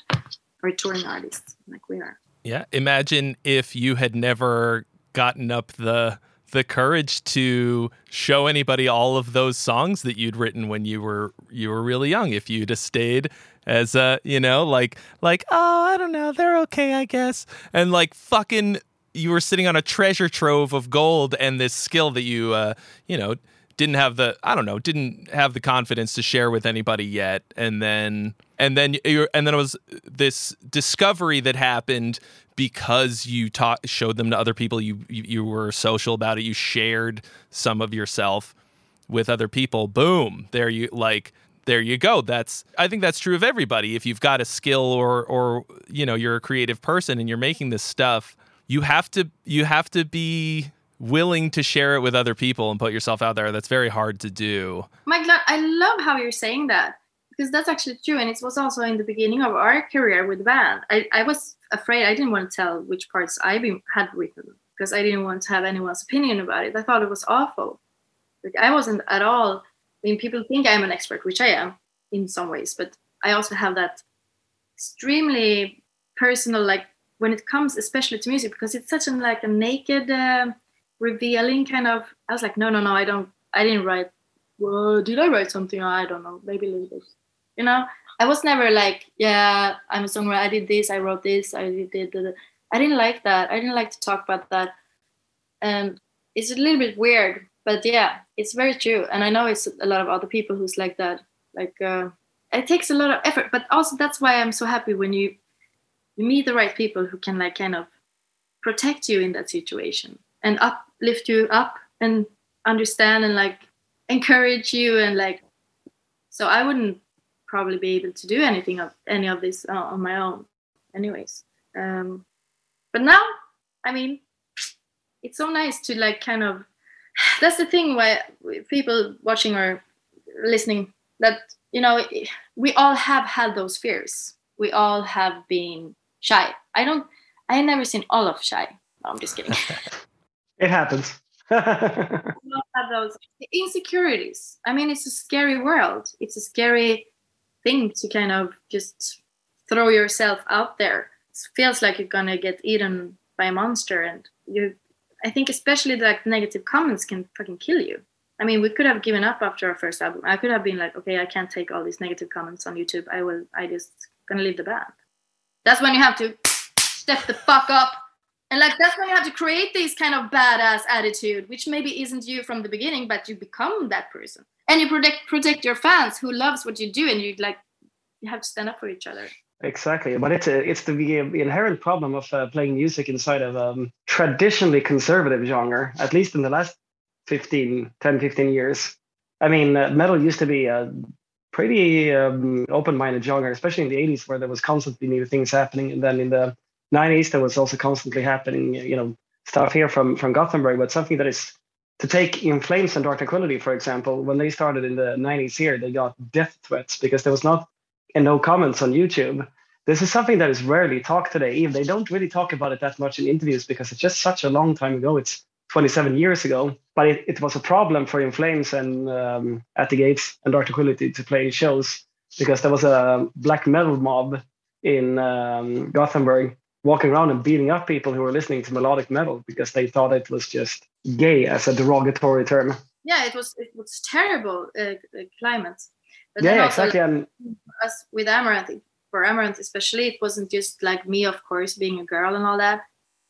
Speaker 3: or a touring artist like we are.
Speaker 1: Yeah, imagine if you had never gotten up the the courage to show anybody all of those songs that you'd written when you were you were really young. If you'd have stayed as a you know like like oh I don't know they're okay I guess. And like fucking you were sitting on a treasure trove of gold and this skill that you uh you know didn't have the I don't know didn't have the confidence to share with anybody yet. And then and then you and then it was this discovery that happened because you taught showed them to other people. You, you you were social about it. You shared some of yourself with other people. Boom there you like there you go that's i think that's true of everybody if you've got a skill or or you know you're a creative person and you're making this stuff you have to you have to be willing to share it with other people and put yourself out there. That's very hard to do.
Speaker 3: Mike, I love how you're saying that because that's actually true. And it was also in the beginning of our career with the band. I, I was afraid I didn't want to tell which parts I had written because I didn't want to have anyone's opinion about it. I thought it was awful. Like I wasn't at all. I mean, people think I'm an expert, which I am in some ways, but I also have that extremely personal, like when it comes especially to music, because it's such a like a naked. Uh, revealing kind of i was like no no no i don't i didn't write well did i write something i don't know maybe a little bit you know i was never like yeah i'm a songwriter i did this i wrote this i did. i didn't like that i didn't like to talk about that and it's a little bit weird but yeah it's very true. And i know it's a lot of other people who's like that. Like uh, it takes a lot of effort. But also that's why i'm so happy when you you meet the right people who can like kind of protect you in that situation and uplift you up and understand and like encourage you and like so i wouldn't probably be able to do anything of any of this uh, on my own anyways. Um but now i mean it's so nice to like kind of that's the thing why people watching or listening that you know we all have had those fears we all have been shy i don't i never seen Olof shy no, i'm just kidding
Speaker 2: It happens.
Speaker 3: have those insecurities. I mean, it's a scary world. It's a scary thing to kind of just throw yourself out there. It feels like you're gonna get eaten by a monster, and you. I think especially like negative comments can fucking kill you. I mean, we could have given up after our first album. I could have been like, okay, I can't take all these negative comments on YouTube. I will. I just gonna leave the band. That's when you have to step the fuck up and like that's when you have to create this kind of badass attitude which maybe isn't you from the beginning but you become that person and you protect protect your fans who loves what you do and you like you have to stand up for each other
Speaker 2: exactly but it's a, it's the, the inherent problem of uh, playing music inside of a um, traditionally conservative genre at least in the last 15 10 15 years. I mean uh, metal used to be a pretty um, open-minded genre especially in the 80s where there was constantly new things happening and then in the 90s there was also constantly happening you know stuff here from from gothenburg but something that is to take in flames and dark tranquillity for example when they started in the 90s here they got death threats because there was not and no comments on youtube this is something that is rarely talked today even they don't really talk about it that much in interviews because it's just such a long time ago it's 27 years ago. But it, it was a problem for In Flames and um, At the Gates and Dark Tranquillity to play shows because there was a black metal mob in um, Gothenburg walking around and beating up people who were listening to melodic metal because they thought it was just gay as a derogatory term.
Speaker 3: Yeah, it was it was terrible uh, uh climate.
Speaker 2: But yeah, exactly. And
Speaker 3: us with Amaranthe, for Amaranthe especially, it wasn't just like me, of course, being a girl and all that,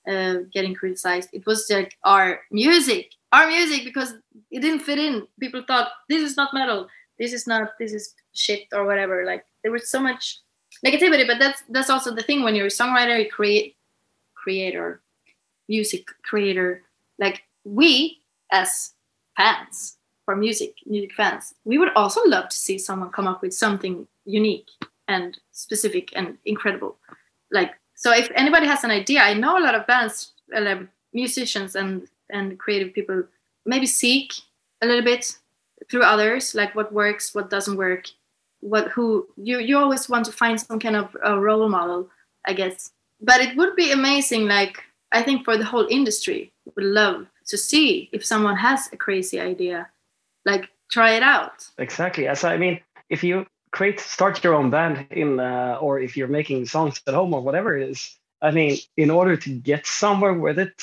Speaker 3: uh, getting criticized. It was like our music, our music, because it didn't fit in. People thought this is not metal, this is not, this is shit or whatever. Like there was so much negativity, but that's that's also the thing when you're a songwriter, you create creator, music creator. Like we as fans for music, music fans, we would also love to see someone come up with something unique and specific and incredible. Like so, if anybody has an idea, I know a lot of bands, uh, musicians, and and creative people maybe seek a little bit through others, like what works, what doesn't work, what who you you always want to find some kind of a role model, I guess. But it would be amazing, like I think for the whole industry, would love to see if someone has a crazy idea, like try it out.
Speaker 2: Exactly. As I mean, if you create start your own band in uh, or if you're making songs at home or whatever it is i mean in order to get somewhere with it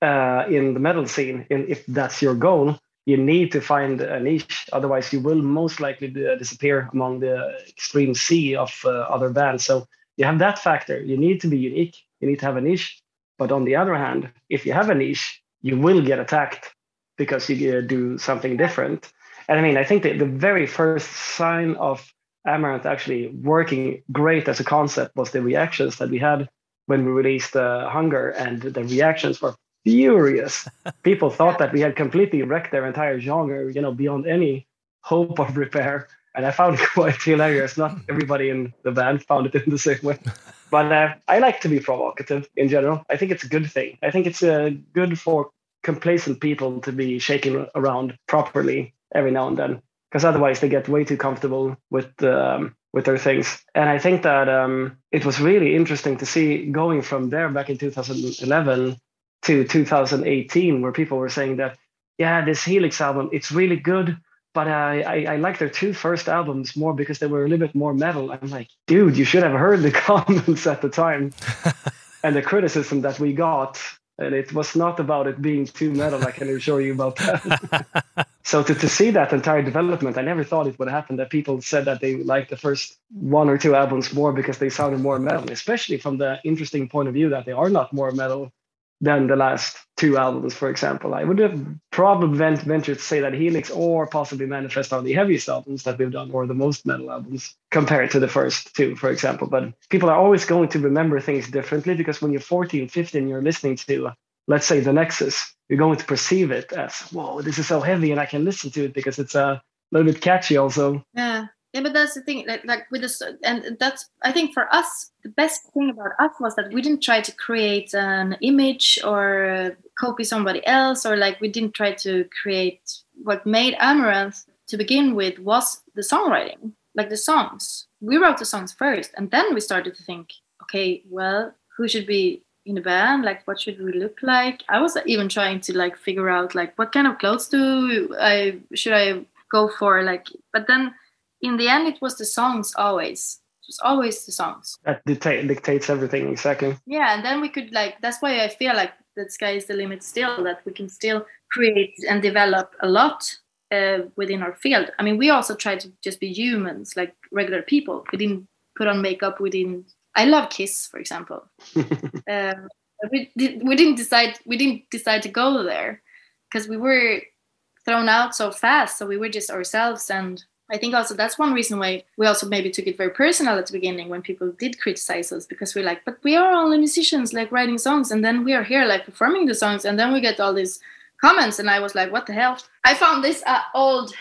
Speaker 2: uh, in the metal scene in, if that's your goal you need to find a niche. Otherwise you will most likely disappear among the extreme sea of uh, other bands. So you have that factor. You need to be unique. You need to have a niche. But on the other hand if you have a niche you will get attacked because you uh, do something different and i mean i think that the very first sign of Amaranthe actually working great as a concept was the reactions that we had when we released uh, Hunger, and the reactions were furious. People thought that we had completely wrecked their entire genre, you know, beyond any hope of repair. And I found it quite hilarious. Not everybody in the band found it in the same way. But uh, I like to be provocative in general. I think it's a good thing. I think it's uh, good for complacent people to be shaken around properly every now and then because otherwise they get way too comfortable with um, with their things. And I think that um, it was really interesting to see going from there back in 2011 to 2018, where people were saying that, yeah, this Helix album, it's really good, but I, I, I like their two first albums more because they were a little bit more metal. I'm like, dude, you should have heard the comments at the time and the criticism that we got and it was not about it being too metal. I can assure you about that. so to, to see that entire development, I never thought it would happen. That people said that they liked the first one or two albums more because they sounded more metal, especially from the interesting point of view that they are not more metal than the last two albums, for example. I would have probably ventured to say that Helix or possibly Manifest are the heaviest albums that we've done, or the most metal albums compared to the first two, for example. But people are always going to remember things differently because when you're 14, 15, you're listening to, let's say, the Nexus, you're going to perceive it as, whoa, this is so heavy, and I can listen to it because it's uh, a little bit catchy also.
Speaker 3: Yeah yeah but that's the thing like, like with this and that's i think for us the best thing about us was that we didn't try to create an image or copy somebody else or like we didn't try to create what made amaranthe to begin with was the songwriting like the songs. We wrote the songs first and then we started to think okay well who should be in the band? Like what should we look like? I was even trying to like figure out like what kind of clothes do i should i go for like but then in the end, it was the songs always. It was always the songs.
Speaker 2: That dictate, dictates everything exactly.
Speaker 3: Yeah, and then we could like. That's why I feel like the sky is the limit. Still, that we can still create and develop a lot uh, within our field. I mean, we also try to just be humans, like regular people. We didn't put on makeup. We didn't. I love Kiss, for example. um, we, we didn't decide. We didn't decide to go there because we were thrown out so fast. So we were just ourselves and I think also that's one reason why we also maybe took it very personal at the beginning when people did criticize us because we're like, but we are only musicians like writing songs and then we are here like performing the songs and then we get all these comments and I was like, what the hell? I found this uh, old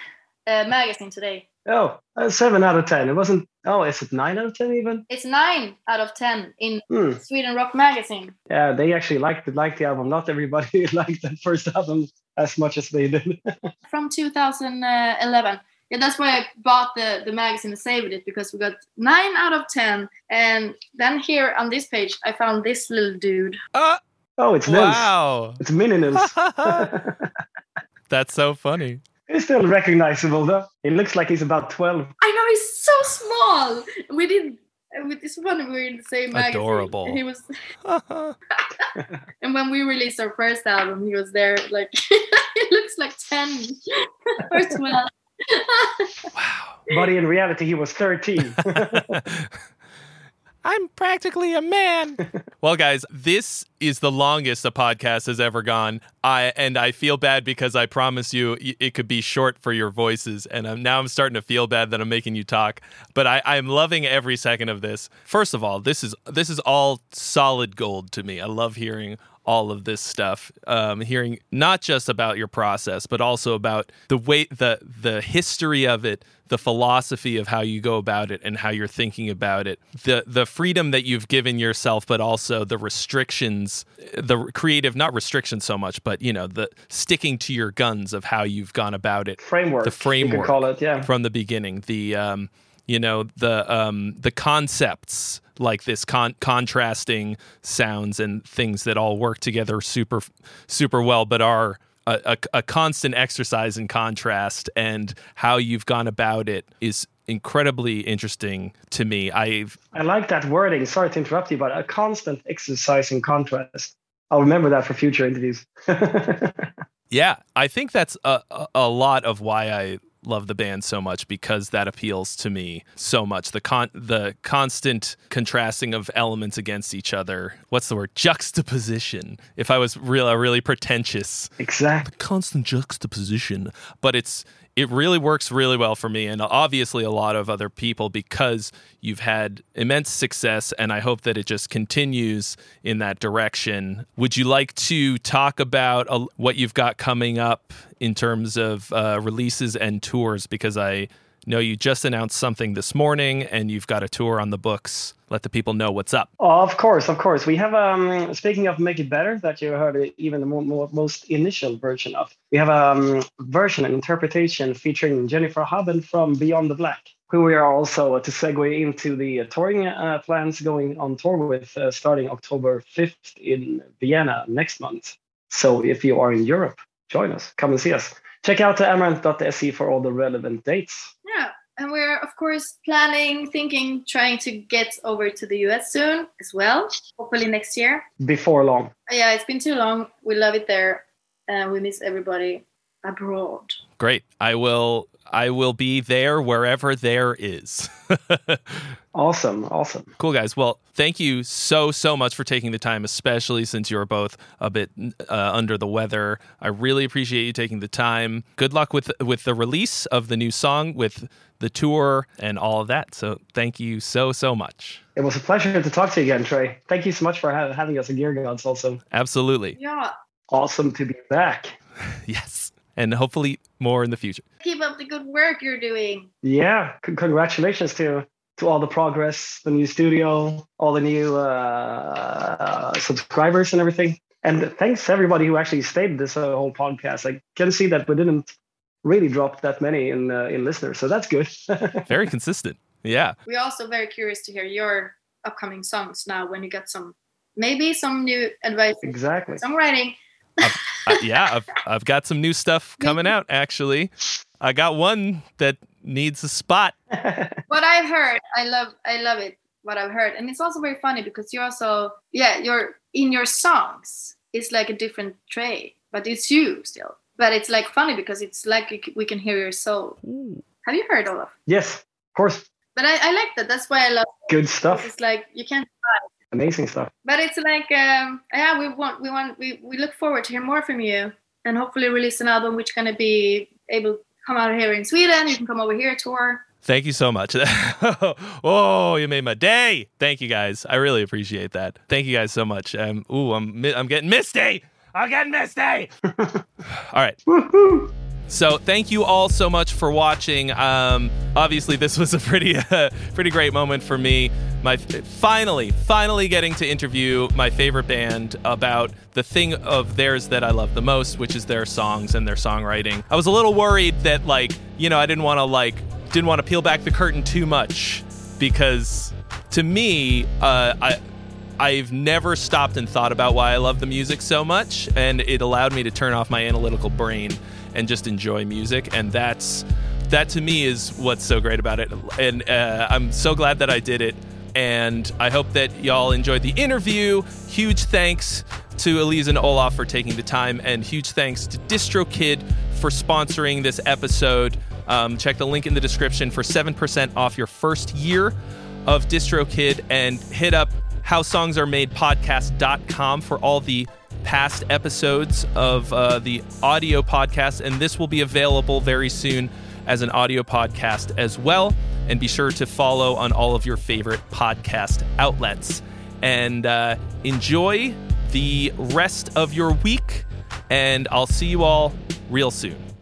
Speaker 3: uh, magazine today.
Speaker 2: Oh, uh, seven out of ten. It wasn't. Oh, is it nine out of ten even?
Speaker 3: It's nine out of ten in hmm. Sweden Rock Magazine.
Speaker 2: Yeah, they actually liked liked the album. Not everybody liked the first album as much as they did.
Speaker 3: From 2011 yeah, that's why I bought the, the magazine and saved it because we got nine out of ten. And then here on this page, I found this little dude.
Speaker 1: Uh,
Speaker 2: Oh, it's Nils.
Speaker 1: Wow.
Speaker 2: It's Mini Nils.
Speaker 1: That's so funny.
Speaker 2: He's still recognizable though. He looks like he's about 12.
Speaker 3: I know he's so small. We did with this one we were in the same magazine.
Speaker 1: Adorable.
Speaker 3: And he was and when we released our first album, he was there like he looks like 10 or 12.
Speaker 1: Wow.
Speaker 2: But in reality, he was 13.
Speaker 1: I'm practically a man. well, guys, this is the longest a podcast has ever gone. I and I feel bad because I promise you it could be short for your voices, and I'm, now I'm starting to feel bad that I'm making you talk. But I, I'm loving every second of this. First of all, this is this is all solid gold to me. I love hearing all of this stuff. Um, hearing not just about your process, but also about the way the the history of it, the philosophy of how you go about it, and how you're thinking about it. The the freedom that you've given yourself, but also the restrictions, the creative not restrictions so much, but you know the sticking to your guns of how you've gone about it.
Speaker 2: Framework.
Speaker 1: The framework.
Speaker 2: You could call it, yeah.
Speaker 1: From the beginning, the um, you know the um, the concepts like this con- contrasting sounds and things that all work together super super well but are a, a, a, constant exercise in contrast and how you've gone about it is incredibly interesting to me. I've
Speaker 2: i like that wording. Sorry to interrupt you but a constant exercise in contrast. I'll remember that for future interviews.
Speaker 1: Yeah i think that's a, a lot of why i love the band so much because that appeals to me so much. The con the constant contrasting of elements against each other. What's the word? Juxtaposition. If I was real a really pretentious.
Speaker 2: Exactly.
Speaker 1: The constant juxtaposition. But it's it really works really well for me and obviously a lot of other people because you've had immense success and I hope that it just continues in that direction. Would you like to talk about uh, what you've got coming up in terms of uh, releases and tours? Because I know you just announced something this morning and you've got a tour on the books. Let the people know what's up.
Speaker 2: Oh, of course, of course. We have, um, speaking of Make It Better, that you heard even the more, more, most initial version of, we have a um, version, an interpretation featuring Jennifer Haben from Beyond the Black, who we are also, uh, to segue into the uh, touring uh, plans, going on tour with uh, starting October 5th in Vienna next month. So if you are in Europe, join us, come and see us. Check out the amaranthe.se for all the relevant dates.
Speaker 3: Yeah, and we're of course planning, thinking, trying to get over to the US soon as well. Hopefully next year.
Speaker 2: Before long.
Speaker 3: Yeah, it's been too long. We love it there, and we miss everybody abroad.
Speaker 1: Great. I will. I will be there wherever there is.
Speaker 2: awesome. Awesome.
Speaker 1: Cool, guys. Well, thank you so, so much for taking the time, especially since you're both a bit uh, under the weather. I really appreciate you taking the time. Good luck with with the release of the new song, with the tour, and all of that. So, thank you so, so much.
Speaker 2: It was a pleasure to talk to you again, Trey. Thank you so much for ha- having us at Gear Gods also.
Speaker 1: Absolutely.
Speaker 3: Yeah.
Speaker 2: Awesome to be back.
Speaker 1: yes. And hopefully more in the future.
Speaker 3: Keep up the good work you're doing.
Speaker 2: Yeah. C- congratulations to to all the progress, the new studio, all the new uh, subscribers and everything. And thanks to everybody who actually stayed this uh, whole podcast. I can see that we didn't really drop that many in uh, in listeners, so that's good.
Speaker 1: Very consistent. Yeah.
Speaker 3: We're also very curious to hear your upcoming songs now when you get some maybe some new advice.
Speaker 2: Exactly.
Speaker 3: Songwriting.
Speaker 1: I've, I, yeah, I've, I've got some new stuff coming out actually. I got one that needs a spot.
Speaker 3: what I've heard, I love I love it. What I've heard. And it's also very funny because you're also yeah, you're in your songs. It's like a different Trey, but it's you still. But it's like funny because it's like we can hear your soul. Ooh. Have you heard all Olof?
Speaker 2: Yes, of course.
Speaker 3: But I, I like that. That's why I love
Speaker 2: good stuff.
Speaker 3: It's like you can't
Speaker 2: amazing stuff.
Speaker 3: But it's like, um, yeah, we want, we want, we, we look forward to hear more from you, and hopefully release an album which gonna be able to come out here in Sweden. You can come over here tour.
Speaker 1: Thank you so much. oh, you made my day. Thank you guys. I really appreciate that. Thank you guys so much. Um, ooh, I'm I'm getting misty. I'm getting misty. all right.
Speaker 2: Woo-hoo.
Speaker 1: So thank you all so much for watching. Um, obviously, this was a pretty, uh, pretty great moment for me. My finally, finally getting to interview my favorite band about the thing of theirs that I love the most, which is their songs and their songwriting. I was a little worried that, like, you know, I didn't want to like, didn't want to peel back the curtain too much because, to me, uh, I I've never stopped and thought about why I love the music so much, and it allowed me to turn off my analytical brain and just enjoy music, and that's that to me is what's so great about it. And uh, I'm so glad that I did it. And I hope that y'all enjoyed the interview. Huge thanks to Elize and Olof for taking the time, and huge thanks to DistroKid for sponsoring this episode. Um, check the link in the description for 7% off your first year of DistroKid and hit up howsongsaremadepodcast.com for all the past episodes of uh, the audio podcast. And this will be available very soon as an audio podcast as well. And be sure to follow on all of your favorite podcast outlets. And uh, enjoy the rest of your week. And I'll see you all real soon.